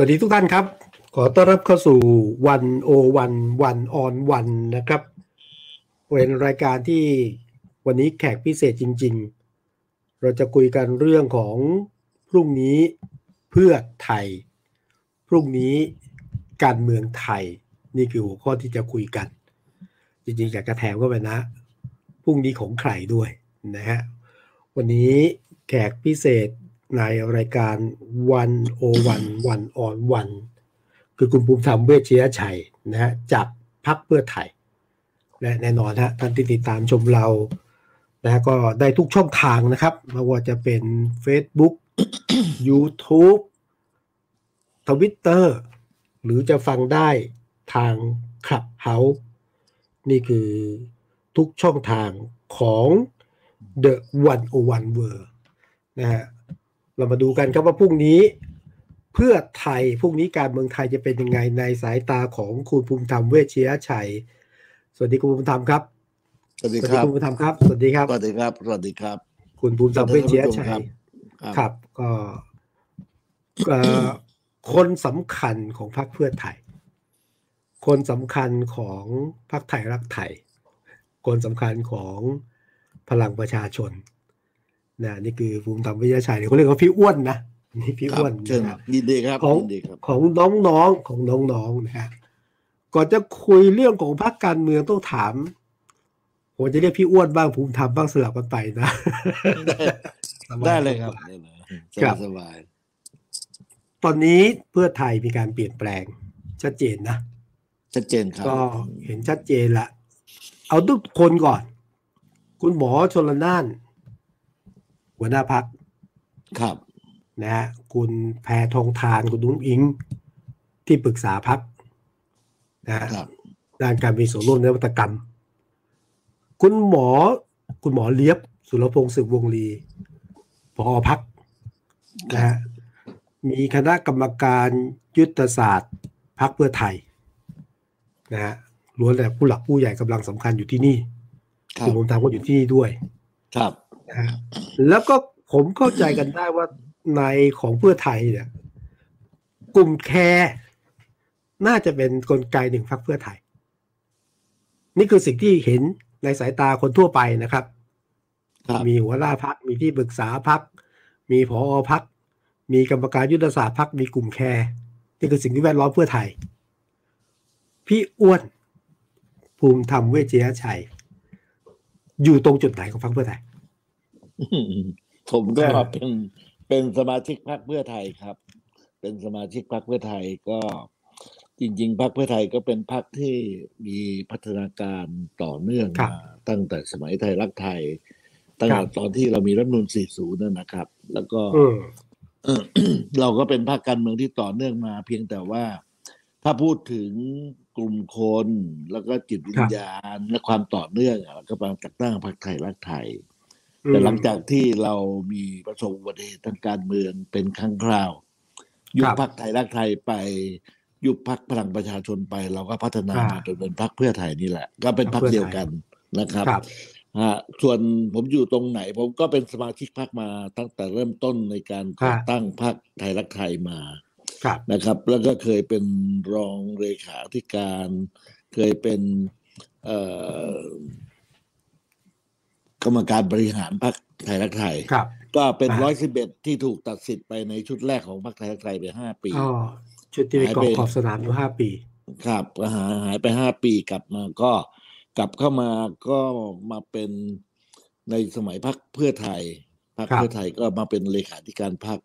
สวัสดีทุกท่านครับ ขอต้อนรับเข้าสู่วันโอวันวันออนวันนะครับเป็นรายการที่วันนี้แขกพิเศษจริง ๆ เราจะคุยกันเรื่องของพรุ่งนี้เพื่อไทย พรุ่งนี้การเมืองไทย นี่คือหัวข้อที่จะคุยกัน จริงๆอยากจะแถมก็ไปนะ พรุ่งนี้ของใครด้วยนะฮะวันนี้แขกพิเศษ ในรายการวันโอวันวันออนวันคือคุณภูมิธรรมเวชยชัยนะฮะจากพักเพื่อไทย และแน่นอนฮะท่านที่ติดตามชมเรานะก็ได้ทุกช่องทางนะครับไม่ว่าจะเป็น Facebook YouTube Twitter หรือจะฟังได้ทาง Clubhouse นี่คือทุกช่องทางของ The One O n e World นะฮะ เรามาดูกันครับว่าพรุ่งนี้เพื่อไทยพรุ่งนี้การเมืองไทยจะเป็นยังไงในสายตาของคุณภูมิธรรมเวชชียชัย สวัสดีคุณภูมิธรรมครับ สวัสดีครับคุณภูมิธรรมครับ สวัสดีครับ สวัสดีครับ สวัสดีครับ คุณภูมิธรรมเวชชียชัย ครับครับก็เอ่อคนสำคัญของพรรคเพื่อไทย คนสำคัญของพรรคไทยรักไทย คนสำคัญของพลังประชาชน นะนี่คือภูมิธรรมวิทยาชัยเขาเรียกว่าพี่อ้วนนะนี่พี่ครัอ้วนเชิญนะยินดีครับของยินดีครับของน้องๆของน้องๆนะฮะก่อนจะคุยเรื่องของพรรคการเมืองต้องถามผมจะเรียกพี่อ้วนบ้างภูมิธรรมบ้างสลับกันไปนะสบาได้เลยครับได้เลยครับสบายตอนนี้เพื่อไทยมีการเปลี่ยนแปลง ชัดเจนนะๆชัดเจนครับ ก็เห็นชัดเจนละเอาทุกคนก่อน คุณหมอชนละนาน หัวหน้าพักครับนะฮะคุณแพทองทานคุณนุ้งอิง ที่ปรึกษาพักนะฮะครับด้านการมีส่วนร่วมในนวัตกรรม คุณหมอคุณหมอเลียบ สุรพงศ์สืบวงลีพอพักนะฮะมีคณะกรรมการยุทธศาสตร์พักเพื่อไทยนะฮะล้วนแต่ผู้หลักผู้ใหญ่กำลังสำคัญอยู่ที่นี่ครัคุบณผมทำก็อยู่ที่นี่ด้วย ครับ นะฮะแล้วก็ผมเข้าใจกันได้ว่าในของเพื่อไทยเนี่ย กลุ่มแคร์น่าจะเป็นนกลไกหนึ่งพรรคเพื่อไทย นี่คือสิ่งที่เห็นในสายตาคนทั่วไปนะครับครับ มีหัวหน้าพักมีที่ปรึกษาพัก มีผอพัก มีกรรมการยุทธศาสตร์พักมีกลุ่มแคร์นี่คือสิ่งที่แวดล้อมเพื่อไทย พี่อ้วนภูมิธรรมเวชยชัย อยู่ตรงจุดไหนของพรรคเพื่อไทย ผมก็ครับเป็นเป็นสมาชิกพรรคเพื่อไทยครับ เป็นสมาชิกพรรคเพื่อไทยก็จริง ๆพรรคเพื่อไทยก็เป็นพรรคที่มีพัฒนาการต่อเนื่องครับมาตั้งแต่สมัยไทยรักไทย ตั้งแต่ตอนที่เรามีรัฐธรรมนูล40นั่นนะครับ แล้วก็อืมเอ่อเราก็เป็นภาคการเมืองที่ต่อเนื่องมา เพียงแต่ว่า ถ้าพูดถึงกลุ่มคนแล้วก็จิตวิญญาณและความต่อเนื่องอะก็มาจากตั้งพรรคไทยรักไทย แต่หลังจากที่เรามีประสบอุบัติเหตุทางการเมืองเป็นครั้งคราว ยุครับบพรรคไทยรักไทยไป ยุบพรรคพลังประชาชนไป เราก็พัฒนาครับมาจนเป็นพรรคเพื่อไทยนี่แหละ ก็เป็นพรรคพรรคเพื่อไทยเดียวกันนะครับครับฮะส่วนผมอยู่ตรงไหน ผมก็เป็นสมาชิกพรรคมาตั้งแต่เริ่มต้นในการก่อตั้งพรรคไทยรักไทยมาครับนะครับ แล้วก็เคยเป็นรองเลขาธิการ เคยเป็นเอ่อ กรรมการบริหารพรรคไทยรักไทยครับ ก็เป็นอ่าร้อยสิบเอ็ดที่ถูกตัดสิทธิ์ไปในชุดแรกของพรรคไทยรักไทยไปห้าปีอ๋อชุดที่ไปหายเกาะไปขอบสนามอยู่ห้าปี ครับก็หายหายไปห้าปีกลับมาก็กลับเข้ามาก็มาเป็นในสมัยพรรคเพื่อไทยพรรคครับเพื่อไทยก็มาเป็นเลขาธิการพรรค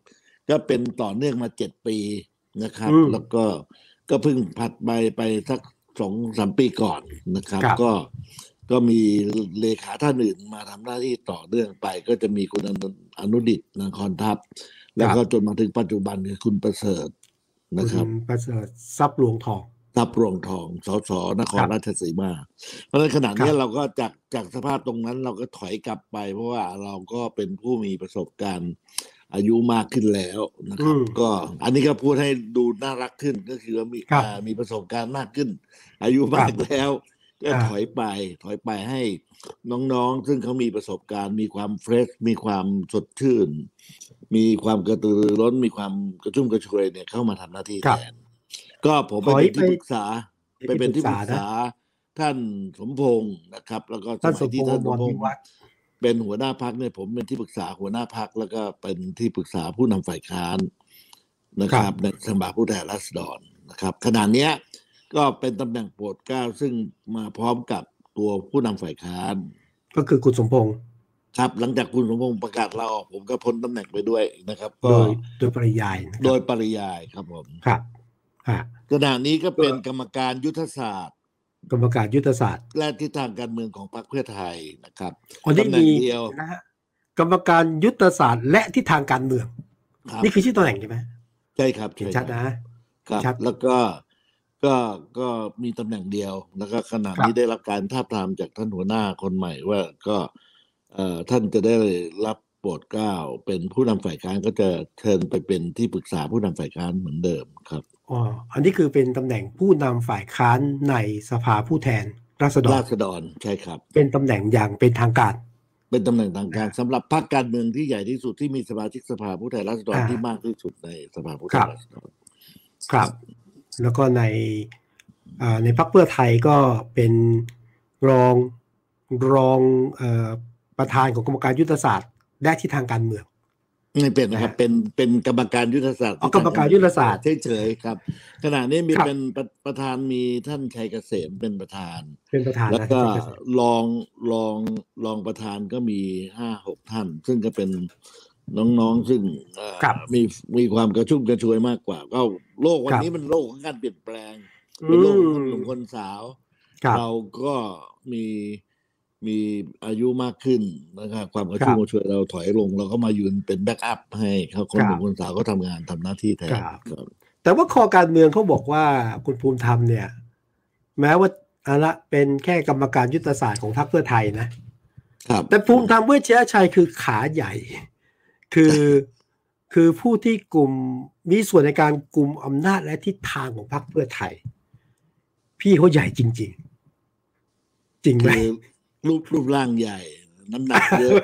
ก็เป็นต่อเนื่องมาเจ็ดปีนะครับอืมแล้วก็ก็เพิ่งผัดไปไปสักสองสามปีก่อนนะครับครับก็ ก็มีเลขาท่านอื่นมาทำหน้าที่ต่อเนื่องไป ก็จะมีคุณอนุอนุดิตนครทัพ แล้วก็จนมาถึงปัจจุบันคือคุณประเสริฐนะครับณประเสริฐทรัพย์หลวงทองทับรวงทองสสนครครับราชสีมา เพราะฉะนั้นขณะเนี้คยรับเราก็จากจากสภาพตรงนั้น เราก็ถอยกลับไป เพราะว่าเราก็เป็นผู้มีประสบการณ์ อายุมากขึ้นแล้วนะครับอืมก็อันนี้ก็พูดให้ดูน่ารักขึ้นก็คือว่ามีครับอ่ามีประสบการณ์มากขึ้น อายุมากแล้ว ก็อ่าถอยไป ถอยไปให้น้องๆ ซึ่งเขามีประสบการณ์ มีความเฟรชมีความสดชื่น มีความกระตือรือร้น มีความกระชุ่มกระชวยเนี่ยเข้ามาทำหน้าที่ครัแทบนก็ผมไปถอยเป็นที่ไปปรึกษาไปเป็นที่ปรึกษา ท่านสมพงศ์นะครับ แล้วก็ท่านสสมัมยที่พงท่านษ์สมมรพงวิศ์วัฒน์เป็นหัวหน้าพักเนี่ยผมเป็นที่ปรึกษาหัวหน้าพักแล้วก็เป็นที่ปรึกษาผู้นำฝ่ายค้านนะครับ ในสภาผู้แทนราษฎรนะครับขณะเนี้ย ก็เป็นตำแหน่งโปรดเกล้าซึ่งมาพร้อมกับตัวผู้นำฝ่ายค้าน ก็คือคุณสมพงษ์ครับ หลังจากคุณสมพงศ์ประกาศลาออกผมก็พ้นตำแหน่งไปด้วยนะครับโดก็ยโดยปริยายนะคโดรับยปริยายครับผมครับอ่าขณะนี้ก็เป็นกรรมการยุทธศาสตร์ กรรมการยุทธศาสตร์และทิศทางการเมืองของพรรคเพื่อไทยนะครับอันนี้ตำแหน่มีงเดียวนะฮะกรรมการยุทธศาสตร์ และทิศทางการเมืองครับนี่คือชื่อตำแหน่งใช่ไหมใช่ครับเห็นใช่ชัดครับนะครับชัดแล้วก็ ก็ก็มีตำแหน่งเดียวแล้วก็ขณะครับนี้ได้รับการทาบทามจากท่านหัวหน้าคนใหม่ว่าก็เอ่อท่านจะได้รับโปรดเกล้าเป็นผู้นำฝ่ายค้านก็จะเชิญไปเป็นที่ปรึกษาผู้นำฝ่ายค้านเหมือนเดิมครับอ๋ออันนี้คือเป็นตำแหน่งผู้นำฝ่ายค้านในสภาผู้แทนราษฎรราษฎรใช่ครับ เป็นตำแหน่งอย่างเป็นทางการเป็นตำแหน่งทางการสำหรับพรรคการเมืองที่ใหญ่ที่สุดที่มีสมาชิกสภาผู้แทนราษฎรอ่าที่มากที่สุดในสภาผู้แทครันบราษฎรครับ แล้วก็ในอ่าในพรรคเพื่อไทยก็เป็นรองรองเอ่อประธานของกรรมการยุทธศาสตร์และทิศทางการเมืองไม่เป็นนะครับนะฮะเป็นเป็นกรรมการยุทธศาสตร์อ๋อกรรมการยุทธศาสตร์เฉยๆครับ ขณะนี้มีครับเป็นประประธานมีท่านชัยเกษมเป็นประธาน เป็นประธานแล้วนะก็ที่จะรองรองรองประธานก็มีห้าหกท่าน ซึ่งก็เป็น น้องๆ ซึ่งเอ่อครับมีมีความกระชุ่มกระชวยมากกว่า ก็โลกวันครับนี้มันโลกของการเปลี่ยนแปลงเป็นโลกของคนหนุ่มคนสาวครับเราก็มีมีอายุมากขึ้นนะครับความกระชุ่มครับกระชวยเราถอยลง เราก็มายืนเป็นแบ็กอัพให้เขาคนหนุ่มคนสาวก็ทำงานทำหน้าที่แทนครับครับแต่ว่าคอการเมืองเขาบอกว่าคุณภูมิธรรมเนี่ย แม้ว่าเอาละเป็นแค่กรรมการยุทธศาสตร์ของพรรคเพื่อไทยนะครับแต่ภูมิธรรมเวชชยชัยคือขาใหญ่ คือคือผู้ที่กลุ่มมีส่วนในการกลุ่มอำนาจและทิศทางของพรรคเพื่อไทย พี่เขาใหญ่จริง ๆ จริงไหมคือรูปรูปร่างใหญ่ น้ำหนักเยอะ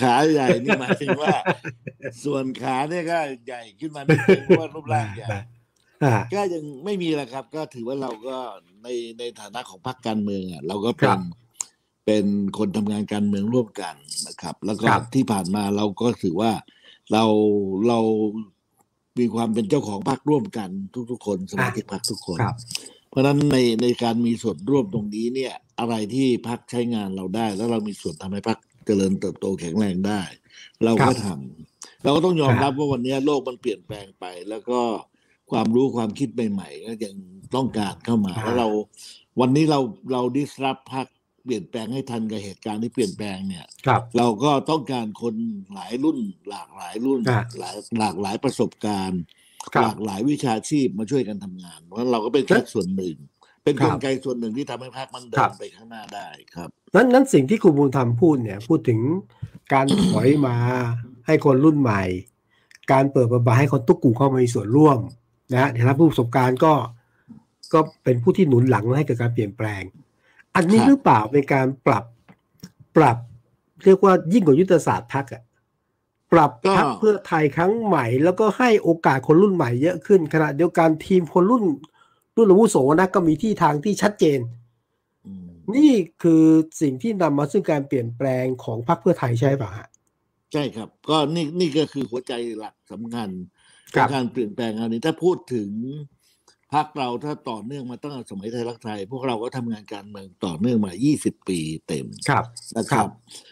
ขาใหญ่นี่หมายถึงว่า ส่วนขาเนี่ยก็ใหญ่ขึ้นมานิดนึงเพราะว่ารูปร่างใหญ่อ่าก็ยังไม่มีแหละครับ ก็ถือว่าเราก็ในในฐานะของพรรคการเมืองอะเราก็เป็ครันบ เป็นคนทำงานการเมืองร่วมกันนะครับ แล้วก็ครับที่ผ่านมาเราก็ถือว่าเราเรามีความเป็นเจ้าของพรรคร่วมกันทุก ๆ คนสมาชิกพรรคทุกคนครับเพราะฉะนั้นในในการมีส่วนร่วมตรงนี้เนี่ย อะไรที่พรรคใช้งานเราได้ แล้วเรามีส่วนทำให้พรรคเจริญเติบโตแข็งแรงได้ เราก็ทำเราก็ต้องยอมครัรับบว่าวันนี้โลกมันเปลี่ยนแปลงไป แล้วก็ความรู้ความคิดใหม่ๆก็ยังต้องการเข้ามาอ่าแล้วเรา วันนี้เราเราดิสรับพรรคเปลี่ยนแปลงให้ทันกับเหตุการณ์ที่เปลี่ยนแปลงเนี่ยครับเราก็ต้องการคนหลายรุ่น หลากหลายรุ่นอ่าหลายหลากหลายประสบการณ์ครับหลากหลายวิชาชีพมาช่วยกันทำงาน เพราะฉะนั้นเราก็เป็นแค่ส่วนหนึ่ง เป็นครักบลไกส่วนหนึ่งที่ทำให้พรรคมันเดิครันบไปข้างหน้าได้ครับนั้นนั้นสิ่งที่คุณภูมิธรรมพูดเนี่ยพูดถึงการถอยมาให้คนรุ่นใหม่ การเปิดประบาให้คนทุกกลุ่มเข้ามามีส่วนร่วมนะฮะในรับผู้ประสบการณ์ก็ก็เป็นผู้ที่หนุนหลังให้เกิดการเปลี่ยนแปลง อันนี้ครับหรือเปล่าเป็นการปรับปรับ เรียกว่ายิ่งกว่ายุทธศาสตร์พักอะปรับพักเพื่อไทยครั้งใหม่ แล้วก็ให้โอกาสคนรุ่นใหม่เยอะขึ้นขณะเดียวกันทีมคนรุ่น รุ่นอาวุโสนะก็มีที่ทางที่ชัดเจนอืมนี่คือสิ่งที่นำมาซึ่งการเปลี่ยนแปลงของพรรคเพื่อไทยใช่ป่ะฮะใช่ครับ ก็นี่นี่ก็คือหัวใจหลักสำคัญขครัอบงการเปลี่ยนแปลงอันนี้ถ้าพูดถึง พรรคเราถ้าต่อเนื่องมาตั้งแต่สมัยไทยรักไทย พวกเราก็ทำงานการเมืองต่อเนื่องมา 20 ปีเต็มครับนะคครัรับบ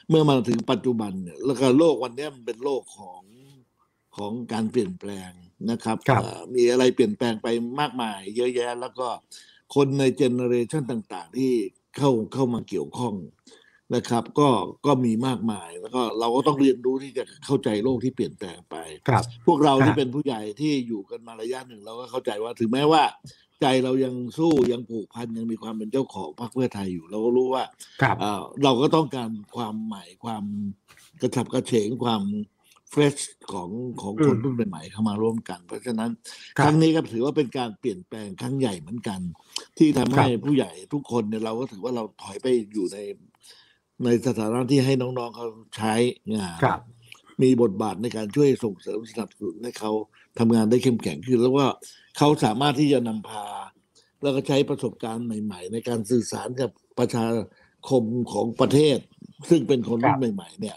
เมื่อมาถึงปัจจุบันเนี่ยแล้วก็โลกวันนี้มันเป็นโลกของของการเปลี่ยนแปลงนะครับครับเอ่อมีอะไรเปลี่ยนแปลงไปมากมาย เยอะแยะ แล้วก็คนในเจเนอเรชันต่าง ๆ ที่เข้าเข้ามาเกี่ยวข้อง นะครับ ก็ก็มีมากมาย แล้วก็เราก็ต้องเรียนรู้ที่จะเข้าใจโลกที่เปลี่ยนแปลงไปครับ พวกเราที่ฮะเป็นผู้ใหญ่ที่อยู่กันมาระยะหนึ่งเราก็เข้าใจว่าถึงแม้ว่า ใจเรายังสู้ยังผูกพันยังมีความเป็นเจ้าของพรรคเพื่อไทยอยู่ เราก็รู้ว่าครับเอ่อเราก็ต้องการความใหม่ความกระฉับกระเฉงความเฟรชของของอืมคนรุ่นใหม่ๆเข้ามาร่วมกัน เพราะฉะนั้นครับครั้งนี้ก็ถือว่าเป็นการเปลี่ยนแปลงครั้งใหญ่เหมือนกัน ที่ทำให้ครับผู้ใหญ่ทุกคนเนี่ยเราก็ถือว่าเราถอยไปอยู่ใน ในสถานะที่ให้น้องๆเขาใช้งานครับ มีบทบาทในการช่วยส่งเสริมสนับสนุนให้เขาทำงานได้เข้มแข็งขึ้นแล้วว่าเขาสามารถที่จะนำพา แล้วก็ใช้ประสบการณ์ใหม่ ๆ ในการสื่อสารกับประชาคมของประเทศ ซึ่งเป็นคนรุ่นใหม่ ๆ เนี่ย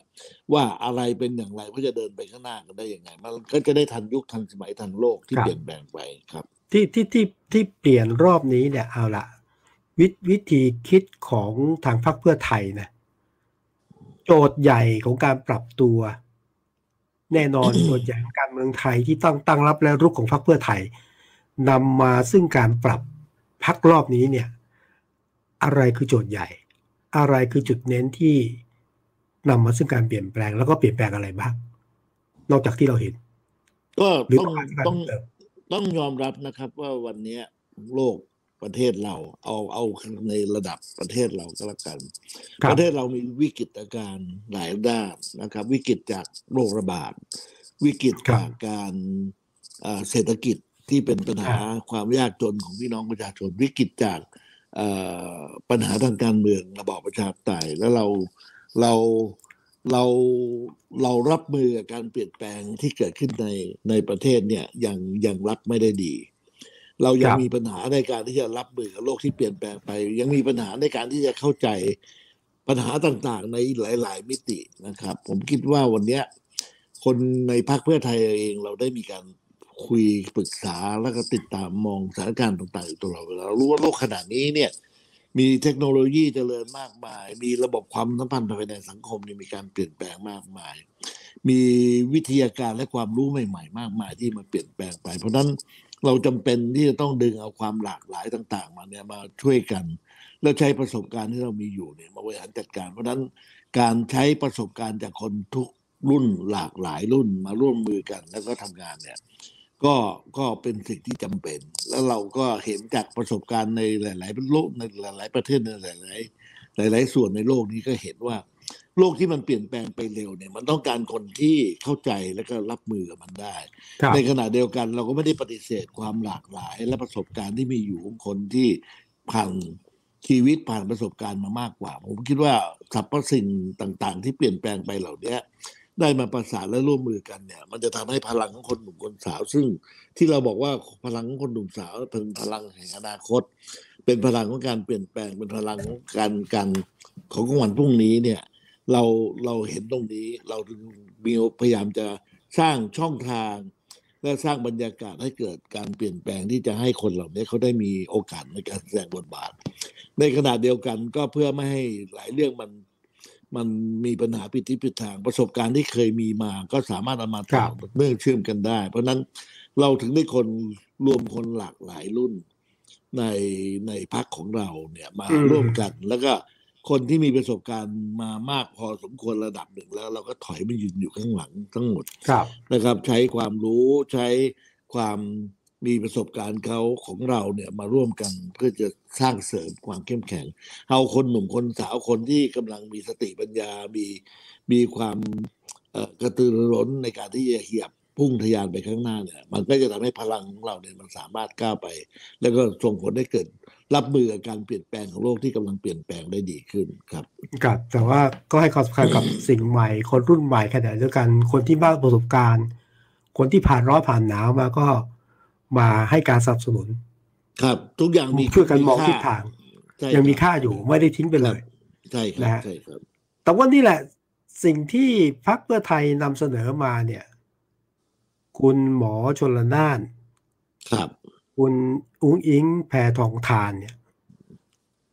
ว่าอะไรเป็นอย่างไรว่าจะเดินไปข้างหน้ากันได้ยังไงมันก็จะได้ทันยุคทันสมัยทันโลกที่ครับเปลี่ยนแปลงไปครับ ที่ที่ที่ที่เปลี่ยนรอบนี้เนี่ยเอาละวิวิธีคิดของทางพรรคเพื่อไทยนะ โจทย์ใหญ่ของการปรับตัว แน่นอนโจทย์ใหญ่ของการเมืองไทยที่ต้องตั้งรับและรุกของพรรคเพื่อไทยนำมาซึ่งการปรับพักรอบนี้เนี่ย อะไรคือโจทย์ใหญ่ อะไรคือจุดเน้นที่นำมาซึ่งการเปลี่ยนแปลงแล้วก็เปลี่ยนแปลงอะไรบ้างนอกจากที่เราเห็น ก็หรือต้อต้องงการที่การต้องเติมต้องยอมรับนะครับ ว่าวันเนี้ยโลก ประเทศเรา เอาเอาในระดับประเทศเราก็แล้วกันครัปบระเทศเรามีวิกฤตการณ์หลายด้านนะครับ วิกฤตจากโรคระบาด วิกฤตครับจากการอ่าเศรษฐกิจที่เป็นปัญหาครับความยากจนของพี่น้องประชาชน วิกฤตจากเอ่อปัญหาทางการเมืองระบอบประชาธิปไตยแล้วเราเราเราเรารับมือกับการเปลี่ยนแปลงที่เกิดขึ้นในในประเทศเนี่ยยังยังรับไม่ได้ดี เรายัคงรับมีปัญหาในการที่จะรับมือกับโลกที่เปลี่ยนแปลงไป ยังมีปัญหาในการที่จะเข้าใจปัญหาต่างๆ ในหลาย ๆ มิตินะครับ ผมคิดว่าวันเนี้ยคนในพรรคเพื่อไทยเองเราได้มีการคุยปรึกษาแล้วก็ติดตามมองสถานการณ์ต่างๆอยู่ตลอดเวลาเรารู้ว่าโลกขนาดนี้เนี่ย มีเทคโนโลยีเจริญมากมาย มีระบบความสัมพันธ์ภายในสังคมเนี่ยมีการเปลี่ยนแปลงมากมาย มีวิทยาการและความรู้ใหม่ ๆ มากมายที่มันเปลี่ยนแปลงไป เพราะฉะนั้น เราจำเป็นที่จะต้องดึงเอาความหลากหลายต่าง ๆ มาเนี่ยมาช่วยกัน แล้วใช้ประสบการณ์ที่เรามีอยู่เนี่ยมาบริหารจัดการ เพราะนั้นการใช้ประสบการณ์จากคนทุกรุ่นหลากหลายรุ่นมาร่วมมือกันแล้วก็ทำงานเนี่ยก็ก็เป็นสิ่งที่จำเป็น แล้วเราก็เห็นจากประสบการณ์ในหลาย ๆ โลกในหลาย ๆ ประเทศในหลาย ๆ หลาย ๆ ส่วนในโลกนี้ก็เห็นว่า โลกที่มันเปลี่ยนแปลงไปเร็วเนี่ยมันต้องการคนที่เข้าใจแล้วก็รับมือกับมันได้ครับในขณะเดียวกันเราก็ไม่ได้ปฏิเสธความหลากหลาย และประสบการณ์ที่มีอยู่ของคนที่ผ่านชีวิตผ่านประสบการณ์มามากกว่า ผมคิดว่าสรรพสิ่งต่าง ๆ ที่เปลี่ยนแปลงไปเหล่าเนี้ยได้มาประสานและร่วมมือกันเนี่ย มันจะทำให้พลังของคนหนุ่มคนสาว ซึ่งที่เราบอกว่าพลังของคนหนุ่มสาวเป็นพลังแห่งอนาคต เป็นพลังของการเปลี่ยนแปลงเป็นพลังของการการของวันพรุ่งนี้เนี่ย เราเราเห็นตรงนี้ เราถึงมีพยายามจะสร้างช่องทาง และสร้างบรรยากาศให้เกิดการเปลี่ยนแปลงที่จะให้คนเหล่านี้เขาได้มีโอกาสในการแสดงบทบาท ในขณะเดียวกันก็เพื่อไม่ให้หลายเรื่องมันมันมีปัญหาผิดทิศผิดทางประสบการณ์ที่เคยมีมา ก็สามารถเอามาต่อเนื่องเชื่อมกันได้ เพราะฉะนั้นเราถึงได้คนรวมคนหลากหลายรุ่นในในพักของเราเนี่ยมาอืมร่วมกันแล้วก็ คนที่มีประสบการณ์มามากพอสมควรระดับหนึ่งแล้ว เราก็ถอยมายืนอยู่ข้างหลังทั้งหมดครับนะครับ ใช้ความรู้ใช้ความมีประสบการณ์เขาของเราเนี่ยมาร่วมกันเพื่อจะสร้างเสริมความเข้มแข็ง เอาคนหนุ่มคนสาวคนที่กำลังมีสติปัญญา มีมีความเอ่อกระตือรือร้นในการที่จะเหยียบพุ่งทะยานไปข้างหน้าเนี่ย มันก็จะทำให้พลังของเราเนี่ยมันสามารถก้าวไป แล้วก็ส่งผลให้เกิด รับมือกับการเปลี่ยนแปลงของโลกที่กำลังเปลี่ยนแปลงได้ดีขึ้นครับครับ แต่ว่าก็ให้ความสำคัญกับสิ่งใหม่ คนรุ่นใหม่ขณะเดียวกันคนที่มากประสบการณ์ คนที่ผ่านร้อนผ่านหนาวมาก็มาให้การสนับสนุน ครับ ทุกอย่างมีช่วยกันมองทิศทางใช่ยังมีรับค่าอยู่ไม่ได้ทิ้งไปเลยใช่ครันะบฮะใช่ครับ แต่ว่านี่แหละสิ่งที่พรรคเพื่อไทยนำเสนอมาเนี่ย คุณหมอชนละนานครับ คุณอุ้งอิงแพทองทานเนี่ย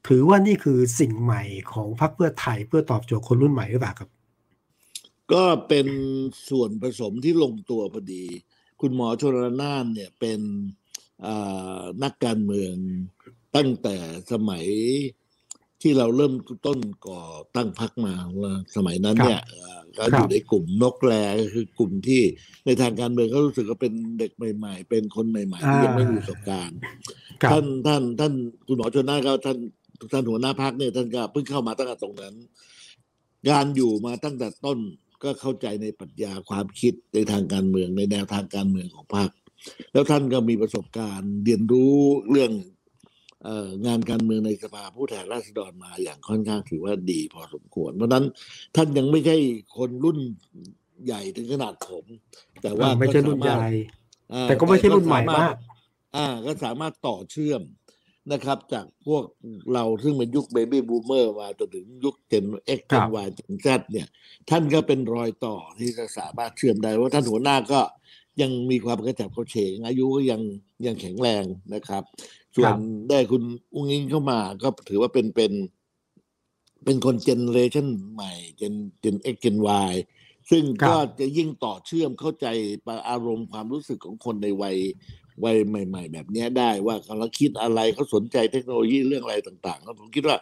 ถือว่านี่คือสิ่งใหม่ของพรรคเพื่อไทยเพื่อตอบโจทย์คนรุ่นใหม่หรือเปล่าครับ ก็เป็นส่วนผสมที่ลงตัวพอดี คุณหมอชนละนานเนี่ยเป็นอ่านักการเมืองตั้งแต่สมัยที่เราเริ่มต้นก่อตั้งพรรคมาสมัยนั้นเนี่ยเอ่อ ก็อครัยู่บในกลุ่มนกแรก็คือกลุ่มที่ในทางการเมืองก็รู้สึกว่าเป็นเด็กใหม่ ๆ เป็นคนใหม่ ๆ ที่ยังไม่มีประสบการณ์ครับท่านท่านท่านคุณหมอชนน่านก็ท่านท่านหัวหน้าพักเนี่ยท่านก็เพิ่งเข้ามาตั้งแต่ตรงนั้น การอยู่มาตั้งแต่ต้นก็เข้าใจในปรัชญาความคิดในทางการเมืองในแนวทางการเมืองของพรรคแล้วท่านก็มีประสบการณ์เรียนรู้เรื่องเออ งานการเมืองในสภาผู้แทนราษฎรมาอย่างค่อนข้างถือว่าดีพอสมควร เพราะฉะนั้นท่านยังไม่ใช่คนรุ่นใหญ่ถึงขนาดผม แต่ว่าไม่ใช่รุ่นใหญ่อ่าแต่ก็ไม่ใช่รุ่นใหม่มากอ่า ก็สามารถต่อเชื่อมนะครับ จากพวกเราซึ่งเป็นยุค baby boomer มาจนถึงยุค Gen X ครับ Gen Y Gen Z เนี่ย ท่านก็เป็นรอยต่อที่จะสามารถเชื่อมได้ว่าท่านหัวหน้าก็ยังมีความกระฉับกระเฉงอายุก็ยังยังแข็งแรงนะครับ ส่วนได้คุณอุ๊งอิ๊งเข้ามา ก็ถือว่าเป็นเป็น เป็นคน generation ใหม่ Gen Gen X Gen Y ซึ่งครับก็จะยิ่งต่อเชื่อมเข้าใจอารมณ์ความรู้สึกของคนในวัยวัยใหม่ ๆ แบบเนี้ยได้ว่าเขาคิดอะไรเขาสนใจเทคโนโลยีเรื่องอะไรต่าง ๆ แล้วผมคิดว่า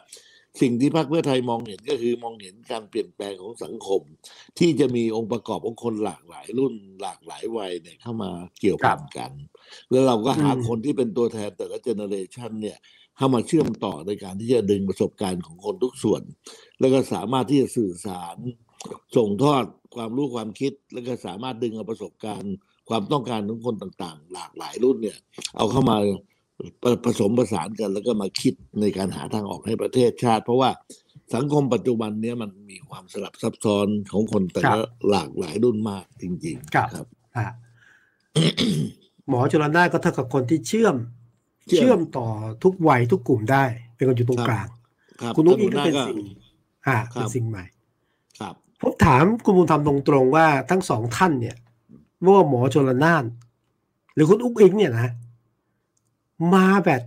สิ่งที่พรรคเพื่อไทยมองเห็นก็คือมองเห็นการเปลี่ยนแปลงของสังคม ที่จะมีองค์ประกอบของคนหลากหลายรุ่นหลากหลายวัยเนี่ยเข้ามาเกี่ยวพันกัน แล้วเราก็หาอืมคนที่เป็นตัวแทนแต่ละเจเนอเรชันเนี่ยเข้ามาเชื่อมต่อในการที่จะดึงประสบการณ์ของคนทุกส่วน แล้วก็สามารถที่จะสื่อสารส่งทอดความรู้ความคิด แล้วก็สามารถดึงเอาประสบการณ์ ความต้องการของคนต่างๆ หลากหลายรุ่นเนี่ย เอาเข้ามา ผผสมผสานกันแล้วก็มาคิดในการหาทางออกให้ประเทศชาติ เพราะว่าสังคมปัจจุบันเนี้ยมันมีความสลับซับซ้อนของคนแต่ครัละบหลากหลายรุ่นมากจริงครับๆครับอ่าหมอชลนานก็เท่ากับคนที่เชื่อมเชื่อม เชื่อมต่อทุกวัยทุกกลุ่มได้ เป็นคนอยู่ตรงครับกลางครับคุณนุ้งอิงก็ท่าเป็นหัวหาสิ่งอ่าครับเป็นสิ่งใหม่ ครับผมถามคุณบุญธรรมตรงๆว่าทั้งสองท่านเนี่ยไม่ว่าหมอชลนาน หรือคุณอุ๊กอิงเนี่ยนะ มาแบบ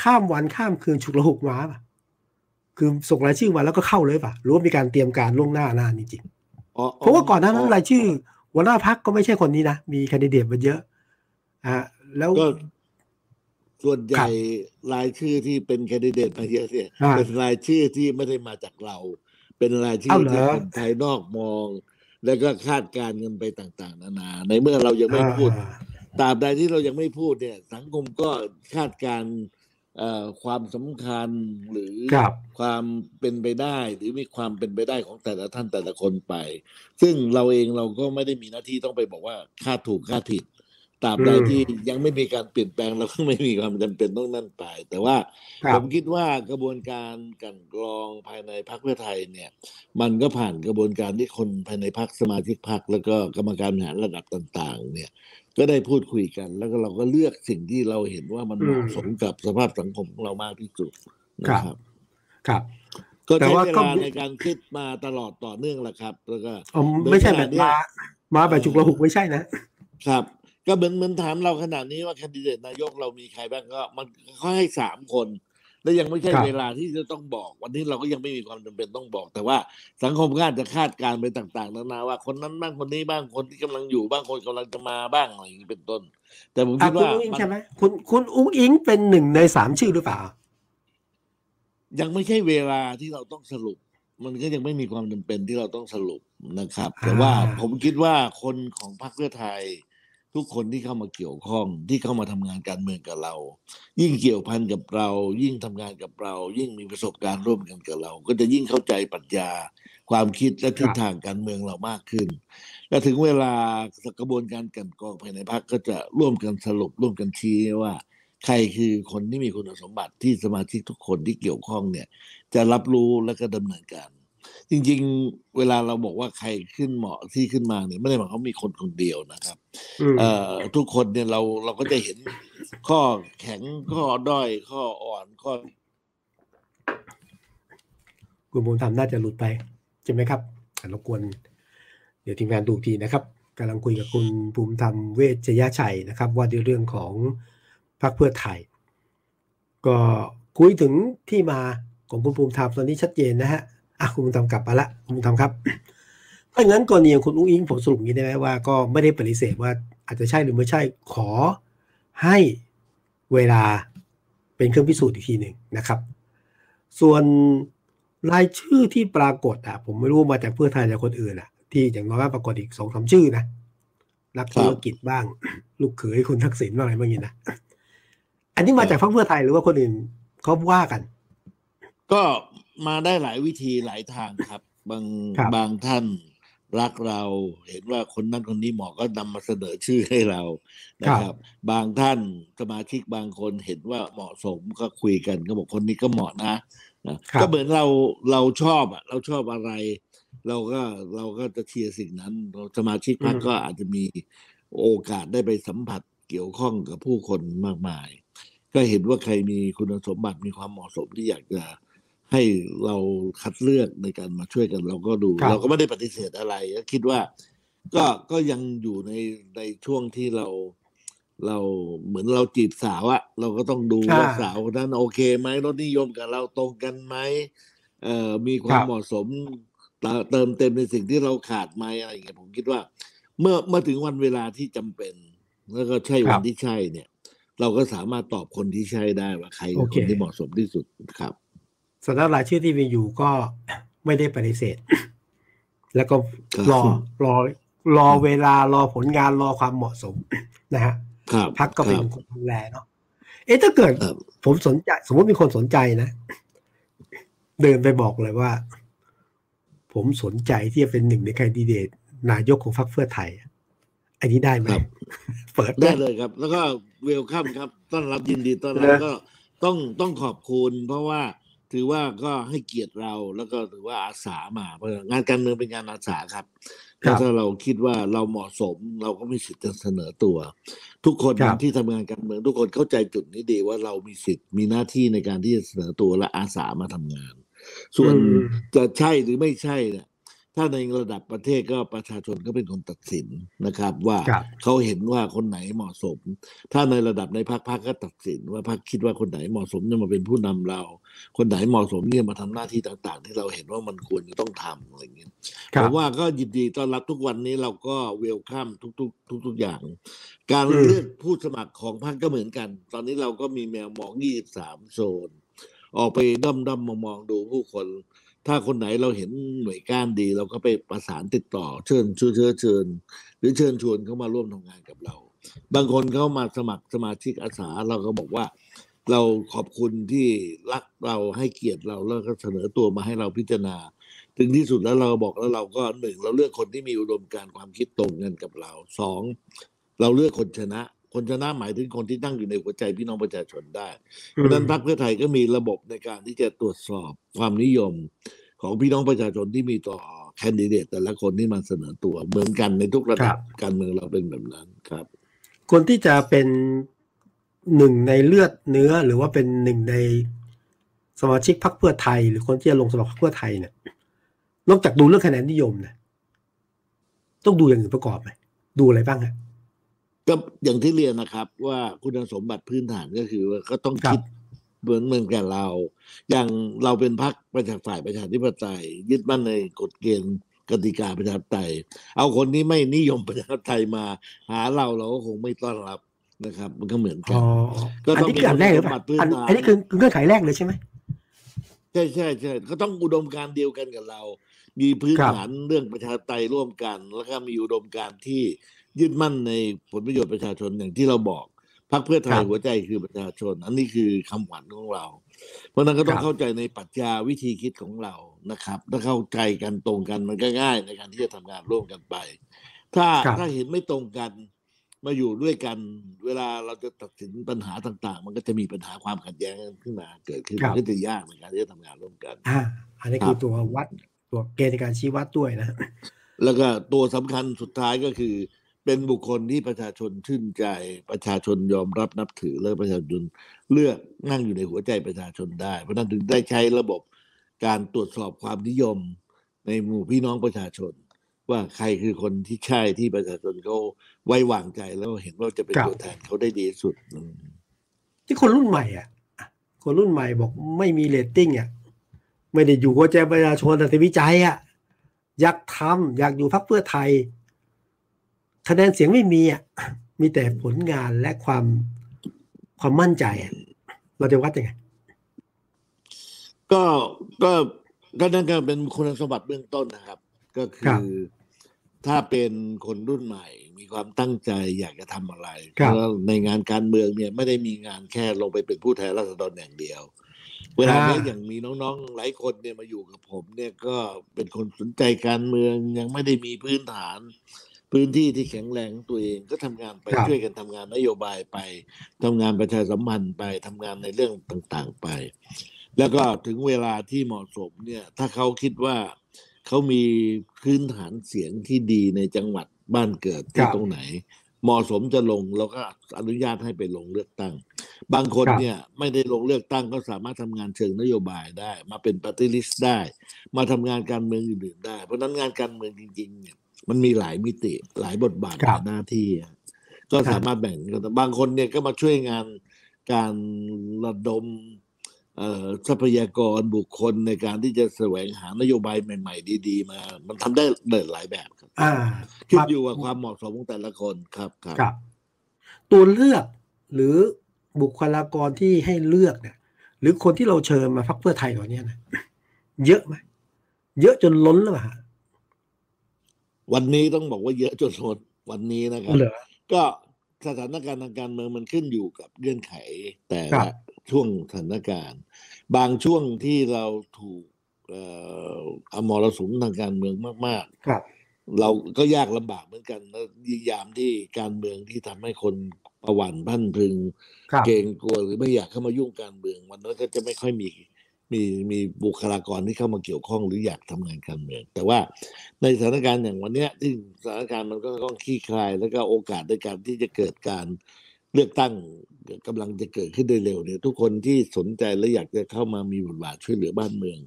ข้ามวันข้ามคืนฉุกละหุกมาป่ะคือส่งรายชื่อมาแล้วก็เข้าเลยป่ะหรือว่ามีการเตรียมการล่วงหน้านานจริงอ๋อๆเพราะว่าก่อนหน้านั้นรายชื่อหัวหน้าพักก็ไม่ใช่คนนี้นะ มีแคนดิเดตมาเยอะอ่าแล้วก็ส่วนใหญ่รายชื่อที่เป็นแคนดิเดตมาเยอะเนี่ยอ่าเป็นรายชื่อที่ไม่ได้มาจากเรา เป็นรายชื่เอาอเหรอที่คนภายนอกมอง แล้วก็คาดการณ์กันไปต่าง ๆ นานา ในเมื่อเรายังไม่พูดอ่า ตราบใดที่เรายังไม่พูดเนี่ย สังคมก็คาดการณ์เอ่อความสำคัญหรือครับความเป็นไปได้ หรือมีความเป็นไปได้ของแต่ละท่านแต่ละคนไป ซึ่งเราเองเราก็ไม่ได้มีหน้าที่ต้องไปบอกว่าคาดถูกคาดผิดตราบใดอืมที่ยังไม่มีการเปลี่ยนแปลงเราก็ไม่มีความจำเป็นต้องนั่นไป แต่ว่าครัผบมคิดว่ากระบวนการกลันกรองภายในพรรคเพื่อไทยเนี่ย มันก็ผ่านกระบวนการที่คนภายในพรรคสมาชิกพรรคแล้วก็กรรมการบริหารระดับต่าง ๆ เนี่ย ก็ได้พูดคุยกัน แล้วก็เราก็เลือกสิ่งที่เราเห็นว่ามันเหมาะอืมสมกับสภาพสังคมของเรามากที่สุดนะครับ ครับ ก็แต่ใช้ว่าเวก็ลาในการคิดมาตลอดต่อเนื่องแหละครับ แล้วก็อ๋อไม่ใช่แบบโดยขณะเนี้ยมามาแบบฉุกละหุกไม่ใช่นะ ครับ ก็เหมือนเหมือนถามเราขนาดนี้ว่าแคนดิเดตนายกเรามีใครบ้างก็ มันเขาให้สามคน และยังไม่ใช่ครับเวลาที่จะต้องบอก วันนี้เราก็ยังไม่มีความจำเป็นต้องบอก แต่ว่าสังคมก็อาจจะคาดการณ์ไปต่าง ๆ นานาว่าคนนั้นบ้างคนนี้บ้างคนที่กำลังอยู่บ้างคนกำลังจะมาบ้างอะไรอย่างนี้เป็นต้น แต่ผมอะคิดคุณว่าอุ้งอิงมันใช่ไหมคุณคุณอุ้งอิงเป็นหนึ่งในสามชื่อหรือเปล่า ยังไม่ใช่เวลาที่เราต้องสรุป มันก็ยังไม่มีความจำเป็นที่เราต้องสรุปนะครับ แต่ว่าอ่าผมคิดว่าคนของพรรคเพื่อไทย ทุกคนที่เข้ามาเกี่ยวข้องที่เข้ามาทำงานการเมืองกับเรา ยิ่งเกี่ยวพันกับเรา ยิ่งทำงานกับเรา ยิ่งมีประสบการณ์ร่วมกันกับเรา ก็จะยิ่งเข้าใจปรัชญา ความคิดและทิศทางการเมืองเรามากขึ้น และถึงเวลากระบวนการกันกองภายในพรรคก็จะร่วมกันสรุปร่วมกันชี้ว่า ใครคือคนที่มีคุณสมบัติที่สมาชิกทุกคนที่เกี่ยวข้องเนี่ย จะรับรู้และก็ดำเนินการ จริง ๆ เวลาเราบอกว่าใครขึ้นเหมาะที่ขึ้นมาเนี่ยไม่ได้หมายความว่ามีคนคนเดียวนะครับอืมเอ่อทุกคนเนี่ยเราเราก็จะเห็นข้อแข็งข้อด้อยข้ออ่อนข้อคุณบุญธรรมน่าจะหลุดไปใช่ไหมครับอะรบกวนเดี๋ยวทีมงานดูอีกทีนะครับกำลังคุยกับคุณภูมิธรรมเวชยชัยนะครับ ว่าด้วยเรื่องของพรรคเพื่อไทย ก็คุยถึงที่มาของคุณภูมิธรรมตอนนี้ชัดเจนนะฮะ อะคุณภูมิธรรมกลับมาละคุณภูมิธรรมครับถ้างั้นกรณีของคุณอุ้งอิงผมสรุปงนี้ได้ไหมว่าก็ไม่ได้ปฏิเสธว่าอาจจะใช่หรือไม่ใช่ขอให้เวลาเป็นเครื่องพิสูจน์อีกทีหนึ่งนะครับ ส่วนรายชื่อที่ปรากฏอะ ผมไม่รู้มาจากเพื่อไทยจากคนอื่นอะ ที่อย่างน้อยก็ปรากฏอีกสองสามชื่อนะนักธุรกิจบ้าง ลูกเขยคุณทักษิณบ้างอะไรบ้างอย่างนี้นะอันนี้มาจากพรรคเพื่อไทยหรือว่าคนอื่นเขาว่ากัน ก็ มาได้หลายวิธีหลายทางครับ บางครับบางท่านรักเราเห็นว่าคนนั้นคนนี้เหมาะก็นำมาเสนอชื่อให้เรานะครับ บางท่านสมาชิกบางคนเห็นว่าเหมาะสมก็คุยกันก็บอกคนนี้ก็เหมาะนะนะครับก็เหมือนเราเราชอบอะเราชอบอะไร เราก็เราก็จะเชียร์สิ่งนั้นสมาชิกพรรคอืมก็อาจจะมีโอกาสได้ไปสัมผัสเกี่ยวข้องกับผู้คนมากมาย ก็เห็นว่าใครมีคุณสมบัติมีความเหมาะสมที่อยากจะ ให้เราคัดเลือกในการมาช่วยกันเราก็ดูครับเราก็ไม่ได้ปฏิเสธอะไรก็คิดว่า ก็ก็ยังอยู่ในในช่วงที่เรา เราเหมือนเราจีบสาวอะเราก็ต้องดูว่าอ่าสาวคนนั้นโอเคไหมรสนิยมกับเราตรงกันไหมเอ่อมีควาคมรับเหมาะสมเติเติมเต็มในสิ่งที่เราขาดไหมอะไรอย่างเงี้ยผมคิดว่า เมื่อเมื่อถึงวันเวลาที่จำเป็น แล้วก็ใช่ควัรันบที่ใช่เนี่ย เราก็สามารถตอบคนที่ใช่ได้ว่าใครโอคือเคคนที่เหมาะสมที่สุดครับ สำหรับรายชื่อที่มีอยู่ก็ไม่ได้ปฏิเสธ แล้วก็ครับรอรอรอเวลารอผลงานรอความเหมาะสมนะฮะครับพักก็เป็นครับคนดูแลเนาะเอ๊ะถ้าเกิดครับผมสนใจ สมมติมีคนสนใจนะ เดินไปบอกเลยว่า ผมสนใจที่จะเป็นหนึ่งในแคนดิเดตนายกของพรรคเพื่อไทย อันนี้ได้ไหมครับเปิดได้เลยครับ แล้วก็เวลคัมครับ ต้อนรับยินดีต้อนรับนะก็ต้องต้องขอบคุณเพราะว่า ถือว่าก็ให้เกียรติเราแล้วก็ถือว่าอาสามาเพราะงานการเมืองเป็นงานอาสาครับครับถ้าเราคิดว่าเราเหมาะสม เราก็มีสิทธิ์จะเสนอตัว ทุกคนครับที่ทำงานการเมือง ทุกคนเข้าใจจุดนี้ดีว่าเรามีสิทธิ์มีหน้าที่ในการที่จะเสนอตัวและอาสามาทำงาน ส่วนอืมจะใช่หรือไม่ใช่เนี่ย ถ้าในระดับประเทศก็ประชาชนก็เป็นคนตัดสินนะครับ ว่าครับเขาเห็นว่าคนไหนเหมาะสม ถ้าในระดับในพรรคพรรคก็ตัดสิน ว่าพรรคคิดว่าคนไหนเหมาะสมจะมาเป็นผู้นำเรา คนไหนเหมาะสมเนี่ยมาทำหน้าที่ต่าง ๆ ที่เราเห็นว่ามันควรจะต้องทำอะไรอย่างเงี้ยครัผบมว่าก็ยินดีต้อนรับทุกวันนี้เราก็เวลคัมทุกๆ ทุก ๆอย่าง การอืมเลือกผู้สมัครของพรรคก็เหมือนกัน ตอนนี้เราก็มีแมวมอง 23 โซน ออกไปด้อมด้อมๆมองๆดูผู้คน ถ้าคนไหนเราเห็นหน่วยก้านดี เราก็ไปประสานติดต่อเชิญชิญเชิญเชิญ หรือเชิญชวนเขามาร่วมทำงานกับเรา บางคนเขามาสมัครสมาชิกอาสาเราก็บอกว่า เราขอบคุณที่รักเราให้เกียรติเราแล้วก็เสนอตัวมาให้เราพิจารณา ถึงที่สุดแล้วเราบอกแล้วเราก็หนึ่งเราเลือกคนที่มีอุดมการณ์ความคิดตรงกันกับเราสองเราเลือกคนชนะ คนชนะหมายถึงคนที่ตั้งอยู่ในหัวใจพี่น้องประชาชนได้ เพราะฉะนั้นพรรคเพื่อไทยก็มีระบบในการที่จะตรวจสอบความนิยมของพี่น้องประชาชนที่มีต่อแคนดิเดตแต่ละคนที่มาเสนอตัวเหมือนกันในทุกระดับการเมืองเราเป็นแบบนั้นครับ คนที่จะเป็นหนึ่งในเลือดเนื้อหรือว่าเป็นหนึ่งในสมาชิกพรรคเพื่อไทย หรือคนที่จะลงสมัครพรรคเพื่อไทยเนี่ยนอกจากดูเรื่องคะแนนนิยมเนี่ยต้องดูอย่างอื่นประกอบไหมดูอะไรบ้างฮะ ก็อย่างที่เรียนนะครับ ว่าคุณสมบัติพื้นฐานก็คือว่าก็ต้องครับคิดเหมือนเหมือนกับเรา อย่างเราเป็นพรรคประชาฝ่ายประชาธิปไตย ยึดมั่นในกฎเกณฑ์กติกาประชาธิปไตย เอาคนที่ไม่นิยมประชาธิปไตยมา หาเราเราก็คงไม่ต้อนรับนะครับ มันก็เหมือนกัอ๋นอก็อันต้องนี้คืออันแรกหรือเปล่ามีคุณสมบัติพื้นอันฐานอันนี้คือคือเงื่อนไขแรกเลยใช่ไหมใช่ใช่ใช่ก็ต้องอุดมการณ์เดียวกันกับเรา มีพื้นครับฐานเรื่องประชาธิปไตยร่วมกัน แล้วก็มีอุดมการณ์ที่ ยึดมั่นในผลประโยชน์ประชาชนอย่างที่เราบอกพรรคเพื่อไทยหัวใจคือประชาชน อันนี้คือคำขวัญของเรา เพราะฉะนั้นก็ต้องเข้าใจในปรัชญาวิธีคิดของเรานะครับ ถ้าเข้าใจกันตรงกันมันก็ง่ายในการที่จะทำงานร่วมกันไป ถ้าครับถ้าเห็นไม่ตรงกันมาอยู่ด้วยกัน เวลาเราจะตัดสินปัญหาต่าง ๆ มันก็จะมีปัญหาความขัดแย้งขึ้นมาเกิดขึ้นครับมันก็จะยากในการที่จะทำงานร่วมกันอ่าอันนี้คือตัววัดตัวเกณฑ์ในการชี้วัดด้วยนะ แล้วก็ตัวสำคัญสุดท้ายก็คือ เป็นบุคคลที่ประชาชนชื่นใจ ประชาชนยอมรับนับถือและประชาชนเลือกนั่งอยู่ในหัวใจประชาชนได้ เพราะฉะนั้นถึงได้ใช้ระบบการตรวจสอบความนิยมในหมู่พี่น้องประชาชน ว่าใครคือคนที่ใช่ที่ประชาชนเขาไว้วางใจแล้วเห็นว่าจะเป็นครับตัวแทนเขาได้ดีที่สุดอืมที่คนรุ่นใหม่อะคนรุ่นใหม่บอกไม่มีเรตติ้งอะไม่ได้อยู่หัวใจประชาชนแต่วิจัยอะอยากทำอยากอยู่พรรคเพื่อไทย คะแนนเสียงไม่มีอะมีแต่ผลงานและความความมั่นใจอะเราจะวัดยังไงก็ก็ก็นั่นก็เป็นคุณสมบัติเบื้องต้นนะครับ ก็คืครัอบถ้าเป็นคนรุ่นใหม่ มีความตั้งใจอยากจะทำอะไรครับแล้วในงานการเมืองเนี่ยไม่ได้มีงานแค่ลงไปเป็นผู้แทนราษฎรอย่างเดียว เวลาเนี้ยอ่าอย่างมีน้องๆหลายคนเนี่ยมาอยู่กับผม เนี่ยก็เป็นคนสนใจการเมืองยังไม่ได้มีพื้นฐาน พื้นที่ที่แข็งแรงของตัวเองก็ทำงานไปครับช่วยกันทำงานนโยบายไปทำงานประชาสัมพันธ์ไปทำงานในเรื่องต่างๆไป แล้วก็ถึงเวลาที่เหมาะสมเนี่ย ถ้าเขาคิดว่าเขามีพื้นฐานเสียงที่ดีในจังหวัดบ้านเกิดคที่รับตรงไหน เหมาะสมจะลงเราก็อนุญาตให้ไปลงเลือกตั้ง บางคนครับเนี่ยไม่ได้ลงเลือกตั้งก็สามารถทำงานเชิงนโยบายได้ มาเป็นปฏิริษได้ มาทำงานการเมืองอื่นๆได้ เพราะฉะนั้นงานการเมืองจริงๆเนี่ย มันมีหลายมิติหลายบทบาทคหรับลายหน้าที่อะก็สามารถแบ่งกันบางคนเนี่ยก็มาช่วยงานการระดมเอ่อทรัพยากรบุคคลในการที่จะแสวงหานโยบายใหม่ ๆ ดี ๆ มา มันทำได้หลายแบบครับอ่าขึ้นมาอยู่กับความเหมาะสมของแต่ละคนครับครับครับ ตัวเลือกหรือบุคลากรที่ให้เลือกเนี่ย หรือคนที่เราเชิญมาพักเพื่อไทยก่อนเนี่ยนะเยอะไหมเยอะจนล้นหรือเปล่าฮะ วันนี้ต้องบอกว่าเยอะจนล้นวันนี้นะครับเหรอก็สถานการณ์ทางการเมืองมันขึ้นอยู่กับเงื่อนไขแต่ครัละบช่วงสถานการณ์ บางช่วงที่เราถูกเอ่ออมรสุมทางการเมืองมากครับๆเราก็ยากลำบากเหมือนกันแล้วยามที่การเมืองที่ทำให้คนประหวั่นพรันพรึงครับเกรงกลัวหรือไม่อยากเข้ามายุ่งการเมืองวันนั้นก็จะไม่ค่อยมี มีมีบุคลากรที่เข้ามาเกี่ยวข้องหรืออยากทำงานการเมือง แต่ว่าในสถานการณ์อย่างวันเนี้ยที่สถานการณ์มันก็ต้องคลี่คลาย แล้วก็โอกาสในการที่จะเกิดการเลือกตั้งกำลังจะเกิดขึ้นได้เร็วเนี่ยทุกคนที่สนใจและอยากจะเข้ามามีบทบาทช่วยเหลือบ้านเมือง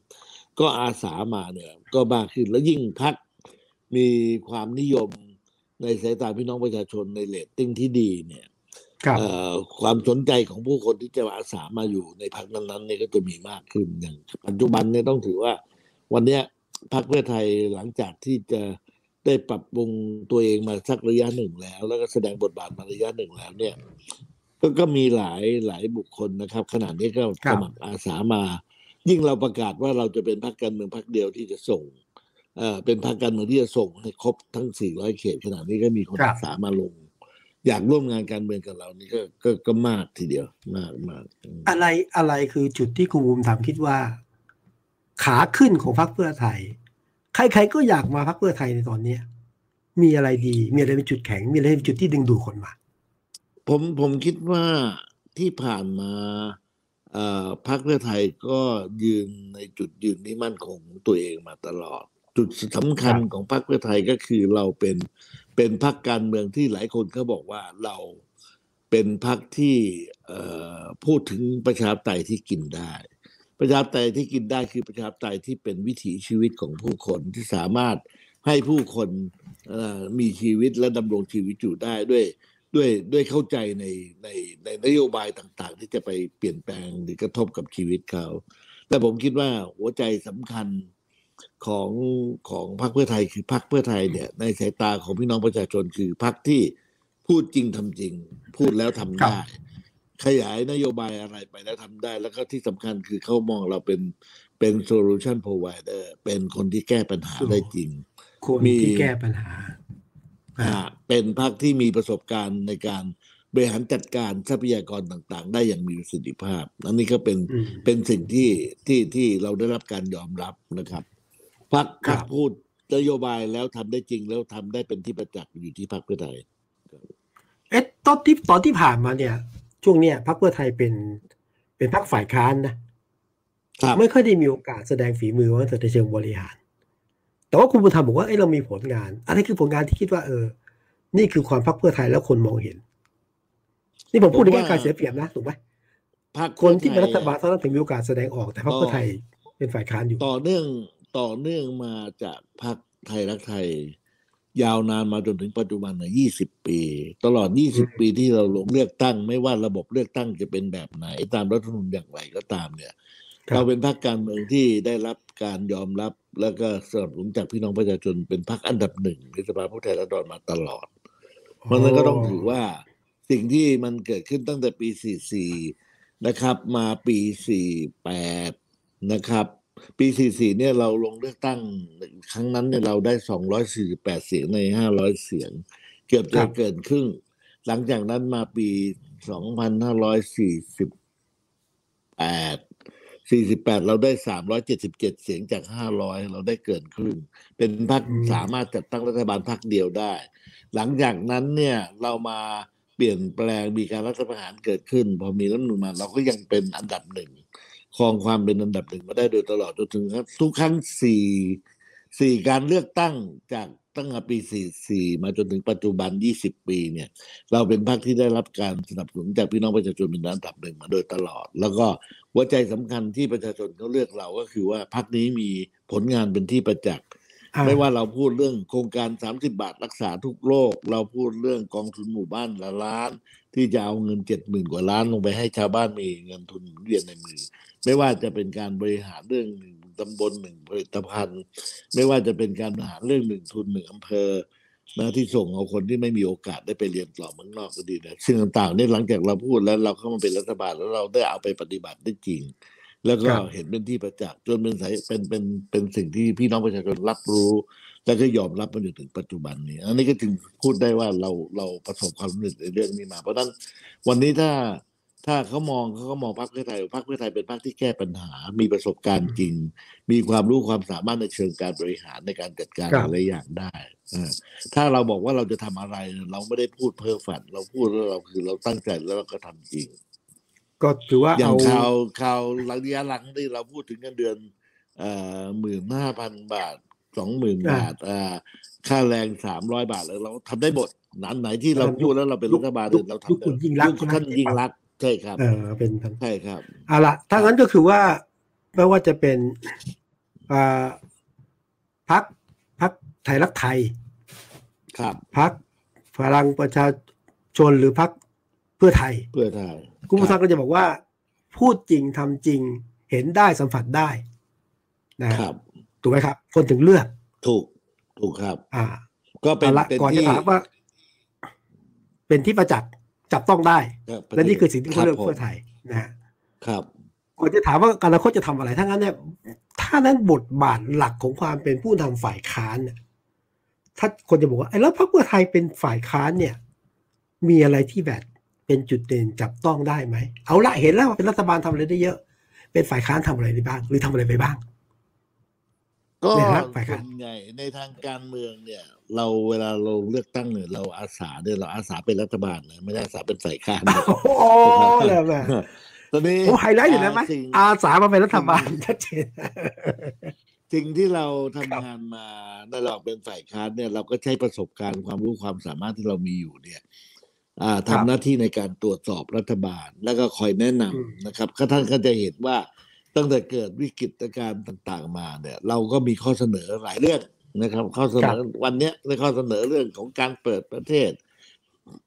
ก็อาสามาเนี่ยก็มากขึ้นแล้วยิ่งพรรคมีความนิยมในสายตาพี่น้องประชาชนในเลตติ้งที่ดีเนี่ย ครับเอ่อความสนใจของผู้คนที่จะอาสามาอยู่ในพรรคนั้นๆเนี่ยก็จะมีมากขึ้นอย่างปัจจุบันเนี่ยต้องถือว่า วันเนี้ยพรรคเพื่อไทยหลังจากที่จะได้ปรับปรุงตัวเองมาสักระยะหนึ่งแล้ว แล้วก็แสดงบทบาทมาระยะหนึ่งแล้ว เนี่ย ก็ก็มีหลายหลายบุคคลนะครับขณะนี้ก็ครัสบมัครอาสามา ยิ่งเราประกาศว่าเราจะเป็นพรรคการเมืองพรรคเดียวที่จะส่งเอ่อเป็นพรรคการเมืองที่จะส่งให้ครบทั้ง 400 เขตขณะนี้ก็มีคนครับอาสามาลง อยากร่วมงานการเมืองกับเรานี่ก็ก็ก็มากทีเดียว มากมากอืมอะไรอะไรคือจุดที่คุณภูมิธรรมคิดว่า ขาขึ้นของพรรคเพื่อไทย ใคร ๆ ก็อยากมาพรรคเพื่อไทยในตอนเนี้ยมีอะไรดี มีอะไรเป็นจุดแข็ง มีอะไรเป็นจุดที่ดึงดูดคนมา ผมผมคิดว่าที่ผ่านมาเอ่อพรรคเพื่อไทยก็ยืนในจุดยืนที่มั่นคงของตัวเองมาตลอด จุดสำคัญครับของพรรคเพื่อไทยก็คือเราเป็น เป็นพรรคการเมืองที่หลายคนเขาบอกว่าเราเป็นพรรคที่พูดถึงประชาธิปไตยที่กินได้ ประชาธิปไตยที่กินได้คือประชาธิปไตยที่เป็นวิถีชีวิตของผู้คนที่สามารถให้ผู้คนมีชีวิตและดำรงชีวิตอยู่ได้ด้วยด้วยด้วยเข้าใจในในในนโยบายต่างๆ ที่จะไปเปลี่ยนแปลงหรือกระทบกับชีวิตเขา แต่ผมคิดว่าหัวใจสำคัญ ของของพรรคเพื่อไทยคือพรรคเพื่อไทยเนี่ย ในสายตาของพี่น้องประชาชนคือพรรคที่พูดจริงทำจริง พูดแล้วทำได้ ขยายนโยบายอะไรไปแล้วทำได้ แล้วก็ที่สำคัญคือเขามองเราเป็นเป็น solution provider เป็นคนที่แก้ปัญหาได้จริงคนมีที่แก้ปัญหาอ่าเป็นพรรคที่มีประสบการณ์ในการบริหารจัดการทรัพยากรต่างๆ ได้อย่างมีประสิทธิภาพ อันนี้ก็เป็นอืมเป็นสิ่งที่ที่ที่เราได้รับการยอมรับนะครับ พรรคคพรัรบรคพูดนโยบายแล้วทำได้จริงแล้วทำได้เป็นที่ประจักษ์อยู่ที่พรรคเพื่อไทยเอ๊ะตอนที่ตอนที่ผ่านมาเนี่ย ช่วงเนี้ยพรรคเพื่อไทยเป็นเป็นพรรคฝ่ายค้านนะครับไม่ค่อยได้มีโอกาสแสดงฝีมือว่าแต่ในเชิงบริหาร แต่ว่าคุณบุญธรรมบอกว่าเอ้ยเรามีผลงาน อะไรคือผลงานที่คิดว่า เออ นี่คือความพรรคเพื่อไทยแล้วคนมองเห็น นี่ผมพูดในแง่การเสียเปรียบนะถูกไหมพรรคคนที่เป็นพื่รัอฐไทยบาลตอนนั้นถึงมีโอกาสแสดงออกแต่พรรคเพื่อไทยเป็นฝ่ายค้านอยู่ ต่อเนื่อง ต่อเนื่องมาจากพรรคไทยรักไทย ยาวนานมาจนถึงปัจจุบันนะ20ปี ตลอด20ปีที่เราลงเลือกตั้ง ไม่ว่าระบบเลือกตั้งจะเป็นแบบไหน ตามรัฐธรรมนูญอย่างไรก็ตามเนี่ยครับเราเป็นพรรคการเมืองที่ได้รับการยอมรับแล้วก็สนับสนุนจากพี่น้องประชาชนเป็นพรรคอันดับหนึ่งในสภาผู้แทนราษฎรมาตลอด เพราะฉะนั้นก็ต้องถือว่าสิ่งที่มันเกิดขึ้นตั้งแต่ปี 44 นะครับ มาปี 48 นะครับ ปี44เนี่ยเราลงเลือกตั้งครั้งนั้นเนี่ยเราได้248เสียงใน500เสียง เกือบครัจะบเกินครึ่ง หลังจากนั้นมาปี2548 48เราได้377เสียงจาก500เราได้เกินครึ่ง เป็นพรรคอืมสามารถจัดตั้งรัฐบาลพรรคเดียวได้ หลังจากนั้นเนี่ยเรามาเปลี่ยนแปลงมีการรัฐประหารเกิดขึ้น พอมีรัฐธรรมนูญมาเราก็ยังเป็นอันดับหนึ่ง ครองความเป็นอันดับหนึ่งมาได้โดยตลอดจนถึงทุกครั้งสี่สี่การเลือกตั้งจากตั้งแต่ปี44 มาจนถึงปัจจุบัน 20 ปีเนี่ย เราเป็นพรรคที่ได้รับการสนับสนุนจากพี่น้องประชาชนเป็นอันดับหนึ่งมาโดยตลอด แล้วก็หัวใจสำคัญที่ประชาชนเขาเลือกเราก็คือว่าพรรคนี้มีผลงานเป็นที่ประจักษ์อ่ไม่ว่าเราพูดเรื่องโครงการ 30 บาทรักษาทุกโรคเราพูดเรื่องกองทุนหมู่บ้านละล้าน ที่จะเอาเงินเจ็ดหมื่นกว่าล้านลงไปให้ชาวบ้านมีเงินทุนหมุนเวียนในมือ ไม่ว่าจะเป็นการบริหารเรื่องหนึ่งตำบลหนึ่งผลิตภัณฑ์ ไม่ว่าจะเป็นการบริหารเรื่องหนึ่งทุนหนึ่งอำเภอนะที่ส่งเอาคนที่ไม่มีโอกาสได้ไปเรียนต่อเมืองนอกก็ดีนะซึ่งต่างๆเนี่ยหลังจากเราพูดแล้วเราเข้ามาเป็นรัฐบาลแล้วเราได้เอาไปปฏิบัติได้จริง แล้วก็ครับเห็นเป็นที่ประจักษ์จนเป็นสายเป็นเป็นเป็นสิ่งที่พี่น้องประชาชนรับรู้ แล้วก็ยอมรับมาจนถึงปัจจุบันนี้ อันนี้ก็จึงพูดได้ว่าเราเราประสบความสำเร็จในเรื่องนี้มา เพราะฉะนั้นวันนี้ถ้าถ้าเขามองเขาก็มองพรรคเพื่อไทยว่าพรรคเพื่อไทยเป็นพรรคที่แก้ปัญหา มีประสบการณ์จริง มีความรู้ความสามารถในเชิงการบริหารในการจัดการครับหลายๆอย่างได้เออถ้าเราบอกว่าเราจะทำอะไร เราไม่ได้พูดเพ้อฝัน เราพูดแล้วเราคือเราตั้งใจแล้วเราก็ทำจริง ก็ถือว่าอย่างเอาข่าวข่าวระยะหลังที่เราพูดถึงเงินเดือนเอ่อหมื่นห้าพันบาท สองหมื่นอ่าบาทอ่าค่าแรงสามร้อยบาทแล้วเราทำได้หมดนั้นไหนที่เรายุคพูดแล้วเราเป็นรัฐบาลยุคเรายุคทำคุณยิ่งรักษณ์ยุคท่านใช่ไหมยิ่งรักษณ์ใช่ครับ เออเป็นพันใช่ครับเอาละถ้างั้นก็คือว่าไม่ว่าจะเป็นอ่าพักพักไทยรักไทย ครับพักพลังประชาชนหรือพักเพื่อไทย เพื่อไทยคุณผู้ฟังก็จะบอกว่า พูดจริงทำจริงเห็นได้สัมผัสได้นะครับ ถูกไหมครับ คนถึงเลือก ถูก ถูกครับ อ่า ก็เป็นเอาละเป็นก่อนจะที่ถามว่า เป็นที่ประจักษ์จับต้องได้ครับและนี่คือสิ่งที่เขาเลือกรับผมเพื่อไทยนะฮะครับก่อนจะถามว่าอนาคตจะทำอะไรถ้างั้นเนี่ยถ้านั้นบทบาทหลักของความเป็นผู้นำฝ่ายค้านเนี่ยถ้าคนจะบอกว่าไอ้แล้วพรรคเพื่อไทยเป็นฝ่ายค้านเนี่ย มีอะไรที่แบบเป็นจุดเด่นจับต้องได้ไหม เอาละเห็นแล้วว่าเป็นรัฐบาลทำอะไรได้เยอะ เป็นฝ่ายค้านทำอะไรได้บ้าง หรือทำอะไรไปบ้าง ก็เนี่ยครับฝ่ายส่ค้าวนนใหญ่ในทางการเมืองเนี่ย เราเวลาเราเลือกตั้งเนี่ยเราอาสาเนี่ยเราอาสาเป็นรัฐบาลนะไม่ได้อาสาเป็นฝ่ายค้านนะโอ้โหเลยแม่ตอนนี้ผมไฮไลท์อยู่นะไหมสิ่งอาสามาเป็นรัฐบาลชัดเจนสิ่งที่เราทำครับงานมาได้เราเป็นฝ่ายค้านเนี่ย เราก็ใช้ประสบการณ์ความรู้ความสามารถที่เรามีอยู่เนี่ยอ่าครัทำบหน้าที่ในการตรวจสอบรัฐบาล แล้วก็คอยแนะนำอืมนะครับก็ท่านก็จะเห็นว่า ตั้งแต่เกิดวิกฤตการณ์ต่างๆ มาเนี่ย เราก็มีข้อเสนอหลายเรื่องนะครับ ข้อเสนอวันเนี้ยในข้อเสนอเรื่องของการเปิดประเทศ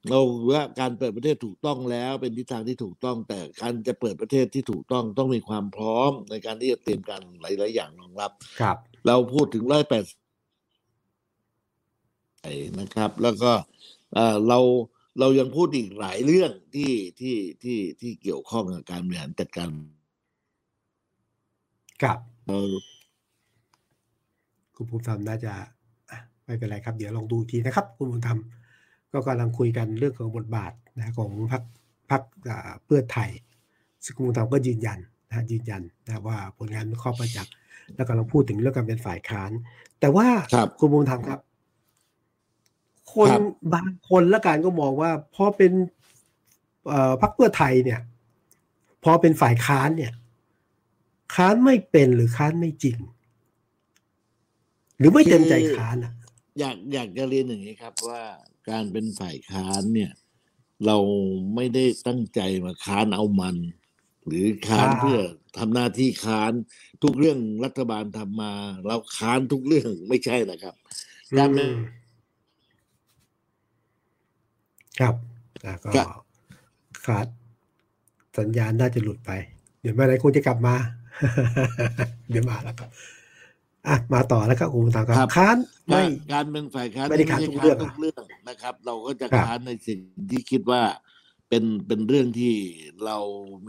เราว่าการเปิดประเทศถูกต้องแล้ว เป็นทิศทางที่ถูกต้องแต่การจะเปิดประเทศที่ถูกต้องต้องมีความพร้อมในการที่จะเตรียมการหลาย ๆ อย่างรองรับ ครับ เราพูดถึงร้อยแปดนะครับ แล้วก็เอ่อเราเรายังพูดอีกหลายเรื่องที่ที่ที่ที่เกี่ยวข้องกับการบริหารจัดการ ครับเราคุณภูมิธรรมน่าจะอะไม่เป็นไรครับ เดี๋ยวลองดูอีกทีนะครับ คุณภูมิธรรมก็กำลังคุยกันเรื่องของบทบาทนะของพรรคพรรคอ่าเพื่อไทยซึ่งคุณภูมิธรรมก็ยืนยันนะยืนยันนะว่าผลงานเป็นข้อประจักษ์แล้วกำลังพูดถึงเรื่องการเป็นฝ่ายค้าน แต่ว่าครับคุณภูมิธรรมครับ คนครับบางคนละกันก็มองว่าพอเป็นเอ่อพรรคเพื่อไทยเนี่ย พอเป็นฝ่ายค้านเนี่ย ค้านไม่เป็นหรือค้านไม่จริง หรือไม่เต็มใจค้านอะ อยากอยากจะเรียนอย่างนี้ครับว่าการเป็นฝ่ายค้านเนี่ย เราไม่ได้ตั้งใจมาค้านเอามัน หรือค้านอ่าเพื่อทำหน้าที่ค้านทุกเรื่องรัฐบาลทำมา เราค้านทุกเรื่องไม่ใช่นะครับการเป็นอืมครับแล้วก็ครับขาดสัญญาณน่าจะหลุดไป เดี๋ยวเมื่อไหรคงจะกลับมา เดี๋ยวมาแล้วครับอะมาต่อแล้วครับคุณตามครับค้านไม่การการเป็นฝ่ายค้านไม่ได้ค้านทุกเรื่องทุกเรื่องนะครับ เราก็จะครับค้านในสิ่งที่คิดว่าเป็นเป็นเรื่องที่เรา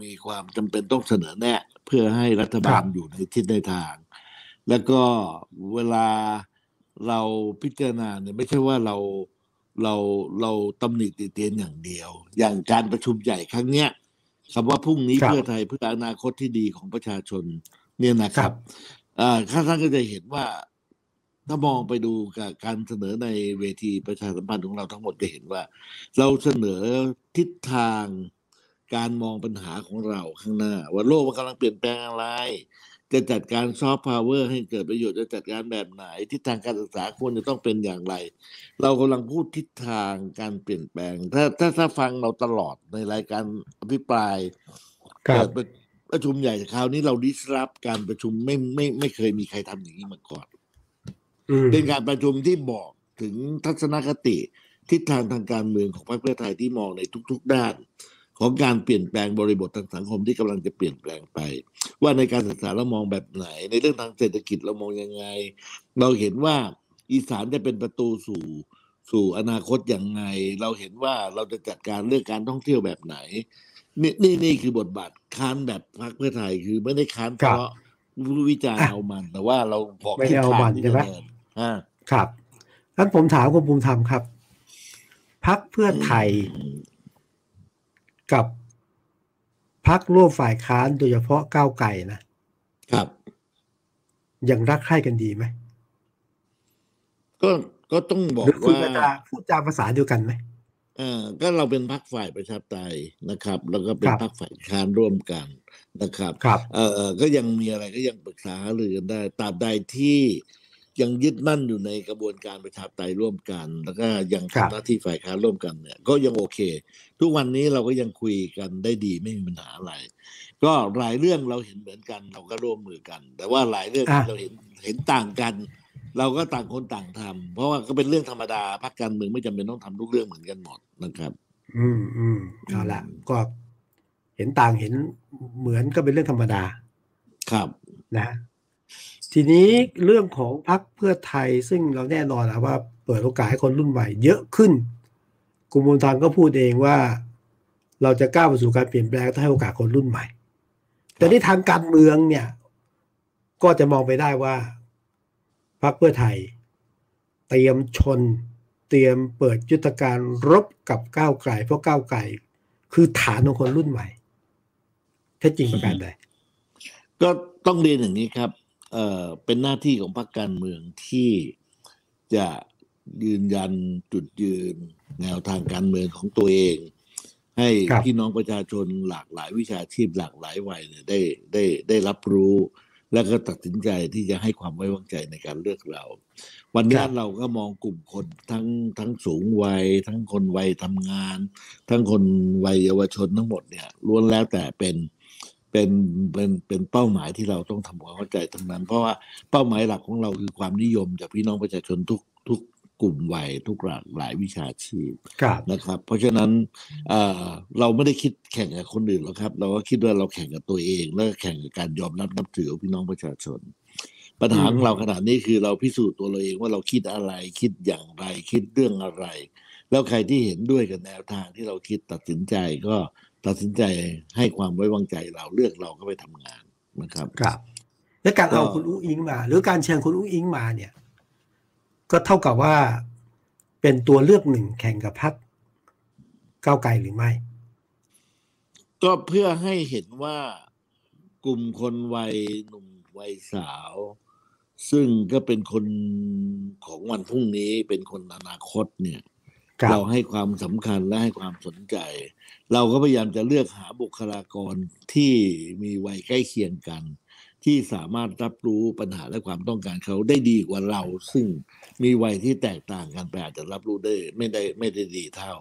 มีความจำเป็นต้องเสนอแนะเพื่อให้รัฐบาลอยู่ในทิศในทาง แล้วก็เวลาเราพิจารณาเนี่ยไม่ใช่ว่าเราเราเราตำหนิติเตียนอย่างเดียว อย่างการประชุมใหญ่ครั้งเนี้ย คำว่าพรุ่งนี้ครับเพื่อไทยเพื่ออนาคตที่ดีของประชาชน เนี่ยนะคครัรับบอ่าท่านก็จะเห็นว่าถ้ามองไปดูกับการเสนอในเวทีประชาสัมพันธ์ของเราทั้งหมดจะเห็นว่า เราเสนอทิศทางการมองปัญหาของเราข้างหน้า ว่าโลกมันกำลังเปลี่ยนแปลงอะไร จะจัดการซอฟต์พาวเวอร์ให้เกิดประโยชน์จะจัดการแบบไหน ทิศทางการศึกษาควรจะต้องเป็นอย่างไร เรากำลังพูดทิศทางการเปลี่ยนแปลง ถ้าถ้าถ้าฟังเราตลอดในรายการอภิปรายครับเปิดประประชุมใหญ่คราวนี้เราดิสรับการประชุมไม่ไม่ไม่เคยมีใครทำอย่างนี้มาก่อนอืมเป็นการประชุมที่บอกถึงทัศนคติทิศทางทางการเมืองของพรรคเพื่อไทยที่มองในทุก ๆ ด้าน ของการเปลี่ยนแปลงบริบททางสังคมที่กำลังจะเปลี่ยนแปลงไป ว่าในการศึกษาเรามองแบบไหน ในเรื่องทางเศรษฐกิจเรามองยังไง เราเห็นว่าอีสานจะเป็นประตูสู่สู่อนาคตอย่างไง เราเห็นว่าเราจะจัดการเรื่องการท่องเที่ยวแบบไหน นี่นี่นี่คือบทบาทค้านแบบพรรคเพื่อไทยคือไม่ได้ค้านเพครับราะวิจารณ์อะเอามัน แต่ว่าเราบอกไม่ได้เอามันทิศทงที่ใช่ไหมจะเดินอ่าครับงั้นผมถามคุณภูมิธรรมครับพักเพื่อไทย กับพักร่วมฝ่ายค้านโดยเฉพาะก้าวไก่นะครับยังรักใคร่กันดีไหมก็ก็ต้องบอหรืกอคุยว่ากันจาพูดจาภาษาเดียวกันไหมเออก็เราเป็นพรรคฝ่ายประชาธิปไตยนะครับ แล้วก็เป็นครับพรรคฝ่ายค้านร่วมกันนะครับครับเออก็ยังมีอะไรก็ยังปรึกษาหารือกันได้ตราบใดที่ ยังยึดมั่นอยู่ในกระบวนการประชาธิปไตยร่วมกัน แล้วก็ยังครับทำหน้าที่ฝ่ายค้านร่วมกันเนี่ย ก็ยังโอเค ทุกวันนี้เราก็ยังคุยกันได้ดีไม่มีปัญหาอะไร ก็หลายเรื่องเราเห็นเหมือนกัน เราก็ร่วมมือกัน แต่ว่าหลายเรื่องที่อะเราเห็นเห็นต่างกัน เราก็ต่างคนต่างทำเพราะว่าก็เป็นเรื่องธรรมดาพรรคการเมืองไม่จำเป็นต้องทำทุกเรื่องเหมือนกันหมดนะครับ อืมอืมเอาละก็เห็นต่างเห็นเหมือนก็เป็นเรื่องธรรมดา ครับนะ ทีนี้เรื่องของพรรคเพื่อไทยซึ่งเราแน่นอนนะว่าเปิดโอกาสให้คนรุ่นใหม่เยอะขึ้นคุณมูลทางก็พูดเองว่า เราจะก้าวไปสู่การเปลี่ยนแปลงต้องให้โอกาสคนรุ่นใหม่ แต่ในทางการเมืองเนี่ย ก็จะมองไปได้ว่าพรรคเพื่อไทย เตรียมชน เตรียมเปิดยุทธการรบกับก้าวไกลเพราะก้าวไกลคือฐานของคนรุ่นใหม่แท้จริงประการใดก็ต้องเรียนอย่างนี้ครับ เอ่อเป็นหน้าที่ของพรรคการเมืองที่จะยืนยันจุดยืนแนวทางการเมืองของตัวเอง ให้ครับพี่น้องประชาชนหลากหลายวิชาชีพหลากหลายวัยเนี่ยได้ได้ได้รับรู้ แล้วก็ตัดสินใจที่จะให้ความไว้วางใจในการเลือกเรา วันนี้ครับเราก็มองกลุ่มคนทั้งทั้งสูงวัย ทั้งคนวัยทำงาน ทั้งคนวัยเยาวชนทั้งหมดเนี่ยล้วนแล้วแต่เป็น เป็นเป็นเป็นเป้าหมายที่เราต้องทำความเข้าใจทั้งนั้น เพราะว่าเป้าหมายหลักของเราคือความนิยมจากพี่น้องประชาชนทุกทุกกลุ่มวัยทุกหลากหลายวิชาชีพครับนะครับ เพราะฉะนั้นเอ่อเราไม่ได้คิดแข่งกับคนอื่นหรอกครับ เราก็คิดว่าเราแข่งกับตัวเอง แล้วก็แข่งกับการยอมรับนับถือของพี่น้องประชาชน ปัญหาของเราขนาดนี้คือเราพิสูจน์ตัวเราเองว่าเราคิดอะไรคิดอย่างไรคิดเรื่องอะไร แล้วใครที่เห็นด้วยกับแนวทางที่เราคิดตัดสินใจก็ ตัดสินใจให้ความไว้วางใจเราเลือกเราก็ไปทำงานนะครับครับ และการเอาก็คุณอุ้งอิงมา หรือการเชิญคุณอุ้งอิงมาเนี่ย ก็เท่ากับว่าเป็นตัวเลือกหนึ่งแข่งกับพรรคก้าวไกลหรือไม่ ก็เพื่อให้เห็นว่ากลุ่มคนวัยหนุ่มวัยสาว ซึ่งก็เป็นคนของวันพรุ่งนี้เป็นคนอนาคตเนี่ยครับ เราให้ความสำคัญและให้ความสนใจ เราก็พยายามจะเลือกหาบุคลากรที่มีวัยใกล้เคียงกัน ที่สามารถรับรู้ปัญหาและความต้องการเขาได้ดีกว่าเรา ซึ่งมีวัยที่แตกต่างกันไปอาจจะรับรู้ได้ไม่ได้ไม่ได้ดีเท่า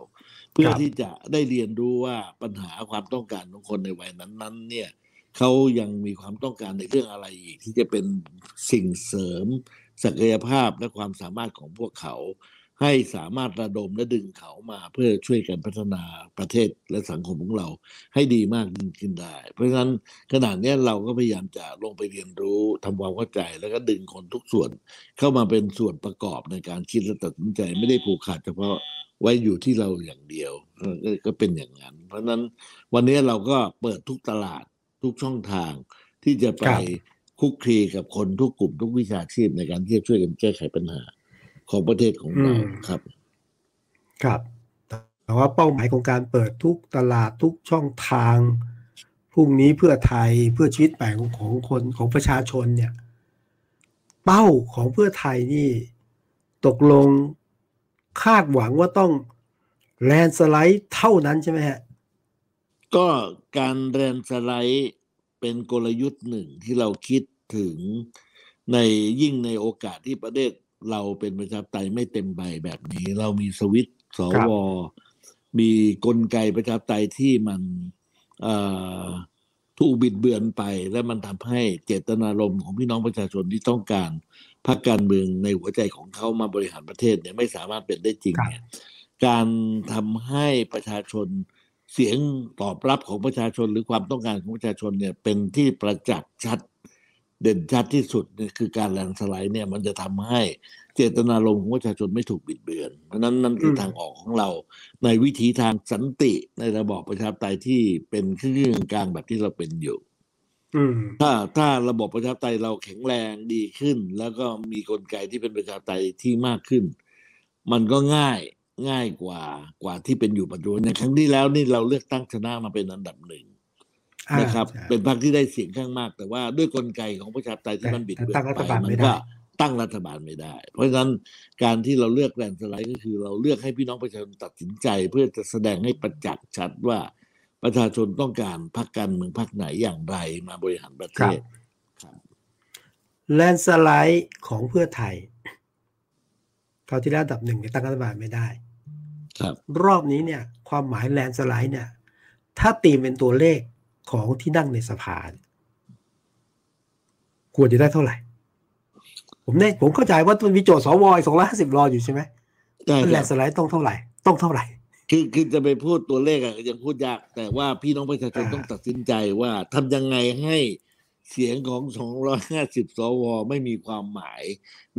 เพื่อที่จะได้เรียนรู้ว่าปัญหาความต้องการของคนในวัยนั้นๆ เนี่ยเขายังมีความต้องการในเรื่องอะไรอีกที่จะเป็นสิ่งเสริมศักยภาพและความสามารถของพวกเขา ให้สามารถระดมและดึงเขามาเพื่อช่วยกันพัฒนาประเทศและสังคมของเราให้ดีมากยิ่งขึ้นได้ เพราะฉะนั้นขณะเนี้ยเราก็พยายามจะลงไปเรียนรู้ทำความเข้าใจแล้วก็ดึงคนทุกส่วน เข้ามาเป็นส่วนประกอบในการคิดและตัดสินใจไม่ได้ผูกขาดเฉพาะไว้อยู่ที่เราอย่างเดียวเออก็ก็เป็นอย่างนั้น เพราะฉะนั้นวันนี้เราก็เปิดทุกตลาดทุกช่องทางที่จะไปครับคุกคีกับคนทุกกลุ่มทุกวิชาชีพในการที่จะช่วยกันแก้ไขปัญหา ของประเทศของเราอืมครับ ครับแต่ว่าเป้าหมายของการเปิดทุกตลาดทุกช่องทางพรุ่งนี้เพื่อไทยเพื่อชีวิตแปลงของคนของประชาชนเนี่ย เป้าของเพื่อไทยนี่ตกลงคาดหวังว่าต้องแลนสไลด์เท่านั้นใช่ไหมฮะ ก็การแรนสไลด์เป็นกลยุทธ์หนึ่งที่เราคิดถึงในยิ่งในโอกาสที่ประเทศ เราเป็นประชาธิปไตยไม่เต็มใบแบบนี้ เรามีสวิตช์สครับวมีกลไกประชาธิปไตยที่มันเอ่อถูกบิดเบือนไป และมันทำให้เจตนารมณ์ของพี่น้องประชาชนที่ต้องการพรรคการเมืองในหัวใจของเขามาบริหารประเทศเนี่ยไม่สามารถเป็นได้จริงครับเนี่ยการทำให้ประชาชนเสียงตอบรับของประชาชนหรือความต้องการของประชาชนเนี่ยเป็นที่ประจักษ์ชัด เด่นชัดที่สุดเนี่ยคือการแลนด์สไลด์เนี่ยมันจะทำให้เจตนารมณ์ของประชาชนไม่ถูกบิดเบือน เพราะฉะนั้นนั่นคือมทางออกของเรา ในวิถีทางสันติในระบอบประชาธิปไตยที่เป็นครึ่งกลางแบบที่เราเป็นอยู่อืมถ้าถ้าระบบประชาธิปไตยเราแข็งแรงดีขึ้น แล้วก็มีกลไกที่เป็นประชาธิปไตยที่มากขึ้น มันก็ง่ายง่ายกว่ากว่าที่เป็นอยู่ปัจจุบันอย่างครั้งที่แล้วนี่เราเลือกตั้งชนะมาเป็นอันดับหนึ่งอ่า นะครับใช่เป็นพรรคที่ได้เสียงข้างมาก แต่ว่าด้วยกลไกของประชาธิปไตยที่แต่มันบิดแต่เบือตั้นงรัไปฐบาลมัไม่นได้ก็ตั้งรัฐบาลไม่ได้ เพราะฉะนั้นการที่เราเลือกแลนด์สไลด์ก็คือเราเลือกให้พี่น้องประชาชนตัดสินใจ เพื่อจะแสดงให้ประจักษ์ชัดว่าประชาชนต้องการพรรคการเมืองพรรคไหนอย่างไรมาบริหารประเทศครับแลนสไลด์ของเพื่อไทยคราวที่แล้วอันดับหนึ่งเนี่ยตั้งรัฐบาลไม่ได้ ครับ รอบนี้เนี่ย ความหมายแลนสไลด์เนี่ย ถ้าตีเป็นตัวเลข ของที่นั่งในสภาเนี่ยควรจะได้เท่าไหร่ ผมเนี่ยผมเข้าใจว่ามันมีโจทย์สวสองร้อยห้าสิบรออยู่ใช่ไหมได้แลครันบสไลด์ต้องเท่าไหร่ ต้องเท่าไหร่ คือคือจะไปพูดตัวเลขอะยังพูดยาก แต่ว่าพี่น้องประชาชนอ่าต้องตัดสินใจว่าทำยังไงให้เสียงของ 250 สว ไม่มีความหมาย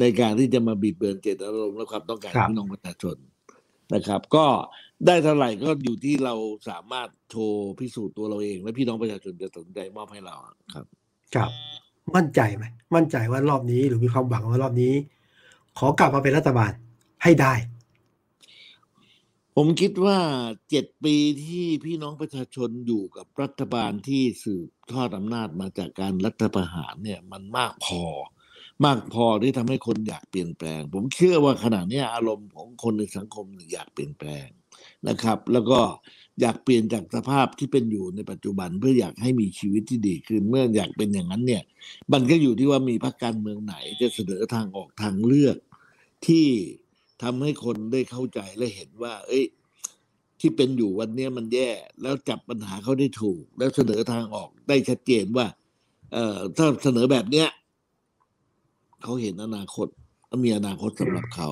ในการที่จะมาบิดเบือนเจตนารมณ์และความต้องการของพี่น้องประชาชนนะครับ ก็ ได้เท่าไหร่ก็อยู่ที่เราสามารถโชว์พิสูจน์ตัวเราเอง และพี่น้องประชาชนจะตัดสินใจมอบให้เราครับ ครับ มั่นใจไหมมั่นใจว่ารอบนี้หรือมีความหวังว่ารอบนี้ ขอกลับมาเป็นรัฐบาลให้ได้ ผมคิดว่าเจ็ดปีที่พี่น้องประชาชนอยู่กับรัฐบาลที่สืบทอดอำนาจมาจากการรัฐประหารเนี่ยมันมากพอ มากพอที่ทำให้คนอยากเปลี่ยนแปลง ผมเชื่อว่าขณะเนี้ยอารมณ์ของคนในสังคมอยากเปลี่ยนแปลง นะครับ แล้วก็อยากเปลี่ยนจากสภาพที่เป็นอยู่ในปัจจุบันเพื่ออยากให้มีชีวิตที่ดีขึ้นเมื่ออยากเป็นอย่างนั้นเนี่ย มันก็อยู่ที่ว่ามีพรรคการเมืองไหนจะเสนอทางออกทางเลือก ที่ทำให้คนได้เข้าใจและเห็นว่า เอ้ย ที่เป็นอยู่วันนี้มันแย่ แล้วจับปัญหาเขาได้ถูก แล้วเสนอทางออกได้ชัดเจนว่า เอ่อถ้าเสนอแบบเนี้ยเขาเห็นอนาคตมีอนาคตสำหรับเขา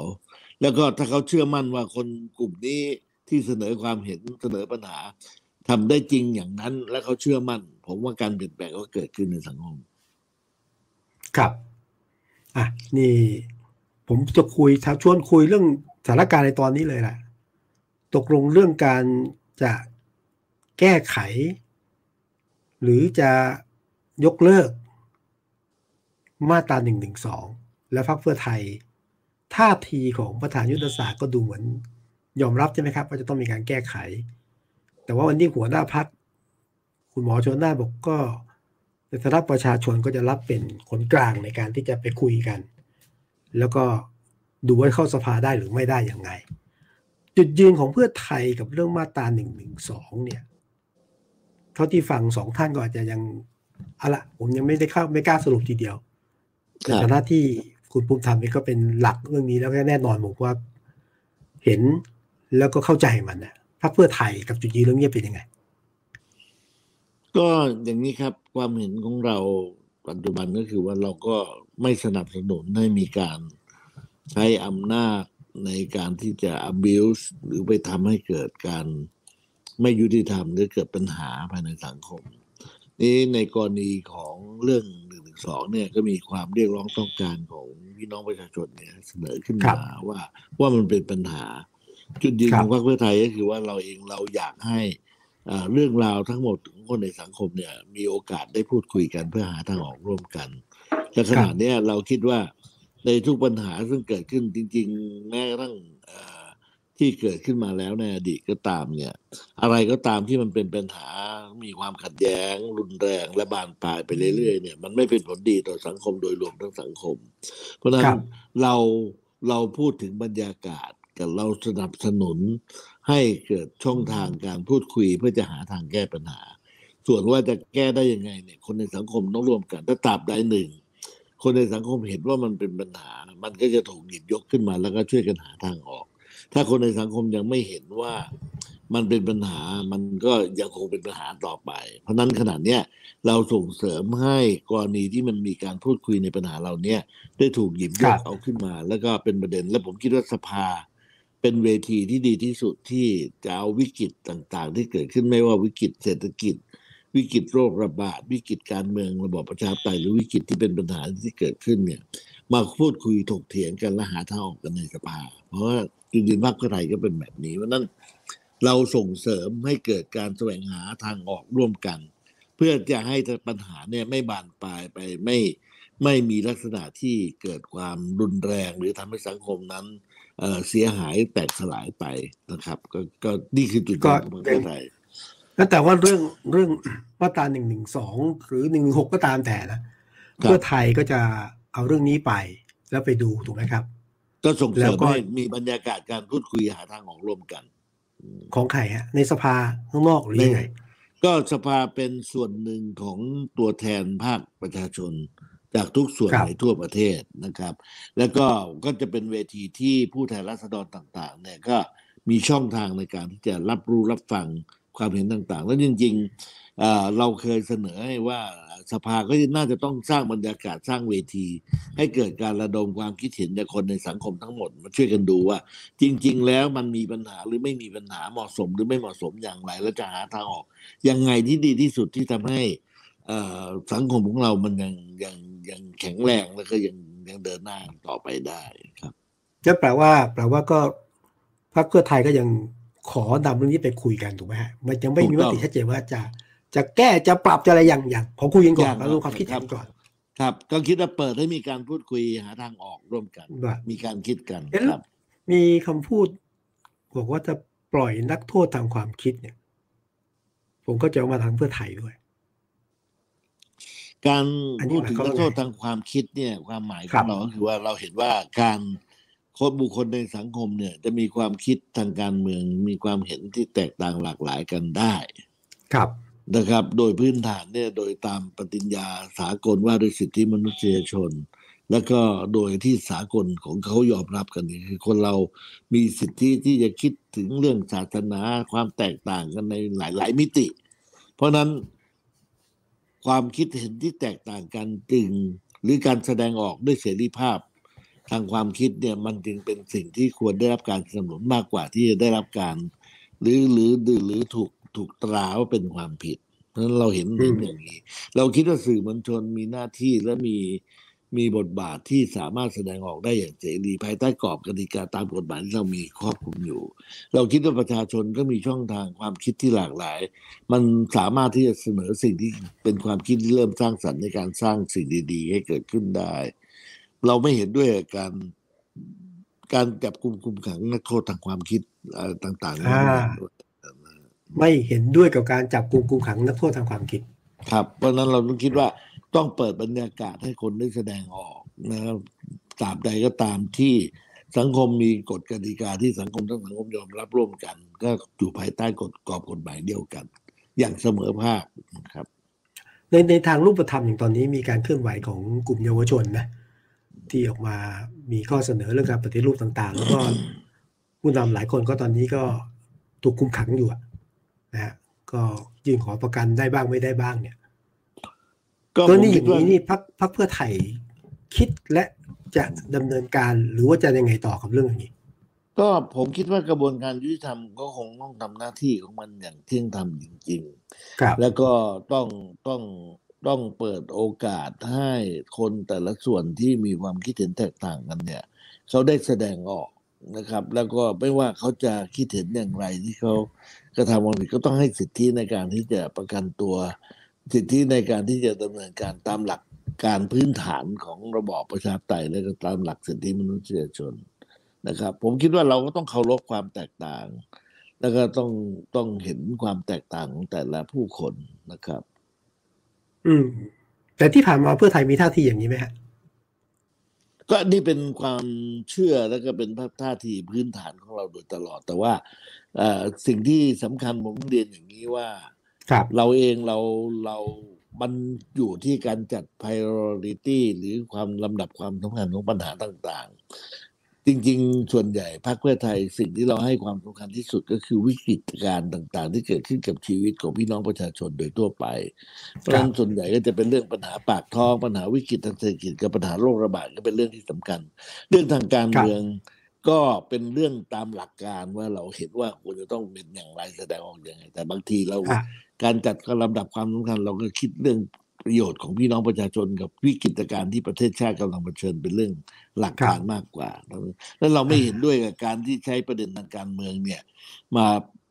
แล้วก็ถ้าเขาเชื่อมั่นว่าคนกลุ่มนี้ ที่เสนอความเห็นเสนอปัญหาทำได้จริงอย่างนั้น และเขาเชื่อมั่น ผมว่าการเปลี่ยนแปลงก็เกิดขึ้นในสังคม ครับอะนี่ ผมจะคุยชวนคุยเรื่องสถานการณ์ในตอนนี้เลยแหละตกลงเรื่องการจะแก้ไข หรือจะยกเลิก มาตราหนึ่งหนึ่งสองและพรรคเพื่อไทย ท่าทีของประธานยุทธศาสตร์ก็ดูเหมือน ยอมรับใช่ไหมครับว่าจะต้องมีการแก้ไข แต่ว่าวันนี้หัวหน้าพักคุณหมอชนน่านบอกก็ในฐานะประชาชนก็จะรับเป็นคนกลางในการที่จะไปคุยกัน แล้วก็ดูว่าเข้าสภาได้หรือไม่ได้อย่างไง จุดยืนของเพื่อไทยกับเรื่องมาตราหนึ่งหนึ่งสองเนี่ย เท่าที่ฟังสองท่านก็อาจจะยังเอาละผมยังไม่ได้เข้าไม่กล้าสรุปทีเดียวครัในบฐานะที่คุณภูมิธรรมเองก็เป็นหลักเรื่องนี้แล้วก็แน่นอนผมว่าเห็น แล้วก็เข้าใจมันนะพรรคเพื่อไทยกับจุดยืนเรื่องนี้เป็นยังไง ก็อย่างนี้ครับความเห็นของเราปัจจุบันก็คือว่าเราก็ไม่สนับสนุนให้มีการใช้อำนาจในการที่จะ abuse หรือไปทำให้เกิดการไม่ยุติธรรมหรือเกิดปัญหาภายในสังคม นี้ในกรณีของเรื่องหนึ่งสองเนี่ยก็มีความเรียกร้องต้องการของพี่น้องประชาชนเนี่ยเสนอขึ้นครัมาบว่าว่ามันเป็นปัญหา จุดยืนครัขบองพรรคเพื่อไทยก็คือว่าเราเองเราอยากให้อ่าเรื่องราวทั้งหมดของคนในสังคมเนี่ย มีโอกาสได้พูดคุยกันเพื่อหาทางออกร่วมกันแต่ขณะเนี้ยเราคิดว่าในทุกปัญหาซึ่งเกิดขึ้นจริง ๆ แม้กระทั่งเอ่อที่เกิดขึ้นมาแล้วในอดีตก็ตามเนี่ย อะไรก็ตามที่มันเป็นปัญหา มีความขัดแย้ง รุนแรงและบานปลายไปเรื่อยๆเนี่ย มันไม่เป็นผลดีต่อสังคมโดยรวมทั้งสังคม เพราะฉะนั้ครันบเราเราพูดถึงบรรยากาศ กับเราสนับสนุนให้เกิดช่องทางการพูดคุยเพื่อจะหาทางแก้ปัญหา ส่วนว่าจะแก้ได้ยังไงเนี่ย คนในสังคมต้องร่วมกัน ถ้าตราบใดหนึ่ง คนในสังคมเห็นว่ามันเป็นปัญหา มันก็จะถูกหยิบยกขึ้นมาแล้วก็ช่วยกันหาทางออก ถ้าคนในสังคมยังไม่เห็นว่ามันเป็นปัญหา มันก็ยังคงเป็นปัญหาต่อไป เพราะฉะนั้นขณะเนี้ยเราส่งเสริมให้กรณีที่มันมีการพูดคุยในปัญหาเหล่าเนี้ยได้ถูกหยิบยครักบเอาขึ้นมา แล้วก็เป็นประเด็น และผมคิดว่าสภา เป็นเวทีที่ดีที่สุดที่จะเอาวิกฤตต่างๆ ที่เกิดขึ้นไม่ว่าวิกฤตเศรษฐกิจ วิกฤตโรคระบาด วิกฤตการเมืองระบอบประชาธิปไตยหรือวิกฤตที่เป็นปัญหาที่เกิดขึ้นเนี่ย มาพูดคุยถกเถียงกันและหาทางออกกันในสภา เพราะว่าจริงๆพรรคเพื่อไทยก็เป็นแบบนี้เพราะฉะนั้นเราส่งเสริมให้เกิดการแสวงหาทางออกร่วมกัน เพื่อจะให้ปัญหาเนี่ยไม่บานปลายไปไม่ไม่มีลักษณะที่เกิดความรุนแรงหรือทำให้สังคมนั้น เอ่อเสียหายแตกสลายไปนะครับ ก็ก็นี่คือจุดยืนของพรรคเพื่อไทยแล้วแต่ว่าเรื่องเรื่องมาตราหนึ่งหนึ่งสองหรือหนึ่งหกก็ตามแต่นะเพื่อไทยก็จะเอาเรื่องนี้ไปแล้วไปดูถูกไหมครับ ก็ส่งเสแล้ริวมก็ให้มีบรรยากาศการพูดคุยหาทางออกร่วมกันอืมของใครฮะ ในสภาข้างนอกหรือยังไงก็สภาเป็นส่วนหนึ่งของตัวแทนภาคประชาชน จากทุกส่วนครับในทั่วประเทศนะครับ แล้วก็ก็จะเป็นเวทีที่ผู้แทนราษฎรต่าง ๆ เนี่ยก็มีช่องทางในการที่จะรับรู้รับฟังความเห็นต่าง ๆ แล้วจริงๆเอ่อเราเคยเสนอให้ว่าสภาก็น่าจะต้องสร้างบรรยากาศสร้างเวที ให้เกิดการระดมความคิดเห็นจากคนในสังคมทั้งหมดมาช่วยกันดูว่า จริง ๆ แล้วมันมีปัญหาหรือไม่มีปัญหาเหมาะสมหรือไม่เหมาะสมอย่างไร แล้วจะหาทางออกยังไงที่ดีที่สุดที่ทำให้เอ่อสังคมของเรามันยังยัง ยังแข็งแรงแล้วก็ยังยังเดินหน้าต่อไปได้ครับก็แปลว่า แปลว่าก็พรรคเพื่อไทยก็ยังขอนำเรื่องนี้ไปคุยกันถูกไหมฮะมันยังไม่มีมติชัดเจนว่าจะจะแก้จะปรับจะอะไรอย่างอย่างขอคุยกันก่อนอย่างแล้วรู้ความคิดเห็นก่อน ครับ ก็คิดว่าเปิดให้มีการพูดคุยหาทางออกร่วมกันว่ามีการคิดกันเอ๊ะครับ มีคำพูด บอกว่าจะปล่อยนักโทษทางความคิดเนี่ย ผมก็จะเอามาทางเพื่อไทยด้วย การอันนี้พูดถึงหมายความนักโทษว่าไงทางความคิดเนี่ย ความหมายขครัองบเราก็คือว่าเราเห็นว่าการคนบุคคลในสังคมเนี่ย จะมีความคิดทางการเมือง มีความเห็นที่แตกต่างหลากหลายกันได้ ครับนะครับ โดยพื้นฐานเนี่ยโดยตามปฏิญญาสากลว่าด้วยสิทธิมนุษยชน แล้วก็โดยที่สากลของเขายอมรับกันนี่คือคนเรามีสิทธิที่จะคิดถึงเรื่องศาสนาความแตกต่างกันในหลาย ๆ มิติ เพราะฉะนั้น ความคิดเห็นที่แตกต่างกันจึงหรือการแสดงออกด้วยเสรีภาพ ทางความคิดเนี่ยมันจึงเป็นสิ่งที่ควรได้รับการสนับสนุนมากกว่าที่จะได้รับการ หรือหรือหรือหรือถูกถูกตราว่าเป็นความผิดเพราะฉะนั้นเราเห็นอืมเห็นอย่างนี้ เราคิดว่าสื่อมวลชนมีหน้าที่และมี มีบทบาทที่สามารถแสดงออกได้อย่างเสรีภายใต้กรอบกติกาตามกฎหมายที่เรามีครอบคลุมอยู่ เราคิดว่าประชาชนก็มีช่องทางความคิดที่หลากหลาย มันสามารถที่จะเสนอสิ่งที่เป็นความคิดที่เริ่มสร้างสรรค์ในการสร้างสิ่งดี ๆ ให้เกิดขึ้นได้ เราไม่เห็นด้วยกับการการจับกุมคุมขังนักโทษทางความคิดเอ่อต่างๆอ่าไม่เห็นด้วยกับการจับกลุ่มคุมขังนักโทษทางความคิด ครับ เพราะฉะนั้นเราต้องคิดว่า ต้องเปิดบรรยากาศให้คนได้แสดงออกนะครับตราบใดก็ตามที่สังคมมีกฎกติกาที่สังคมทั้งสังคมยอมรับร่วมกัน ก็อยู่ภายใต้กฎกรอบกฎหมายเดียวกัน อย่างเสมอภาคนะครับ ในในทางรูปธรรมอย่างตอนนี้มีการเคลื่อนไหวของกลุ่มเยาวชนนะที่ออกมามีข้อเสนอเรื่องการปฏิรูปต่างๆ แล้วก็ผู้นำหลายคนก็ตอนนี้ก็ถูกคุมขังอยู่ะนะฮะก็ยื่นขอประกันได้บ้างไม่ได้บ้างเนี่ย ก็ก็ผมนี่อคิดย่างว่านี้นี่พักพักเพื่อไทยคิดและจะดำเนินการหรือว่าจะยังไงต่อกับเรื่องอย่างนี้ ก็ผมคิดว่ากระบวนการยุติธรรมก็คงต้องทำหน้าที่ของมันอย่างเที่ยงธรรมจริงๆครับแล้วก็ต้องต้องต้องเปิดโอกาสให้คนแต่ละส่วนที่มีความคิดเห็นแตกต่างกันเนี่ยเขาได้แสดงออกนะครับ แล้วก็ไม่ว่าเขาจะคิดเห็นอย่างไรที่เขากระทำความผิดก็ต้องให้สิทธิในการที่จะประกันตัว สิทธิในการที่จะดำเนินการตามหลักการพื้นฐานของระบอบประชาธิปไตยและก็ตามหลักสิทธิมนุษยชนนะครับ ผมคิดว่าเราก็ต้องเคารพความแตกต่าง แล้วก็ต้องต้องเห็นความแตกต่างของแต่ละผู้คนนะครับ อืม แต่ที่ผ่านมาเพื่อไทยมีท่าทีอย่างนี้ไหมฮะก็นี่เป็นความเชื่อแล้วก็เป็นท่าทีพื้นฐานของเราโดยตลอด แต่ว่าเอ่อสิ่งที่สำคัญผมเรียนอย่างนี้ว่า ครับเราเองเราเรามันอยู่ที่การจัด priority หรือความลำดับความสำคัญของปัญหาต่างๆ จริงๆ ส่วนใหญ่พรรคเพื่อไทยสิ่งที่เราให้ความสำคัญที่สุดก็คือวิกฤตการณ์ต่างๆ ที่เกิดขึ้นกับชีวิตของพี่น้องประชาชนโดยทั่วไปเพราะฉะนั้นส่วนใหญ่ก็จะเป็นเรื่องปัญหาปากท้องปัญหาวิกฤตทางเศรษฐกิจกับปัญหาโรคระบาดก็เป็นเรื่องที่สำคัญ เรื่องทางการเมืองก็เป็นเรื่องตามหลักการว่าเราเห็นว่าควรจะต้องเป็นอย่างไรแสดงออกอย่างไรแต่บางทีเราอะ การจัดลำดับความสำคัญ เราก็คิดเรื่องประโยชน์ของพี่น้องประชาชนกับวิกฤตการณ์ที่ประเทศชาติกำลังเผชิญเป็นเรื่องหลักการมากกว่า แล้วเราไม่เห็นด้วยกับการที่ใช้ประเด็นทางการเมืองเนี่ย มา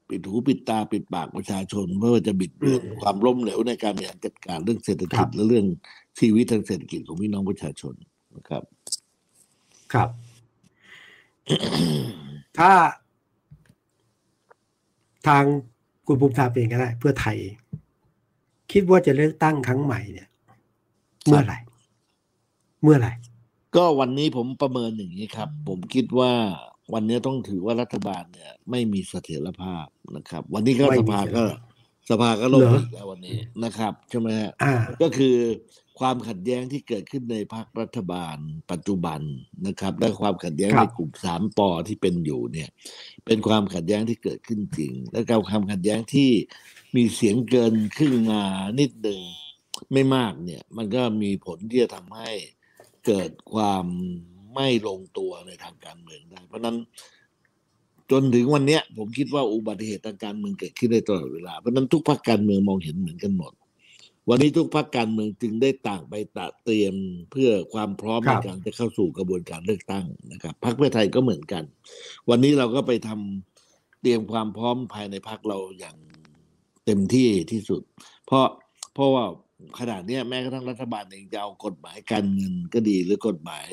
ปิดหูปิดตาปิดปากประชาชนเพื่อจะบิดเบือนอืมความล้มเหลวในการบริหารจัดการเรื่องเศรษฐครักิจบและเรื่องชีวิตทางเศรษฐกิจของพี่น้องประชาชนนะครับ ครับ ถ้าทาง คุณภูมิธรรมเองก็ได้ เพื่อไทย คิดว่าจะเลือกตั้งครั้งใหม่เนี่ย เมื่อไหร่ เมื่อไหร่ ก็วันนี้ผมประเมินอย่างนี้ครับ ผมคิดว่าวันนี้ต้องถือว่ารัฐบาลเนี่ย ไม่มีเสถียรภาพนะครับ วันนี้ก็ไม่สมีภาเสถียรก็ภาพสภาก็ล่มเหรออีกแล้ววันนี้นะครับใช่ไหมฮะอ่าก็คือ ความขัดแย้งที่เกิดขึ้นในพรรครัฐบาล ปัจจุบันนะครับ และความขัดแย้งครัในบกลุ่มสามปอที่เป็นอยู่เนี่ย เป็นความขัดแย้งที่เกิดขึ้นจริง และการความขัดแย้งที่มีเสียงเกินครึ่งมานิดหนึ่งไม่มากเนี่ย มันก็มีผลที่จะทำให้เกิดความไม่ลงตัวในทางการเมืองได้ เพราะฉะนั้นจนถึงวันเนี้ยผมคิดว่าอุบัติเหตุทางการเมืองเกิดขึ้นได้ตลอดเวลาเพราะฉะนั้นทุกพรรคการเมืองมองเห็นเหมือนกันหมด วันนี้ทุกพรรคการเมืองจึงได้ต่างไปตระเตรียมเพื่อความพร้อมครัในบการจะเข้าสู่กระบวนการเลือกตั้งนะครับพรรคเพื่อไทยก็เหมือนกัน วันนี้เราก็ไปทำเตรียมความพร้อมภายในพรรคเราอย่างเต็มที่ที่สุด เพราะเพราะว่าขนาดเนี้ยแม้กระทั่งรัฐบาลเองจะเอากฎหมายการเงินก็ดีหรือกฎหมาย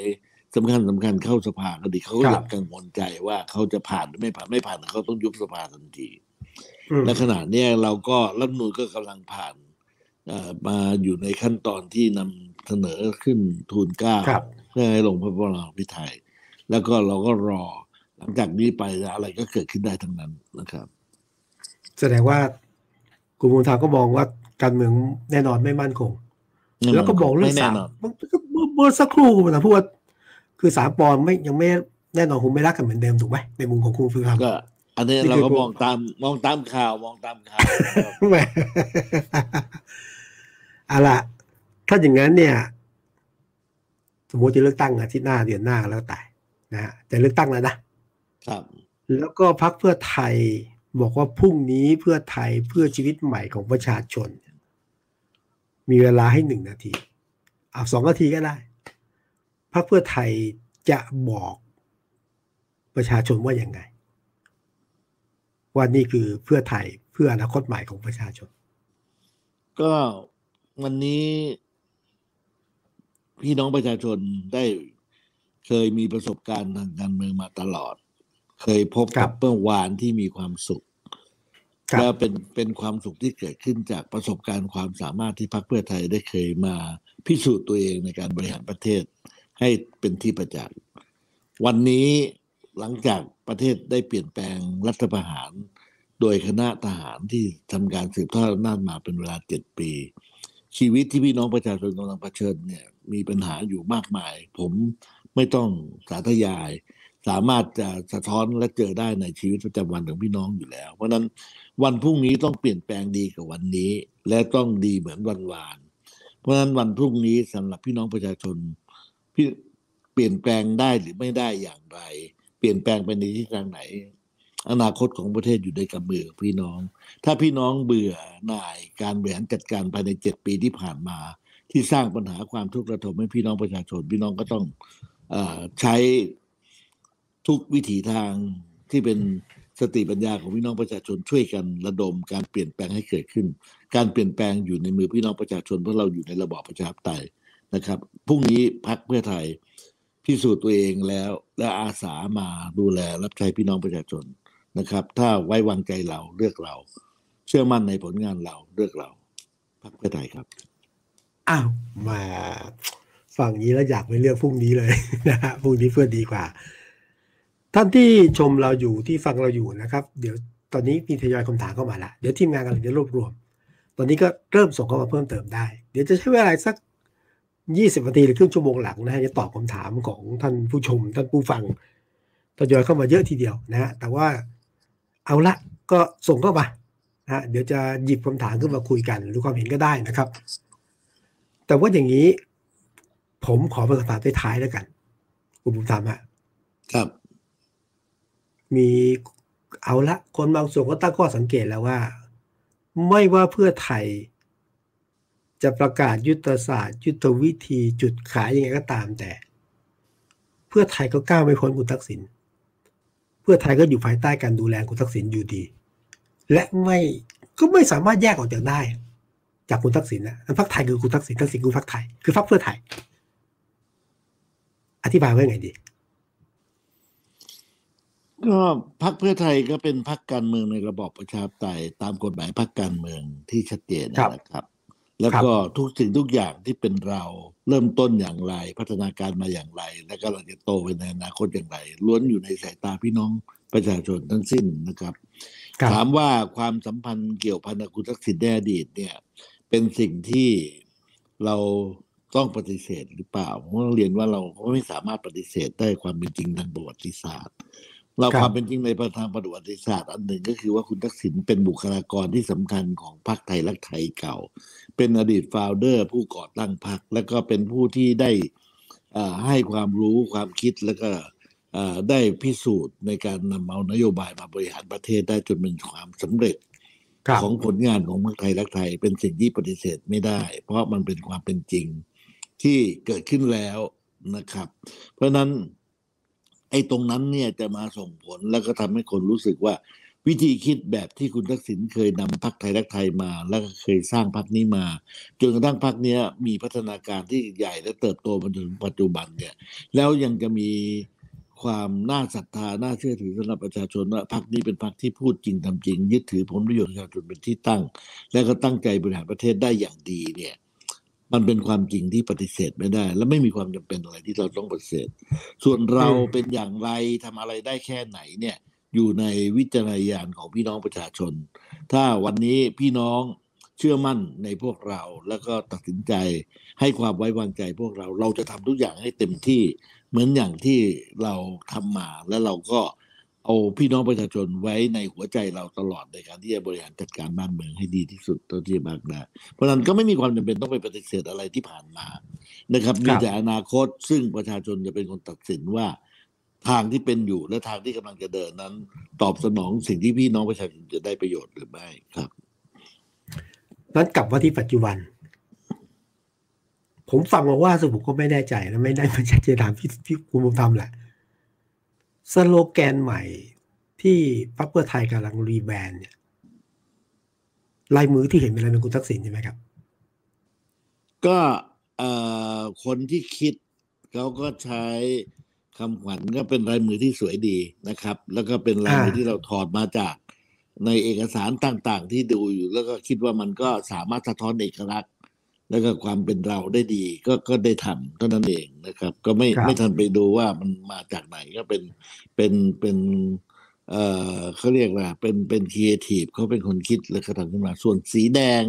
สำคัญสำคัญเข้าสภาก็ดีเขาก็ครับยังกังวลใจว่าเขาจะผ่านหรือไม่ผ่านไม่ผ่านเขาต้องยุบสภาทันทีอืมและขณะเนี้ยเราก็รัฐธรรมนูลก็กำลังผ่านเอ่อ มาอยู่ในขั้นตอนที่นำเสนอขึ้นทูลเกล้าครับเพื่อให้ลงพระบรมพิไทยแล้วก็เราก็รอ หลังจากนี้ไปอะไรก็เกิดขึ้นได้ทั้งนั้นนะครับ แสดงว่าคุณภูมิธรรมก็มองว่าการเมืองแน่นอนไม่มั่นคง แล้วก็บอกเรื่องไม่แน่สามนอนเมื่อเมื่อสักครู่คุณภูมิธรรมพูดว่าคือสามปอนไม่ยังไม่แน่นอนคงไม่รักกันเหมือนเดิมถูกไหมในมุมของคุณภูมิธรรมก็อันนี้นี่เราคือก็พวกมองตามมองตามข่าวมองตามข่าวแหม เอาล่ะถ้าอย่างนั้นเนี่ย สมมติจะเลือกตั้งอาทิตย์หน้าเดือนหน้าแล้วแต่นะฮะจะเลือกตั้งแล้วนะครับ แล้วก็พักเพื่อไทยบอกว่าพรุ่งนี้เพื่อไทยเพื่อชีวิตใหม่ของประชาชน มีเวลาให้หนึ่งนาทีเอาสองนาทีก็ได้พักเพื่อไทยจะบอกประชาชนว่าอย่างไง ว่านี่คือเพื่อไทยเพื่ออนาคตใหม่ของประชาชน ก็ วันนี้พี่น้องประชาชนได้เคยมีประสบการณ์ทางการเมืองมาตลอด เคยพบครักับบเมื่อวานที่มีความสุขครับและเป็นเป็นความสุขที่เกิดขึ้นจากประสบการณ์ความสามารถที่พรรคเพื่อไทยได้เคยมาพิสูจน์ตัวเองในการบริหารประเทศ ให้เป็นที่ประจักษ์วันนี้หลังจากประเทศได้เปลี่ยนแปลงรัฐประหาร โดยคณะทหารที่ทำการสืบทอดอำนาจมาเป็นเวลาเจ็ดปี ชีวิตที่พี่น้องประชาชนกำลังเผชิญเนี่ยมีปัญหาอยู่มากมาย ผมไม่ต้องสาธยาย สามารถจะสะท้อนและเจอได้ในชีวิตประจำวันของพี่น้องอยู่แล้ว เพราะนั้นวันพรุ่งนี้ต้องเปลี่ยนแปลงดีกว่าวันนี้ และต้องดีเหมือนวันวาน เพราะฉะนั้นวันพรุ่งนี้สำหรับพี่น้องประชาชนพี่เปลี่ยนแปลงได้หรือไม่ได้อย่างไร เปลี่ยนแปลงไปในทิศทางไหน อนาคตของประเทศอยู่ในกำมือพี่น้อง ถ้าพี่น้องเบื่อหน่ายการบริหารจัดการภายในเจ็ดปีที่ผ่านมา ที่สร้างปัญหาความทุกข์ระทมให้พี่น้องประชาชน พี่น้องก็ต้องอใช้ทุกวิถีทางที่เป็นสติปัญญาของพี่น้องประชาชนช่วยกันระดมการเปลี่ยนแปลงให้เกิดขึ้น การเปลี่ยนแปลงอยู่ในมือพี่น้องประชาชนเพราะเราอยู่ในระบอบประชาธิปไตยนะครับพรุ่งนี้พักเพื่อไทยพิสูจน์ตัวเองแล้ว และอาสามาดูแลรับใช้พี่น้องประชาชน นะครับ ถ้าไว้วางใจเราเลือกเรา เชื่อมั่นในผลงานเราเลือกเราพรรคเพื่อไทยครับอ้าวมาฟังนี้แล้วอยากไปเลือกพรุ่งนี้เลยนะฮะพรุ่งนี้เพื่อดีกว่า ท่านที่ชมเราอยู่ที่ฟังเราอยู่นะครับ เดี๋ยวตอนนี้มีทยอยคำถามเข้ามาละเดี๋ยวทีมงานกำลังจะรวบรวม ตอนนี้ก็เริ่มส่งเข้ามาเพิ่มเติมได้ เดี๋ยวจะใช้เวลาสักยี่สิบนาทีหรือครึ่งชั่วโมงหลังนะฮะจะตอบคำถามของท่านผู้ชมท่านผู้ฟังทยอยเข้ามาเยอะทีเดียวนะฮะแต่ว่า เอาละก็ส่งเข้ามานะฮะเดี๋ยวจะหยิบคำถามขึ้นมาคุยกันหรือความเห็นก็ได้นะครับ แต่ว่าอย่างนี้ ผมขอเป็นคำถามท้ายๆแล้วกันคุณบุญธรรมฮะครับ มีเอาละคนบางส่วนก็ตั้งข้อสังเกตแล้วว่า ไม่ว่าเพื่อไทย จะประกาศยุทธศาสตร์ ยุทธวิธีจุดขายยังไงก็ตามแต่ เพื่อไทยก็ก้าวไม่พ้นคุณทักษิณ เพื่อไทยก็อยู่ภายใต้การดูแลคุณทักษิณอยู่ดี และไม่ก็ไม่สามารถแยกออกจากได้ จากคุณทักษิณนะพรรคไทยคือคุณทักษิณทักษิณคือพรรคไทยคือพรรคเพื่อไทย อธิบายไว้ไงดี ก็พรรคเพื่อไทยก็เป็นพรรคการเมืองในระบอบประชาธิปไตยตามกฎหมายพรรคการเมืองที่ชัดเจนนะครับ แล้วก็ทุกสิ่งทุกอย่างที่เป็นเราเริ่มต้นอย่างไร พัฒนาการมาอย่างไร และก็เราจะโตไปในอนาคตอย่างไร ล้วนอยู่ในสายตาพี่น้องประชาชนทั้งสิ้นนะครับครับถามว่าความสัมพันธ์เกี่ยวพันกับคุณทักษิณในอดีตเนี่ย เป็นสิ่งที่เราต้องปฏิเสธหรือเปล่าผมต้องเรียนว่าเราก็ไม่สามารถปฏิเสธได้ความเป็นจริงทางประวัติศาสตร์ เราครับความเป็นจริงในทางประวัติศาสตร์อันหนึ่งก็คือว่าคุณทักษิณเป็นบุคลากรที่สำคัญของพรรคไทยรักไทยเก่า เป็นอดีตฟาวเดอร์ ผู้ก่อตั้งพรรคแล้วก็เป็นผู้ที่ได้อ่าให้ความรู้ความคิดแล้วก็อ่าได้พิสูจน์ในการนำเอานโยบายมาบริหารประเทศได้จนเป็นความสำเร็จครับของผลงานของเมืองไทยรักไทย เป็นสิ่งที่ปฏิเสธไม่ได้ เพราะมันเป็นความเป็นจริงที่เกิดขึ้นแล้วนะครับ เพราะฉะนั้น ไอ้ตรงนั้นเนี่ยจะมาส่งผลแล้วก็ทำให้คนรู้สึกว่า วิธีคิดแบบที่คุณทักษิณเคยนำพรรคไทยรักไทยมา แล้วก็เคยสร้างพรรคนี้มาจนกระทั่งพรรคเนี้มีพัฒนาการที่ใหญ่และเติบโตมาจนถึงปัจจุบันเนี่ยแล้วยังจะมีความน่าศรัทธา น่าเชื่อถือสำหรับประชาชนว่าพรรคนี้เป็นพรรคที่พูดจริงทำจริง ยึดถือผลประโยชน์ประชาชนเป็นที่ตั้ง และก็ตั้งใจบริหารประเทศได้อย่างดีเนี่ย มันเป็นความจริงที่ปฏิเสธไม่ได้ และไม่มีความจำเป็นอะไรที่เราต้องปฏิเสธ ส่วนเราเป็นอย่างไรทำอะไรได้แค่ไหนเนี่ย อยู่ในวิจารณญาณของพี่น้องประชาชน ถ้าวันนี้พี่น้องเชื่อมั่นในพวกเราแล้วก็ตัดสินใจให้ความไว้วางใจพวกเรา เราจะทำทุกอย่างให้เต็มที่เหมือนอย่างที่เราทำมา แล้วเราก็ เอาพี่น้องประชาชนไว้ในหัวใจเราตลอดในการที่จะบริหารจัดการบ้านเมืองให้ดีที่สุดเท่าที่จะมากได้เพราะฉะนั้นก็ไม่มีความจำเป็นต้องไปปฏิเสธอะไรที่ผ่านมานะครับมีแต่อนาคตซึ่งประชาชนจะเป็นคนตัดสินว่าทางที่เป็นอยู่และทางที่กำลังจะเดินนั้น ตอบสนองสิ่งที่พี่น้องประชาชนจะได้ประโยชน์หรือไม่ครับนั้นกลับมาที่ปัจจุบัน ผมฟังมาว่าสผมก็ไม่แน่ใจและไม่ได้มาชัดเจนถามพี่พี่คุณบุญธรรมแหละ สโลแกนใหม่ที่พรรคเพื่อไทยกำลังรีแบรนด์เนี่ยลายมือที่เห็นเป็นลายมือคุณทักษิณใช่ไหมครับ ก็เอ่อคนที่คิดเขาก็ใช้คำขวัญก็เป็นลายมือที่สวยดีนะครับ แล้วก็เป็นลายมืออ่าที่เราถอดมาจากในเอกสารต่างๆ ที่ดูอยู่ แล้วก็คิดว่ามันก็สามารถสะท้อนเอกลักษณ์ แล้วก็ความเป็นเราได้ดี ก็ก็ได้ทำเท่านั้นเองนะครับ ก็ไม่ครับไม่ทันไปดูว่ามันมาจากไหนก็เป็นเป็นเป็นเอ่อเขาเรียกว่าเป็นเป็นครีเอทีฟเขาเป็นคนคิดแล้วก็ทำขึ้นมาส่วนสีแดง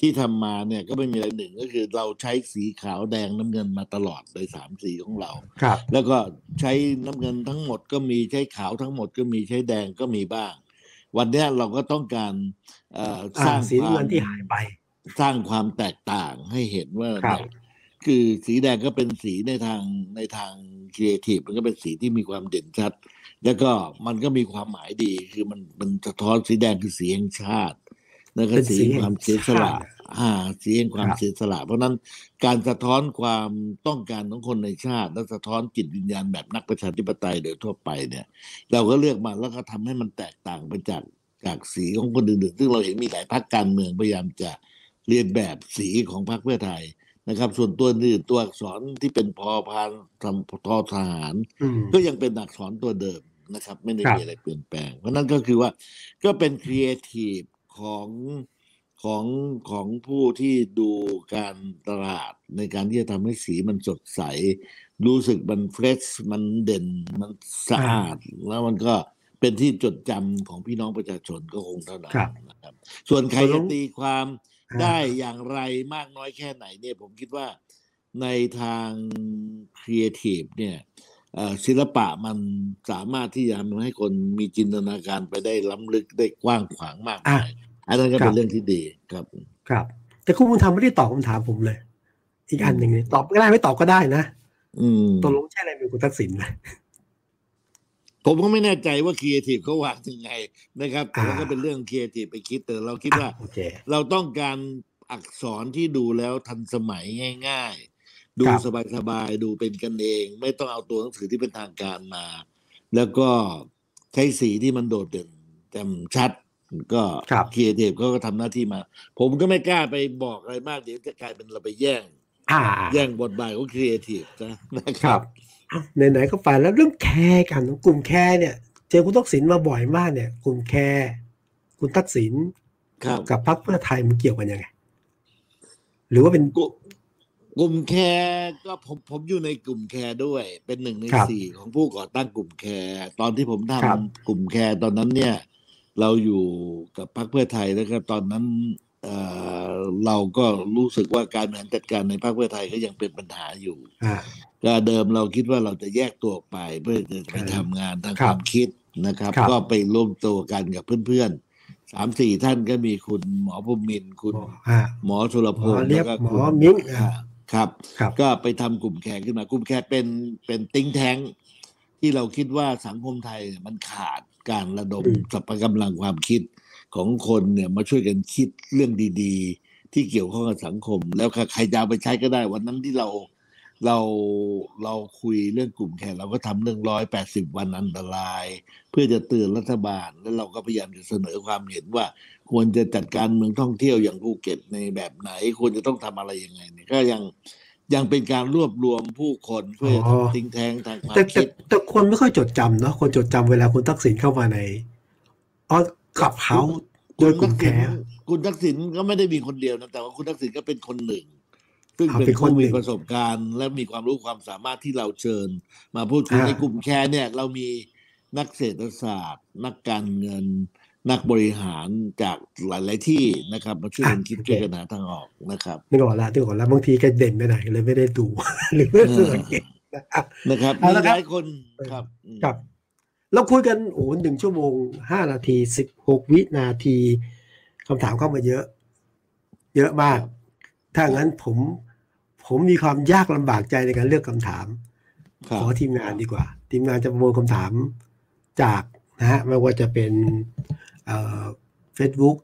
ที่ทำมาเนี่ยก็ไม่มีอะไรหนึ่งก็คือเราใช้สีขาวแดงน้ำเงินมาตลอดในสามสีของเราครับ แล้วก็ใช้น้ำเงินทั้งหมดก็มีใช้ขาวทั้งหมดก็มีใช้แดงก็มีบ้าง วันเนี้ยเราก็ต้องการเอ่อสอ่าร้างสีควาเงิมนที่หายไป สร้างความแตกต่างให้เห็นว่าครับเนี่ยคือสีแดงก็เป็นสีในทางในทางครีเอทีฟมันก็เป็นสีที่มีความเด่นชัด แล้วก็มันก็มีความหมายดี คือมันมันสะท้อนสีแดงคือสีแห่งชาติแล้วก็เป็นสีสีแห่งแห่งความเสียสละชาติอ่าสีแห่งความครับ เสียสละ เพราะฉะนั้นการสะท้อนความต้องการของคนในชาติ และสะท้อนจิตวิญญาณแบบนักประชาธิปไตยโดยทั่วไปเนี่ย เราก็เลือกมาแล้วก็ทำให้มันแตกต่างไปจากจากสีของคนอื่นๆซึ่งเราเห็นมีหลายพรรคการเมืองพยายามจะ เลียนแบบสีของพรรคเพื่อไทยนะครับ ส่วนตัวอื่นตัวอักษรที่เป็นพอพานทำทอทหารอืมก็ยังเป็นอักษรตัวเดิมนะครับ ไม่ได้ครับมีอะไรเปลี่ยนแปลง เพราะนั้นก็คือว่าก็เป็นครีเอทีฟของของของผู้ที่ดูการตลาดในการที่จะทำให้สีมันสดใส รู้สึกมัน fresh มันเด่นมันสะอาด แล้วมันก็เป็นที่จดจำของพี่น้องประชาชนก็คงเท่านั้นครับนะครับ ส่วนใครแล้จะวตีความอ่า ได้อย่างไรมากน้อยแค่ไหนเนี่ย ผมคิดว่าในทางครีเอทีฟเนี่ยเอ่อศิลปะมันสามารถที่จะทำให้คนมีจินตนาการไปได้ล้ำลึกได้กว้างขวางมากมายอันนั้นก็ครัเป็บนเรื่องที่ดีครับ ครับ แต่คุณบุญธรรมไม่ได้ตอบคำถามผมเลย อีกอันหนึ่งเนี่ยตอบก็ได้ไม่ตอบก็ได้นะ อืมตกลงใช่อะไรเป็นคุณทักษิณไหม ผมก็ไม่แน่ใจว่าครีเอทีฟเขาวางยังไงนะครับ แต่ว่าอ่าก็เป็นเรื่องครีเอทีฟไปคิดแต่เราคิดว่าอะโอเคเราต้องการอักษรที่ดูแล้วทันสมัยง่าย ๆ ดูครับสบายๆดูเป็นกันเอง ไม่ต้องเอาตัวหนังสือที่เป็นทางการมา แล้วก็ใช้สีที่มันโดดเด่นแจ่มชัดก็ครับครีเอทีฟเขาก็ทำหน้าที่มา ผมก็ไม่กล้าไปบอกอะไรมากเดี๋ยวจะกลายเป็นเราไปแย่งอ่าแย่งบทบาทของครีเอทีฟนะนะคครัรั บบไหนๆก็ไปแล้วเรื่องแคร์กันกลุ่มแคร์เนี่ย เจอคุณทักษิณมาบ่อยมากเนี่ย กลุ่มแคร์คุณทักษิณครับกับพรรคเพื่อไทยมันเกี่ยวกันยังไงหรือว่าเป็นกลุ่มกลุ่มแคร์ก็ผมผมอยู่ในกลุ่มแคร์ด้วย เป็นหนึ่งในครับสี่ของผู้ก่อตั้งกลุ่มแคร์ตอนที่ผมทำครับกลุ่มแคร์ตอนนั้นเนี่ย เราอยู่กับพรรคเพื่อไทยแล้วก็ตอนนั้นเอ่อเราก็รู้สึกว่าการบริหารจัดการในพรรคเพื่อไทยก็ยังเป็นปัญหาอยู่อ่า ก็เดิมเราคิดว่าเราจะแยกตัวออกไปเพื่อจะไปทำงานทางคครับวามคิดนะครับครับ ก็ไปร่วมตัวกันกับเพื่อนๆสามสี่ท่านก็มีคุณหมอภูมินทร์คุณอ่าหมอสุรพงศ์หมอเรียบแล้วก็หมอคุณมิ้งอ่าครับครับก็ไปทำกลุ่มแขกขึ้นมากลุ่มแขกเป็นเป็นติ้งแท้งที่เราคิดว่าสังคมไทยเนี่ยมันขาดการระดมอืมสรรพกำลังความคิดของคนเนี่ยมาช่วยกันคิดเรื่องดี ๆ ที่เกี่ยวข้องกับสังคม แล้วใครจะเอาไปใช้ก็ได้ วันนั้นที่เรา เราเราคุยเรื่องกลุ่มแขกเราก็ทำเรื่องร้อยแปดสิบวันอันตราย เพื่อจะเตือนรัฐบาล แล้วเราก็พยายามจะเสนอความเห็นว่า ควรจะจัดการเมืองท่องเที่ยวอย่างภูเก็ตในแบบไหน ควรจะต้องทำอะไรยังไงเนี่ยก็ยังยังเป็นการรวบรวมผู้คนเพื่ออ๋อทำทิ้งแท้งทางความแต่แต่คิดแต่คนไม่ค่อยจดจำเนาะคนจดจำเวลาคุณทักษิณเข้ามาในอ๋อ Clubhouse โดยกลุ่มแคร์คุณทักษิณก็ไม่ได้มีคนเดียวนะแต่ว่าคุณทักษิณก็เป็นคนหนึ่ง ซึ่งอ่าเป็นเป็นคนผู้หนึ่มีประสบการณ์ และมีความรู้ความสามารถที่เราเชิญ มาพูดคุยอ่าในกลุ่มแคร์เนี่ยเรามีนักเศรษฐศาสตร์ นักการเงิน นักบริหารจากหลาย ๆ ที่นะครับมาช่วยกันคิดช่วยกันหาทางออกนะครับนึกออกแล้วนึกออกแล้วบางทีแกเด่นไปไหนเลยไม่ได้ดูหรือไม่ได้สังเกตนะครับนะครับเอามีละครับลายคนครับอืมครับเราคุยกันโอ้โหหนึ่งชั่วโมงห้านาทีสิบหกวินาทีคำถามเข้ามาเยอะ เยอะมาก ถ้างั้นผม ผมมีความยากลำบากใจในการเลือกคำถามครัขบอทีมงานดีกว่า ทีมงานจะประมวลคำถามจากนะฮะไม่ว่าจะเป็นเอ่อ Facebook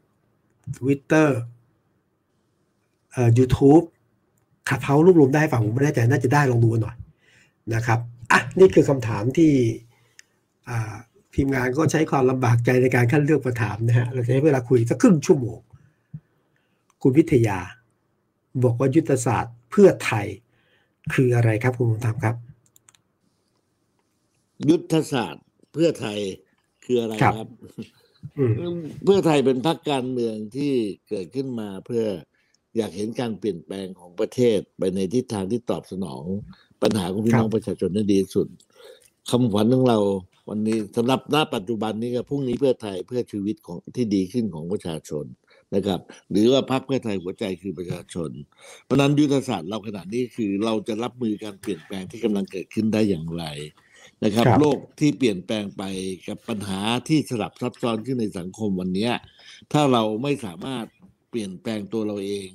Twitter เอ่อ YouTube ขับเฮารวบรวมได้ฝั่งผมไม่แน่ใจน่าจะได้ลองดูกันหน่อยนะครับอะนี่คือคำถามที่อ่าทีมงานก็ใช้ความลำบากใจในการคัดเลือกมาถามนะฮะเราจะใช้เวลาคุยสักครึ่งชั่วโมง คุณวิทยา บอกว่ายุทธศาสตร์ เพื่อไทย คืออะไรครับคุณภูมิธรรมครับ ยุทธศาสตร์เพื่อไทยคืออะไรครับครับอืมเพื่อไทยเป็นพรรคการเมืองที่เกิดขึ้นมาเพื่ออยากเห็นการเปลี่ยนแปลงของประเทศไปในทิศทางที่ตอบสนอง ปัญหาของพี่น้องประชาชนได้ดีที่สุดคำขวัญของเราวันนี้สำหรับณปัจจุบันนี้ก็พรุ่งนี้เพื่อไทยเพื่อชีวิตของที่ดีขึ้นของประชาชน นะครับ หรือว่าพรรคเพื่อไทยหัวใจคือประชาชน เพราะฉะนั้นยุทธศาสตร์เราขณะนี้คือเราจะรับมือการเปลี่ยนแปลงที่กำลังเกิดขึ้นได้อย่างไรนะครับครับ โลกที่เปลี่ยนแปลงไปกับปัญหาที่สลับซับซ้อนขึ้นในสังคมวันเนี้ยถ้าเราไม่สามารถเปลี่ยนแปลงตัวเราเอง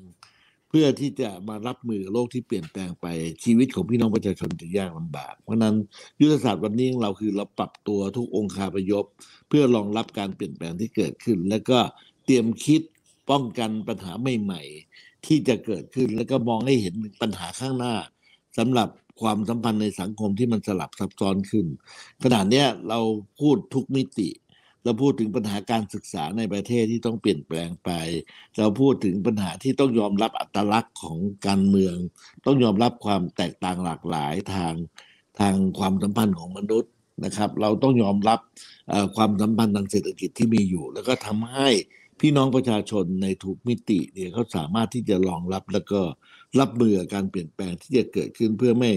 เพื่อที่จะมารับมือกับโลกที่เปลี่ยนแปลงไปชีวิตของพี่น้องประชาชนจะยากลำบาก เพราะฉะนั้นยุทธศาสตร์วันนี้ของเราคือเราปรับตัวทุกองค์คาพยพ เพื่อรองรับการเปลี่ยนแปลงที่เกิดขึ้น แล้วก็เตรียมคิด ป้องกันปัญหาใหม่ๆที่จะเกิดขึ้น แล้วก็มองให้เห็นปัญหาข้างหน้าสำหรับความสัมพันธ์ในสังคมที่มันสลับซับซ้อนขึ้นขณะเนี้เราพูดทุกมิติ เราพูดถึงปัญหาการศึกษาในประเทศที่ต้องเปลี่ยนแปลงไป เราพูดถึงปัญหาที่ต้องยอมรับอัตลักษณ์ของการเมือง ต้องยอมรับความแตกต่างหลากหลายทางทางความสัมพันธ์ของมนุษย์นะครับ เราต้องยอมรับความสัมพันธ์ทางเศรษฐกิจที่มีอยู่ แล้วก็ทำให้ พี่น้องประชาชนในทุกมิติเนี่ยเขาสามารถที่จะรองรับแล้วก็รับมือกับการเปลี่ยนแปลงที่จะเกิดขึ้นเพื่อไม่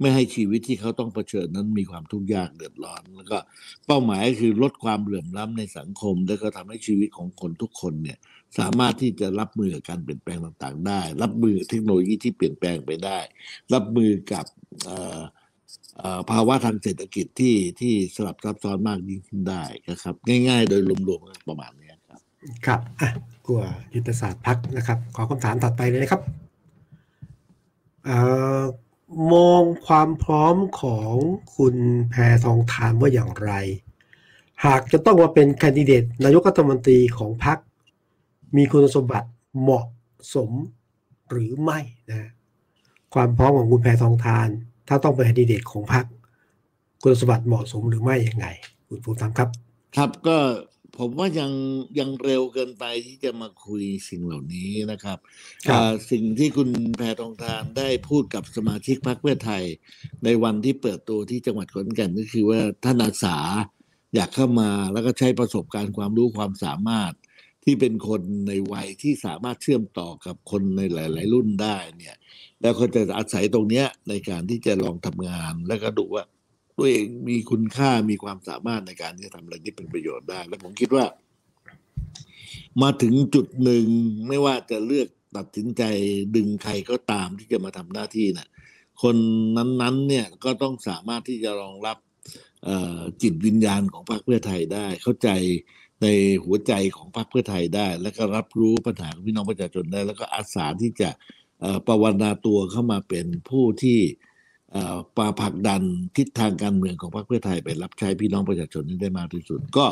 ไม่ให้ชีวิตที่เขาต้องเผชิญนั้นมีความทุกข์ยากเดือดร้อน แล้วก็เป้าหมายคือลดความเหลื่อมล้ำในสังคม แล้วก็ทำให้ชีวิตของคนทุกคนเนี่ยสามารถที่จะรับมือกับการเปลี่ยนแปลงต่างๆ ได้ รับมือเทคโนโลยีที่เปลี่ยนแปลงไปได้ รับมือกับภาวะทางเศรษฐกิจที่ที่สลับซับซ้อนมากยิ่งขึ้นได้นะครับ ง่าย ๆ โดยรวมๆประมาณนี้ ครับอะกลัวยุทธศาสตร์พักนะครับ ขอคำถามถัดไปเลยนะครับมองความพร้อมของคุณแพทองทานว่าอย่างไร หากจะต้องมาเป็นแคนดิเดตนายกรัฐมนตรีของพรรคมีคุณสมบัติเหมาะสมหรือไม่นะความพร้อมของคุณแพทองทาน ถ้าต้องเป็นแคนดิเดตของพรรคคุณสมบัติเหมาะสมหรือไม่อย่างไง คุณภูมิธรรมครับ ครับก็ ผมว่ายังยังเร็วเกินไปที่จะมาคุยสิ่งเหล่านี้นะครับสิ่งที่คุณแพทองทานได้พูดกับสมาชิกพรรคเพื่อไทย ในวันที่เปิดตัวที่จังหวัดขอนแก่นก็คือว่าท่านอาสาอยากเข้ามาแล้วก็ใช้ประสบการณ์ความรู้ความสามารถที่เป็นคนในวัยที่สามารถเชื่อมต่อกับคนในหลาย ๆ รุ่นได้เนี่ย แล้วก็จะอาศัยตรงเนี้ยในการที่จะลองทำงานแล้วก็ดูว่า ตัวเองมีคุณค่ามีความสามารถในการที่จะทำอะไรที่เป็นประโยชน์ได้ และผมคิดว่า มาถึงจุดหนึ่งไม่ว่าจะเลือกตัดสินใจดึงใครก็ตามที่จะมาทำหน้าที่นะ่ะ คนนั้นๆ เนี่ยก็ต้องสามารถที่จะรองรับจิตวิญญาณของพรรคเพื่อไทยได้ เข้าใจในหัวใจของพรรคเพื่อไทยได้ แล้วก็รับรู้ปัญหาของพี่น้องประชาชนได้ แล้วก็อาสาที่จะประวันาตัวเข้ามาเป็นผู้ที่ ปาผักดันทิศทางการเมืองของพรรคเพื่อไทยไปรับใช้พี่น้องประชาชนได้มากที่สุด ก็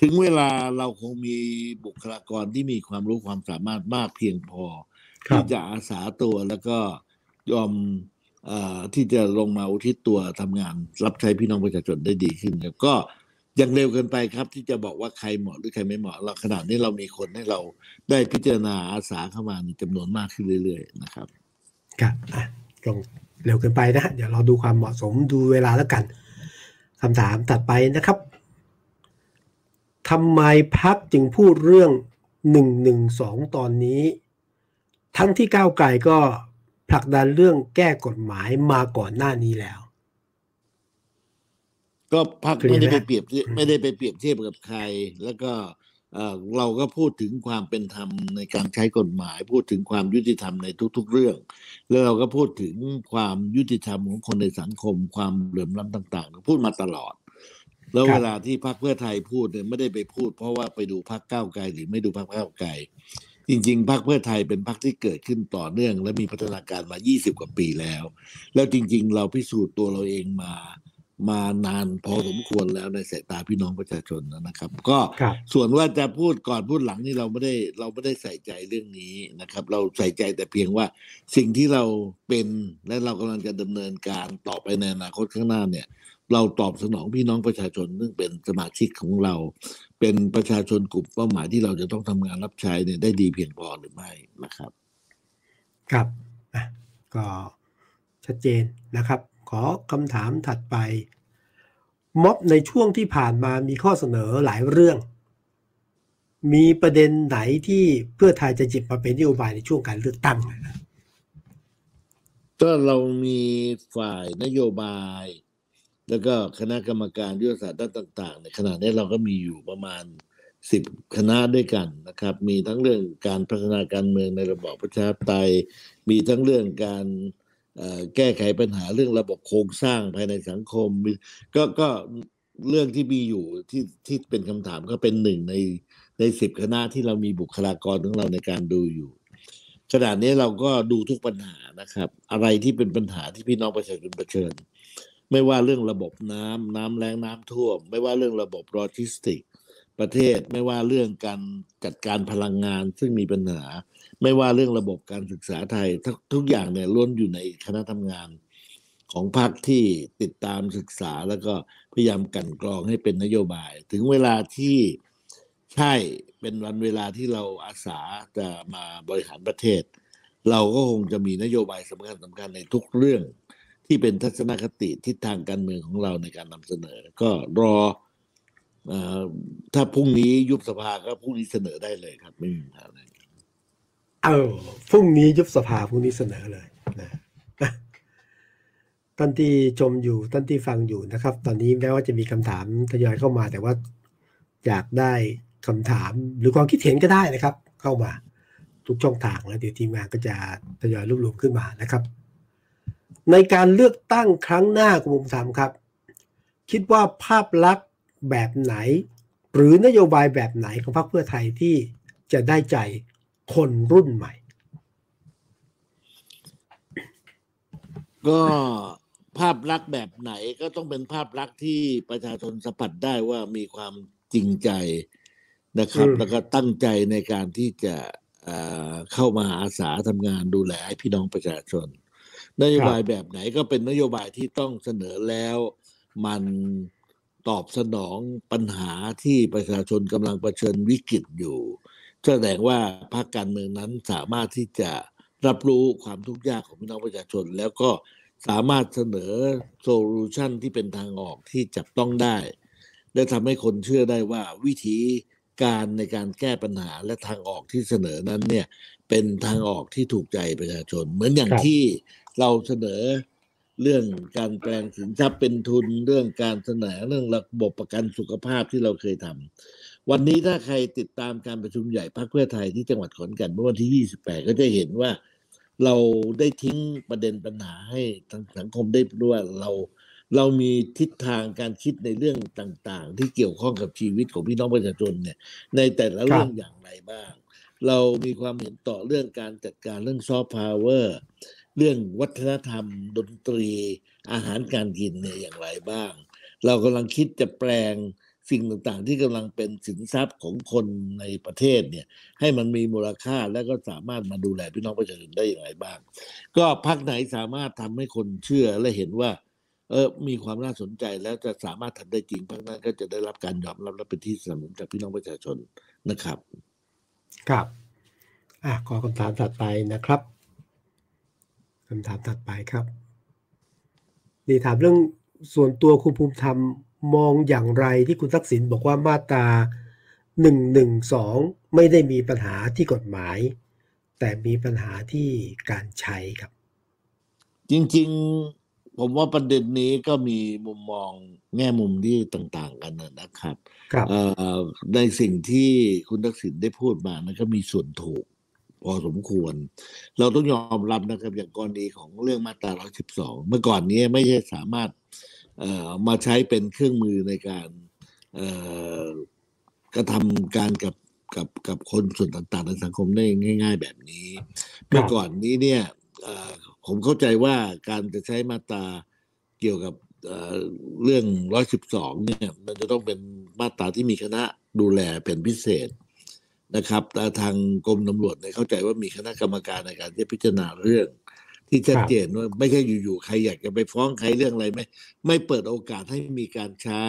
ถึงเวลาเราคงมีบุคลากรที่มีความรู้ความสามารถมากเพียงพอ ที่จะอาสาตัวแล้วก็ยอมอที่จะลงมาอุทิศตัวทำงาน รับใช้พี่น้องประชาชนได้ดีขึ้นครับก็ยังเร็วเกินไปครับ ที่จะบอกว่าใครเหมาะหรือใครไม่เหมาะเราขนาดนี้เรามีคนให้เราได้พิจารณาอาสาเข้ามาในจำนวนมากขึ้นเรื่อย ๆ นะครับครับอะลง เร็วเกินไปนะเดี๋ยวเราดูความเหมาะสมดูเวลาแล้วกันคำถามตัดไปนะครับทำไมพักจึงพูดเรื่องหนึ่งหนึ่งสองตอนนี้ ทั้งที่ก้าวไกลก็ผลักดันเรื่องแก้กฎหมายมาก่อนหน้านี้แล้ว ก็พักไม่ได้ไปเปรียบไม่ได้ไปเปรียบเทียบกับใคร แล้วก็ เราก็พูดถึงความเป็นธรรมในการใช้กฎหมาย พูดถึงความยุติธรรมในทุก ๆ เรื่อง แล้วเราก็พูดถึงความยุติธรรมของคนในสังคม ความเหลื่อมล้ำต่างๆ พูดมาตลอด แล้วเวลาที่พรรคเพื่อไทยพูดเนี่ยไม่ได้ไปพูด เพราะว่าไปดูพรรคก้าวไกลหรือไม่ดูพรรคก้าวไกลจริงๆพรรคเพื่อไทยเป็นพรรคที่เกิดขึ้นต่อเนื่อง และมีพัฒนาการมา 20 กว่าปีแล้ว แล้วจริง ๆ เราพิสูจน์ตัวเราเองมา มานานพอสมควรแล้วในสายตาพี่น้องประชาชนนะครับ ก็ส่วนว่าจะพูดก่อนพูดหลังนี่เราไม่ได้เราไม่ได้ใส่ใจเรื่องนี้นะครับ เราใส่ใจแต่เพียงว่าสิ่งที่เราเป็นและเรากำลังจะดำเนินการต่อไปในอนาคตข้างหน้าเนี่ย เราตอบสนองพี่น้องประชาชนซึ่งเป็นสมาชิกของเรา เป็นประชาชนกลุ่มเป้าหมายที่เราจะต้องทำงานรับใช้เนี่ยได้ดีเพียงพอหรือไม่นะครับ ครับก็ชัดเจนนะครับข อคำถามถัดไป ม็อบในช่วงที่ผ่านมามีข้อเสนอหลายเรื่อง มีประเด็นไหนที่เพื่อไทยจะจิบมาเป็นนโยบายในช่วงการเลือกตั้งก็เรามีฝ่ายนโยบาย แล้วก็คณะกรรมการยุทธศาสตร์ด้านต่างๆในขณะนี้เราก็มีอยู่ประมาณสิบคณะด้วยกันนะครับ มีทั้งเรื่องการพัฒนาการเมืองในระบอบประชาธิปไตย มีทั้งเรื่องการ แก้ไขปัญหาเรื่องระบบโครงสร้างภายในสังคม ก็ก็เรื่องที่มีอยู่ที่ที่เป็นคำถามก็เป็นหนึ่งในในสิบคณะที่เรามีบุคลากรของเราในการดูอยู่ขณะนี้เราก็ดูทุกปัญหานะครับ อะไรที่เป็นปัญหาที่พี่น้องประชาชนเผชิญ ไม่ว่าเรื่องระบบน้ำน้ำแรงน้ำท่วม ไม่ว่าเรื่องระบบโลจิสติก ประเทศไม่ว่าเรื่องการจัดการพลังงานซึ่งมีปัญหา ไม่ว่าเรื่องระบบการศึกษาไทยทุกอย่างเนี่ยล้วนอยู่ในคณะทำงานของพรรคที่ติดตามศึกษาแล้วก็พยายามกันกรองให้เป็นนโยบาย ถึงเวลาที่ใช่เป็นวันเวลาที่เราอาสาจะมาบริหารประเทศ เราก็คงจะมีนโยบายสำคัญสำคัญในทุกเรื่องที่เป็นทัศนคติทิศทางการเมืองของเราในการนำเสนอ ก็รอออถ้าพรุ่งนี้ยุบสภาก็พรุ่งนี้เสนอได้เลยครับ ไม่มีปัญหาอะไร เออพรุ่งนี้ยุบสภาพรุ่งนี้เสนอเลยนะท่านที่ชมอยู่ท่านที่ฟังอยู่นะครับ ตอนนี้แม้ว่าจะมีคำถามทยอยเข้ามาแต่ว่าอยากได้คำถามหรือความคิดเห็นก็ได้นะครับ เข้ามาทุกช่องทางแล้วเดี๋ยวทีมงานก็จะทยอยรวบรวมขึ้นมานะครับ ในการเลือกตั้งครั้งหน้าคุณภูมิธรรมครับ คิดว่าภาพลักษณ์แบบไหน หรือนโยบายแบบไหนของพรรคเพื่อไทยที่จะได้ใจ คนรุ่นใหม่ ก็ภาพลักษณ์แบบไหนก็ต้องเป็นภาพลักษณ์ที่ประชาชนสัมผัสได้ว่ามีความจริงใจนะครับอืมแล้วก็ตั้งใจในการที่จะเอ่อเข้ามาอาสาทำงานดูแลให้พี่น้องประชาชน นโยบายแบบไหนก็เป็นนโยบายที่ต้องเสนอแล้ว มันตอบสนองปัญหาที่ประชาชนกำลังเผชิญวิกฤตอยู่ แสดงว่าพรรคการเมืองนั้นสามารถที่จะรับรู้ความทุกข์ยากของพี่น้องประชาชน แล้วก็สามารถเสนอ solution ที่เป็นทางออกที่จับต้องได้ และทำให้คนเชื่อได้ว่าวิธีการในการแก้ปัญหาและทางออกที่เสนอนั้นเนี่ยเป็นทางออกที่ถูกใจประชาชน เหมือนอย่างที่เราเสนอเรื่องการแปลงสินทรัพย์เป็นทุนเรื่องการเสนอเรื่องระบบประกันสุขภาพที่เราเคยทำ วันนี้ถ้าใครติดตามการประชุมใหญ่พรรคเพื่อไทยที่จังหวัดขอนแก่นเมื่อวันที่ 28 ก็จะเห็นว่าเราได้ทิ้งประเด็นปัญหาให้ทางสังคมได้รู้ว่าเราเรามีทิศทางการคิดในเรื่องต่างๆ ที่เกี่ยวข้องกับชีวิตของพี่น้องประชาชนเนี่ย ในแต่ละเรื่องอย่างไรบ้าง เรามีความเห็นต่อเรื่องการจัดการเรื่องซอฟต์พาวเวอร์เรื่องวัฒนธรรม ดนตรีอาหารการกินเนี่ยอย่างไรบ้าง เรากำลังคิดจะแปลง สิ่งต่างๆ ที่กำลังเป็นสินทรัพย์ของคนในประเทศเนี่ยให้มันมีมูลค่าและก็สามารถมาดูแลพี่น้องประชาชนได้อย่างไรบ้าง ก็พักไหนสามารถทำให้คนเชื่อและเห็นว่าเออมีความน่าสนใจแล้วจะสามารถทำได้จริงพักนั้นก็จะได้รับการยอมรับและเป็นที่สนับสนุนจากพี่น้องประชาชนนะครับ ครับอะขอคำถามถัดไปนะครับคำถามถัดไปครับ นี่ถามเรื่องส่วนตัวคุณภูมิธรรม มองอย่างไรที่คุณทักษิณบอกว่ามาตราหนึ่งหนึ่งสองไม่ได้มีปัญหาที่กฎหมาย แต่มีปัญหาที่การใช้ครับ จริงๆผมว่าประเด็นนี้ก็มีมุมมองแง่มุมที่ต่าง ๆ กันนะครับครับเอ่อในสิ่งที่คุณทักษิณได้พูดมานะก็มีส่วนถูกพอสมควร เราต้องยอมรับนะครับ อย่างกรณีของเรื่องมาตรา 112 เมื่อก่อนนี้ไม่ใช่สามารถเอ่อ มาใช้เป็นเครื่องมือในการเอ่อกระทำการกับกับกับคนส่วนต่างๆในสังคมได้ง่าย ๆ แบบนี้ เมื่อก่อนนี้เนี่ยเอ่อผมเข้าใจว่าการจะใช้มาตราเกี่ยวกับเอ่อเรื่อง112เนี่ยมันจะต้องเป็นมาตราที่มีคณะดูแลเป็นพิเศษนะครับแต่ทางกรมตำรวจเนี่ยเข้าใจว่ามีคณะกรรมการในการที่พิจารณาเรื่อง ที่ชัดเจนว่าไม่ใช่อยู่ๆใครอยากจะไปฟ้องใครเรื่องอะไรไม่ไม่เปิดโอกาสให้มีการใช้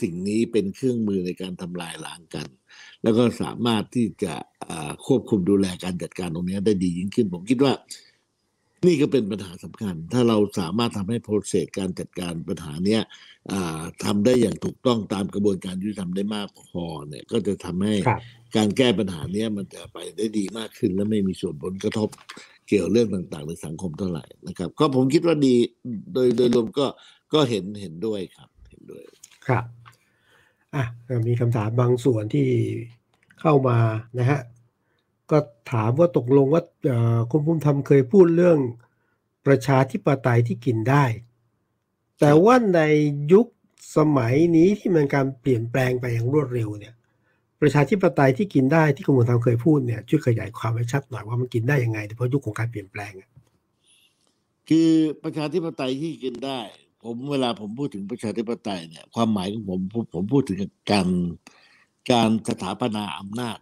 สิ่งนี้เป็นเครื่องมือในการทำลายล้างกัน แล้วก็สามารถที่จะอ่าควบคุมดูแลการจัดการตรงนี้ได้ดียิ่งขึ้น ผมคิดว่า นี่ก็เป็นปัญหาสำคัญ ถ้าเราสามารถทำให้โปรเซสการจัดการปัญหาเนี้ยอ่าทำได้อย่างถูกต้องตามกระบวนการยุติธรรมได้มากพอเนี่ย ก็จะทำให้ครับการแก้ปัญหาเนี้ยมันจะไปได้ดีมากขึ้น และไม่มีส่วนผลกระทบ เกี่ยวเรื่องต่างๆในสังคมเท่าไหร่นะครับ ก็ผมคิดว่าดีโดยโดยรวมก็ก็เห็นเห็นด้วยครับ เห็นด้วยครับอะมีคำถามบางส่วนที่เข้ามานะฮะก็ถามว่าตกลงว่าคุณภูมิธรรมเคยพูดเรื่องประชาธิปไตยที่กินได้ แต่ว่าในยุคสมัยนี้ที่มันการเปลี่ยนแปลงไปอย่างรวดเร็วเนี่ย ประชาธิปไตยที่กินได้ที่คุณภูมิธรรมเคยพูดเนี่ยช่วยขยายความให้ชัดหน่อยว่ามันกินได้ยังไงเพราะยุคของการเปลี่ยนแปลงอะคือประชาธิปไตยที่กินได้ ผมเวลาผมพูดถึงประชาธิปไตยเนี่ย ความหมายของผมผมผมพูดถึงการการสถาปนาอำนาจ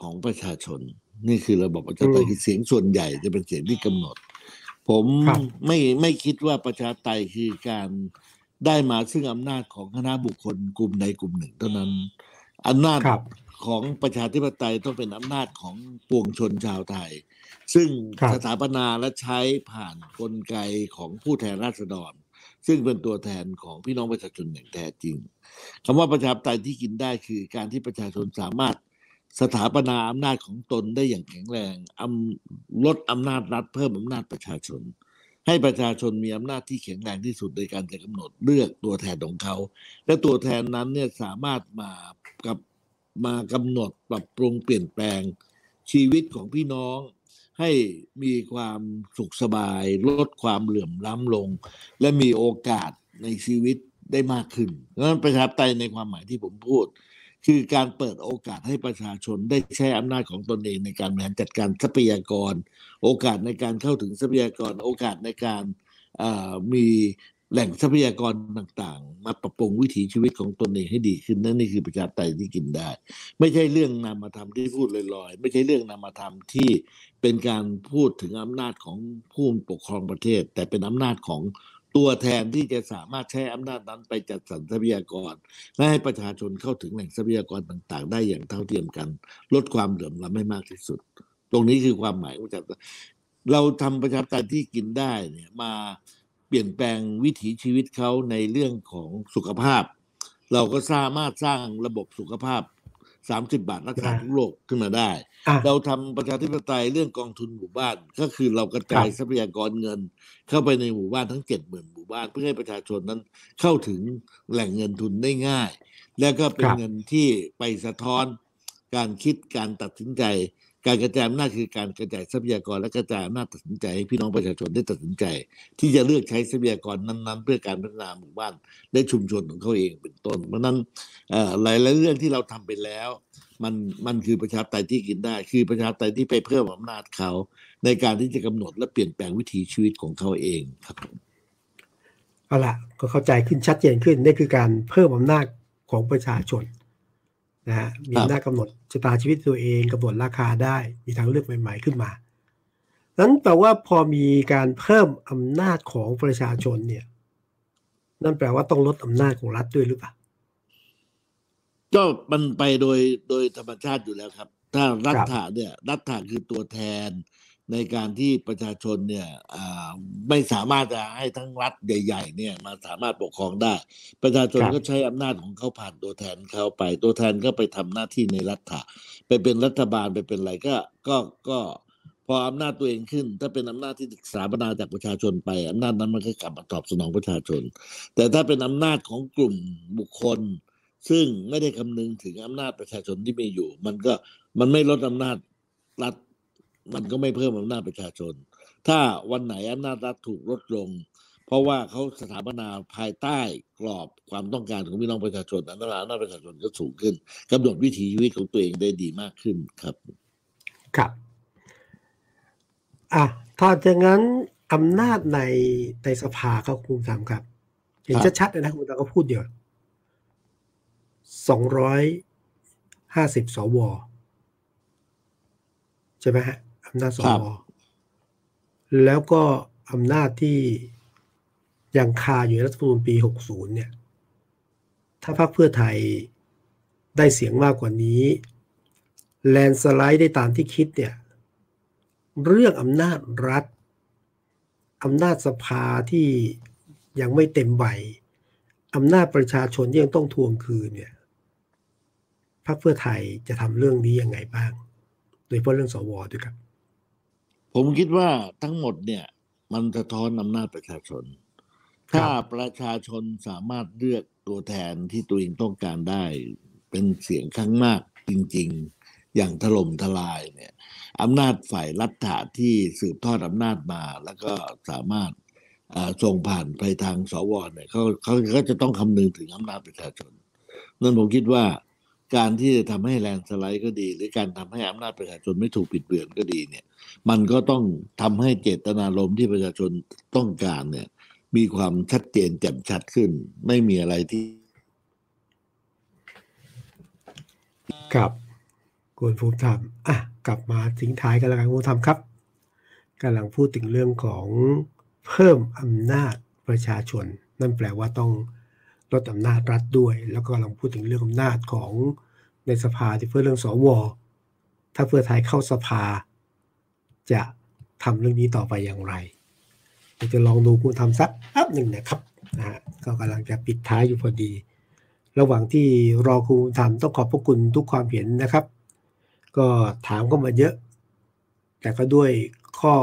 ของประชาชน นี่คือระบบประชาธิปไตยคือเสียงส่วนใหญ่จะเป็นเสียงที่กำหนด ผมครับไม่ไม่คิดว่าประชาธิปไตยคือการได้มาซึ่งอำนาจของคณะบุคคลกลุ่มใดกลุ่มหนึ่งเท่านั้น อำนาจครับของประชาธิปไตยต้องเป็นอำนาจของปวงชนชาวไทย ซึ่งครับสถาปนาและใช้ผ่านกลไกของผู้แทนราษฎร ซึ่งเป็นตัวแทนของพี่น้องประชาชนอย่างแท้จริงคำว่าประชาธิปไตยที่กินได้คือการที่ประชาชนสามารถสถาปนาอำนาจของตนได้อย่างแข็งแรงอำลดอำนาจรัฐเพิ่มอำนาจประชาชน ให้ประชาชนมีอำนาจที่แข็งแรงที่สุดในการจะกำหนดเลือกตัวแทนของเขา และตัวแทนนั้นเนี่ยสามารถมา กับมากำหนดปรับปรุงเปลี่ยนแปลง ชีวิตของพี่น้องให้มีความสุขสบาย ลดความเหลื่อมล้ำลง และมีโอกาสในชีวิตได้มากขึ้นนั้นประชาธิปไตยในความหมายที่ผมพูด คือการเปิดโอกาสให้ประชาชนได้ใช้อำนาจของตนเองในการบริหารจัดการทรัพยากร โอกาสในการเข้าถึงทรัพยากร โอกาสในการมี แหล่งทรัพยากรต่างๆ มาปรับปรุงวิถีชีวิตของตนเองให้ดีขึ้นนั่นนี่คือประชาธิปไตยที่กินได้ ไม่ใช่เรื่องนามธรรมที่พูดลอยๆ ไม่ใช่เรื่องนามธรรมที่เป็นการพูดถึงอำนาจของผู้ปกครองประเทศ แต่เป็นอำนาจของตัวแทนที่จะสามารถใช้อำนาจนั้นไปจัดสรรทรัพยากร และให้ประชาชนเข้าถึงแหล่งทรัพยากรต่างๆ ได้อย่างเท่าเทียมกัน ลดความเหลื่อมล้ำให้มากที่สุด ตรงนี้คือความหมายของประชาไตยเราทำประชาธิปไตยที่กินได้เนี่ยมา เปลี่ยนแปลงวิถีชีวิตเขาในเรื่องของสุขภาพ เราก็สามารถสร้างระบบสุขภาพ 30 บาทรักษาได้ทุกโรคขึ้นมาได้อะเราทำประชาธิปไตยเรื่องกองทุนหมู่บ้าน ก็คือเรากระจายครับทรัพยากรเงิน เข้าไปในหมู่บ้านทั้งเจ็ดหมื่นหมู่บ้าน เพื่อให้ประชาชนนั้นเข้าถึงแหล่งเงินทุนได้ง่าย แล้วก็เป็นครับเงินที่ไปสะท้อนการคิดการตัดสินใจ การกระจายอำนาจคือการกระจายทรัพยากรและกระจายอำนาจตัดสินใจให้พี่น้องประชาชนได้ตัดสินใจ ที่จะเลือกใช้ทรัพยากรนั้นๆ เพื่อการพัฒนาหมู่บ้านและชุมชนของเขาเองเป็นต้น เพราะนั้นอ่อหลายๆเรื่องที่เราทำไปแล้ว มันมันคือประชาธิปไตยที่กินได้ คือประชาธิปไตยที่ไปเพิ่มอำนาจเขา ในการที่จะกำหนดและเปลี่ยนแปลงวิถีชีวิตของเขาเองครับเอาละก็เข้าใจขึ้นชัดเจนขึ้นนี่คือการเพิ่มอำนาจของประชาชน นะฮะมีครับอำนาจกำหนดชะตาชีวิตตัวเองกำหนดราคาได้มีทางเลือกใหม่ ๆ ขึ้นมานั้นแปลว่าพอมีการเพิ่มอำนาจของประชาชนเนี่ย นั่นแปลว่าต้องลดอำนาจของรัฐด้วยหรือเปล่าก็มันไปโดยโดยธรรมชาติอยู่แล้วครับ ถ้ารัครับฐะเนี่ย รัฐะคือตัวแทน ในการที่ประชาชนเนี่ยอ่าไม่สามารถจะให้ทั้งรัฐใหญ่ ๆ เนี่ยมาสามารถปกครองได้ ประชาชนครับก็ใช้อำนาจของเขาผ่านตัวแทนเขาไป ตัวแทนก็ไปทำหน้าที่ในรัฐะไปเป็นรัฐบาลไปเป็นอะไรก็ก็ก็พออำนาจตัวเองขึ้น ถ้าเป็นอำนาจที่สถาปนาจากประชาชนไปอำนาจนั้นมันก็กลับมาตอบสนองประชาชน แต่ถ้าเป็นอำนาจของกลุ่มบุคคล ซึ่งไม่ได้คำนึงถึงอำนาจประชาชนที่มีอยู่ มันก็มันไม่ลดอำนาจรัฐ มันก็ไม่เพิ่มอำนาจประชาชน ถ้าวันไหนอำนาจรัฐถูกลดลง เพราะว่าเขาสถาปนาภายใต้กรอบความต้องการของพี่น้องประชาชนอำนาจอำนาจประชาชนก็สูงขึ้นกำหนดวิถีชีวิตของตัวเองได้ดีมากขึ้นครับ ครับอะถ้าอย่างนั้นอำนาจในในสภาครับคุณภูมิธรรมครับ เห็นชัดๆเลยนะคุณภูมิธรรมก็พูดเดียวสองร้อยห้าสิบสวใช่ไหมฮะ อำนาจสครัวบแล้วก็อำนาจที่ยังคาอยู่ในรัฐธรรมนูญปีหกศูนย์เนี่ย ถ้าพรรคเพื่อไทยได้เสียงมากกว่านี้ แลนสไลด์ได้ตามที่คิดเนี่ย เรื่องอำนาจรัฐอำนาจสภาที่ยังไม่เต็มใบอำนาจประชาชนที่ยังต้องทวงคืนเนี่ยพรรคเพื่อไทยจะทำเรื่องนี้ยังไงบ้าง โดยเฉพาะเรื่องสวด้วยครับ ผมคิดว่าทั้งหมดเนี่ย มันสะท้อนอำนาจประชาชนครับถ้าประชาชนสามารถเลือกตัวแทนที่ตัวเองต้องการได้ เป็นเสียงข้างมากจริง ๆ อย่างถล่มทลายเนี่ยอำนาจฝ่ายรัฐะที่สืบทอดอำนาจมา แล้วก็สามารถอ่าส่งผ่านไปทางสวเนี่ยเขาเขาก็จะต้องคำนึงถึงอำนาจประชาชนนั่นผมคิดว่า การที่จะทำให้แลนสไลด์ก็ดี หรือการทำให้อำนาจประชาชนไม่ถูกปิดเบือนก็ดีเนี่ย มันก็ต้องทำให้เจตนารมณ์ที่ประชาชนต้องการเนี่ย มีความชัดเจนแจ่มชัดขึ้น ไม่มีอะไรที่ ครับคุณภูมิธรรมอะกลับมาทิ้งท้ายกันแล้วกันคุณภูมิธรรมครับกำลังพูดถึงเรื่องของเพิ่มอำนาจประชาชน นั่นแปลว่าต้อง ลดอำนาจรัฐด้วย แล้วก็กำลังพูดถึงเรื่องอำนาจของในสภาที่เพื่อเรื่องสวถ้าเพื่อไทยเข้าสภา จะทำเรื่องนี้ต่อไปอย่างไรเราจะลองดูคุณทำสักแป๊บหนึ่งนะครับนะฮะก็กำลังจะปิดท้ายอยู่พอดี ระหว่างที่รอคุณทำต้องขอบพระคุณทุกความเห็นนะครับ ก็ถามก็มาเยอะ แต่ก็ด้วยข้อ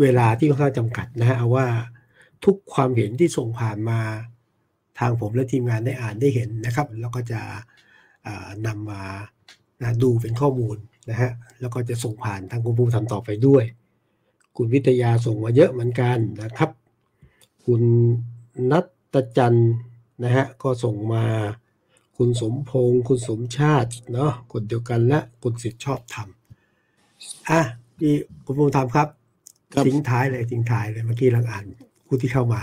เวลาที่ค่อนข้างจำกัดนะฮะเอาว่าทุกความเห็นที่ส่งผ่านมา ทางผมและทีมงานได้อ่านได้เห็นนะครับ แล้วก็จะนำมานะดูเป็นข้อมูลนะฮะแล้วก็จะส่งผ่านทางคุณภูมิธรรมต่อไปด้วย คุณวิทยาส่งมาเยอะเหมือนกันนะครับ คุณนัตจันนะฮะก็ส่งมาคุณสมพงศ์คุณสมชาติเนาะคนเดียวกันและคุณสิทธิชอบทำอะที่คุณภูมิธรรมครับ ทิ้งท้ายเลยทิ้งท้ายเลยเมื่อกี้เราอ่านผู้ที่เข้ามา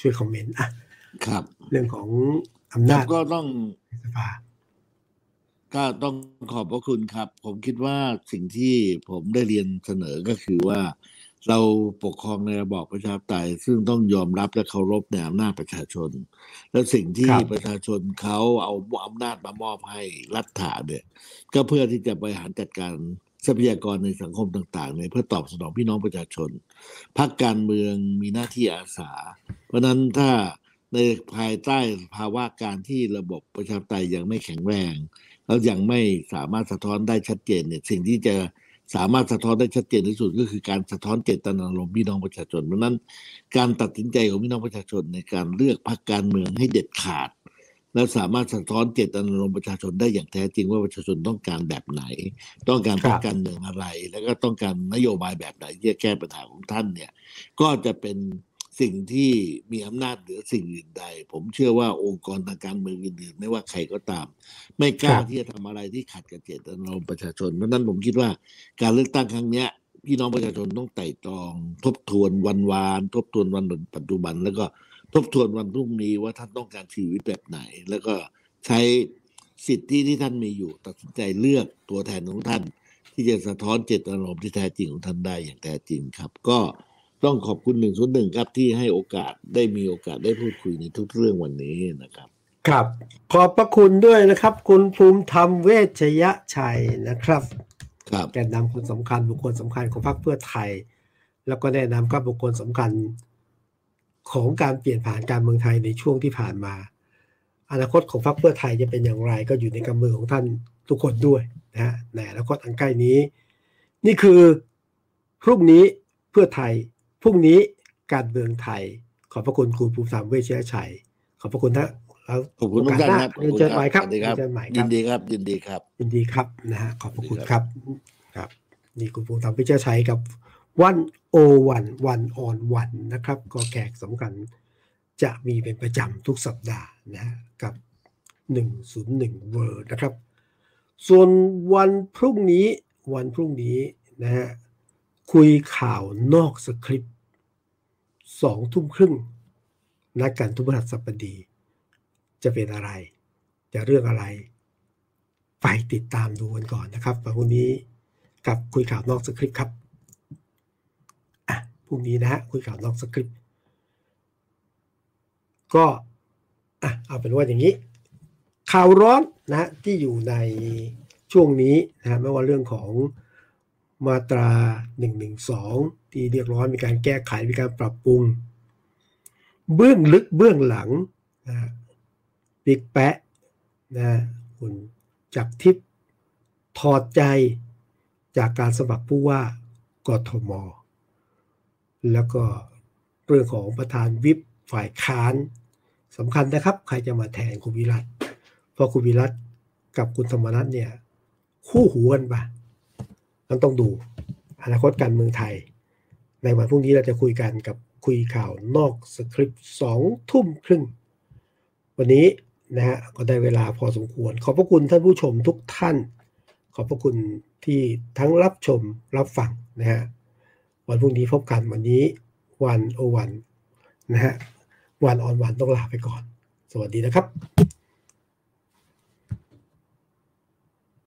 ช่วยคอมเมนต์อะ ครับ เรื่องของอำนาจก็ต้องสภาก็ต้องขอบพระคุณครับ ผมคิดว่าสิ่งที่ผมได้เรียนเสนอก็คือว่า เราปกครองในระบอบประชาธิปไตยซึ่งต้องยอมรับและเคารพในอำนาจประชาชน และสิ่งที่ประชาชนเขาเอาอำนาจมามอบให้รัฐาเนี่ย ก็เพื่อที่จะบริหารจัดการทรัพยากรในสังคมต่างๆเนี่ยเพื่อตอบสนองพี่น้องประชาชนพรรคการเมืองมีหน้าที่อาสา เพราะนั้นถ้า ในภายใต้ภาวะการที่ระบบประชาธิปไตยยังไม่แข็งแรง แล้วยังไม่สามารถสะท้อนได้ชัดเจนเนี่ยสิ่งที่จะสามารถสะท้อนได้ชัดเจนที่สุดก็คือการสะท้อนเจตนารมณ์พี่น้องประชาชนเพราะนั้นการตัดสินใจของพี่น้องประชาชนในการเลือกพรรคการเมืองให้เด็ดขาด และสามารถสะท้อนเจตนารมณ์ประชาชนได้อย่างแท้จริงว่าประชาชนต้องการแบบไหน ต้องการพรรคการเมืองอะไร แล้วก็ต้องการนโยบายแบบไหนที่จะแก้ปัญหาของท่านเนี่ย ก็จะเป็น สิ่งที่มีอำนาจเหนือสิ่งอื่นใด ผมเชื่อว่าองค์กรทางการเมืองอื่นๆไม่ว่าใครก็ตาม ไม่กล้าที่จะทำอะไรที่ขัดกับเจตนารมณ์ประชาชนเพราะนั้นผมคิดว่าการเลือกตั้งครั้งเนี้ยพี่น้องประชาชนต้องไต่ตรอง ทบทวนวันวาน ทบทวนวันปัจจุบัน แล้วก็ทบทวนวันพรุ่งนี้ว่าท่านต้องการชีวิตแบบไหน แล้วก็ใช้สิทธิที่ท่านมีอยู่ ตัดสินใจเลือกตัวแทนของท่าน ที่จะสะท้อนเจตนารมณ์ที่แท้จริงของท่านได้อย่างแท้จริงครับ ก็ ต้องขอบคุณหนึ่งส่วนหนึ่งครับที่ให้โอกาสได้มีโอกาสได้พูดคุยในทุกเรื่องวันนี้นะครับ ครับ ขอบพระคุณด้วยนะครับ คุณภูมิธรรมเวชยชัยนะครับ ครับแกนนำคนสำคัญบุคคลสำคัญของพรรคเพื่อไทย แล้วก็แนะนำก็บุคคลสำคัญของการเปลี่ยนผ่านการเมืองไทยในช่วงที่ผ่านมา อนาคตของพรรคเพื่อไทยจะเป็นอย่างไร ก็อยู่ในกำมือของท่านทุกคนด้วยนะฮะในอนาคตอันใกล้นี้ นี่คือพรุ่งนี้เพื่อไทย พรุ่งนี้การเมืองไทย ขอบพระคุณคุณภูมิธรรมเวชยชัย ขอบพระคุณท่านแล้วขอบคุณทุกท่านครับเรียนเชิญใหม่ครับสวัสดีครับเรียนเชิญใหม่คยิรับนดีครับ ยินดีครับ ยินดีครับนะฮะขอบพระคุณสวัสดีคครัรับบครับ นี่คุณภูมิธรรมพิเชษชัยกับวันโอวันวันออนวันนะครับ ก็แขกสำคัญจะมีเป็นประจำทุกสัปดาห์นะฮะกับ 101 เวอร์นะครับ ส่วนวันพรุ่งนี้วันพรุ่งนี้นะฮะคุยข่าวนอกสคริปต์ สองทุ่มครึ่งนัดกันทุกพฤหัสบดี จะเป็นอะไร จะเรื่องอะไร ไปติดตามดูกันก่อนนะครับวันนี้กับคุยข่าวนอกสคริปต์ครับอะพรุ่งนี้นะฮะคุยข่าวนอกสคริปต์ก็อะเอาเป็นว่าอย่างนี้ ข่าวร้อนนะฮะที่อยู่ในช่วงนี้นะฮะไม่ว่าเรื่องของมาตรา112 ที่เรียกร้องมีการแก้ไขมีการปรับปรุง เบื้องลึกเบื้องหลังนะบิ๊กแปะนะฮะคุณจักรทิพย์ถอดใจจากการสมัครผู้ว่ากทม แล้วก็เรื่องของประธานวิปฝ่ายค้านสำคัญนะครับ ใครจะมาแทนคุณวิรัตเพราะคุณวิรัตกับคุณธรรมนัฐเนี่ย คู่หูกันปะมันต้องดูอนาคตการเมืองไทย ในวันพรุ่งนี้เราจะคุยกันกับคุยข่าวนอกสคริปต์สองทุ่มครึ่ง วันนี้นะฮะก็ได้เวลาพอสมควร ขอบพระคุณท่านผู้ชมทุกท่าน ขอบพระคุณที่ทั้งรับชมรับฟังนะฮะวันพรุ่งนี้พบกันวันนี้วันโอวันนะฮะวันออนวันต้องลาไปก่อน สวัสดีนะครับ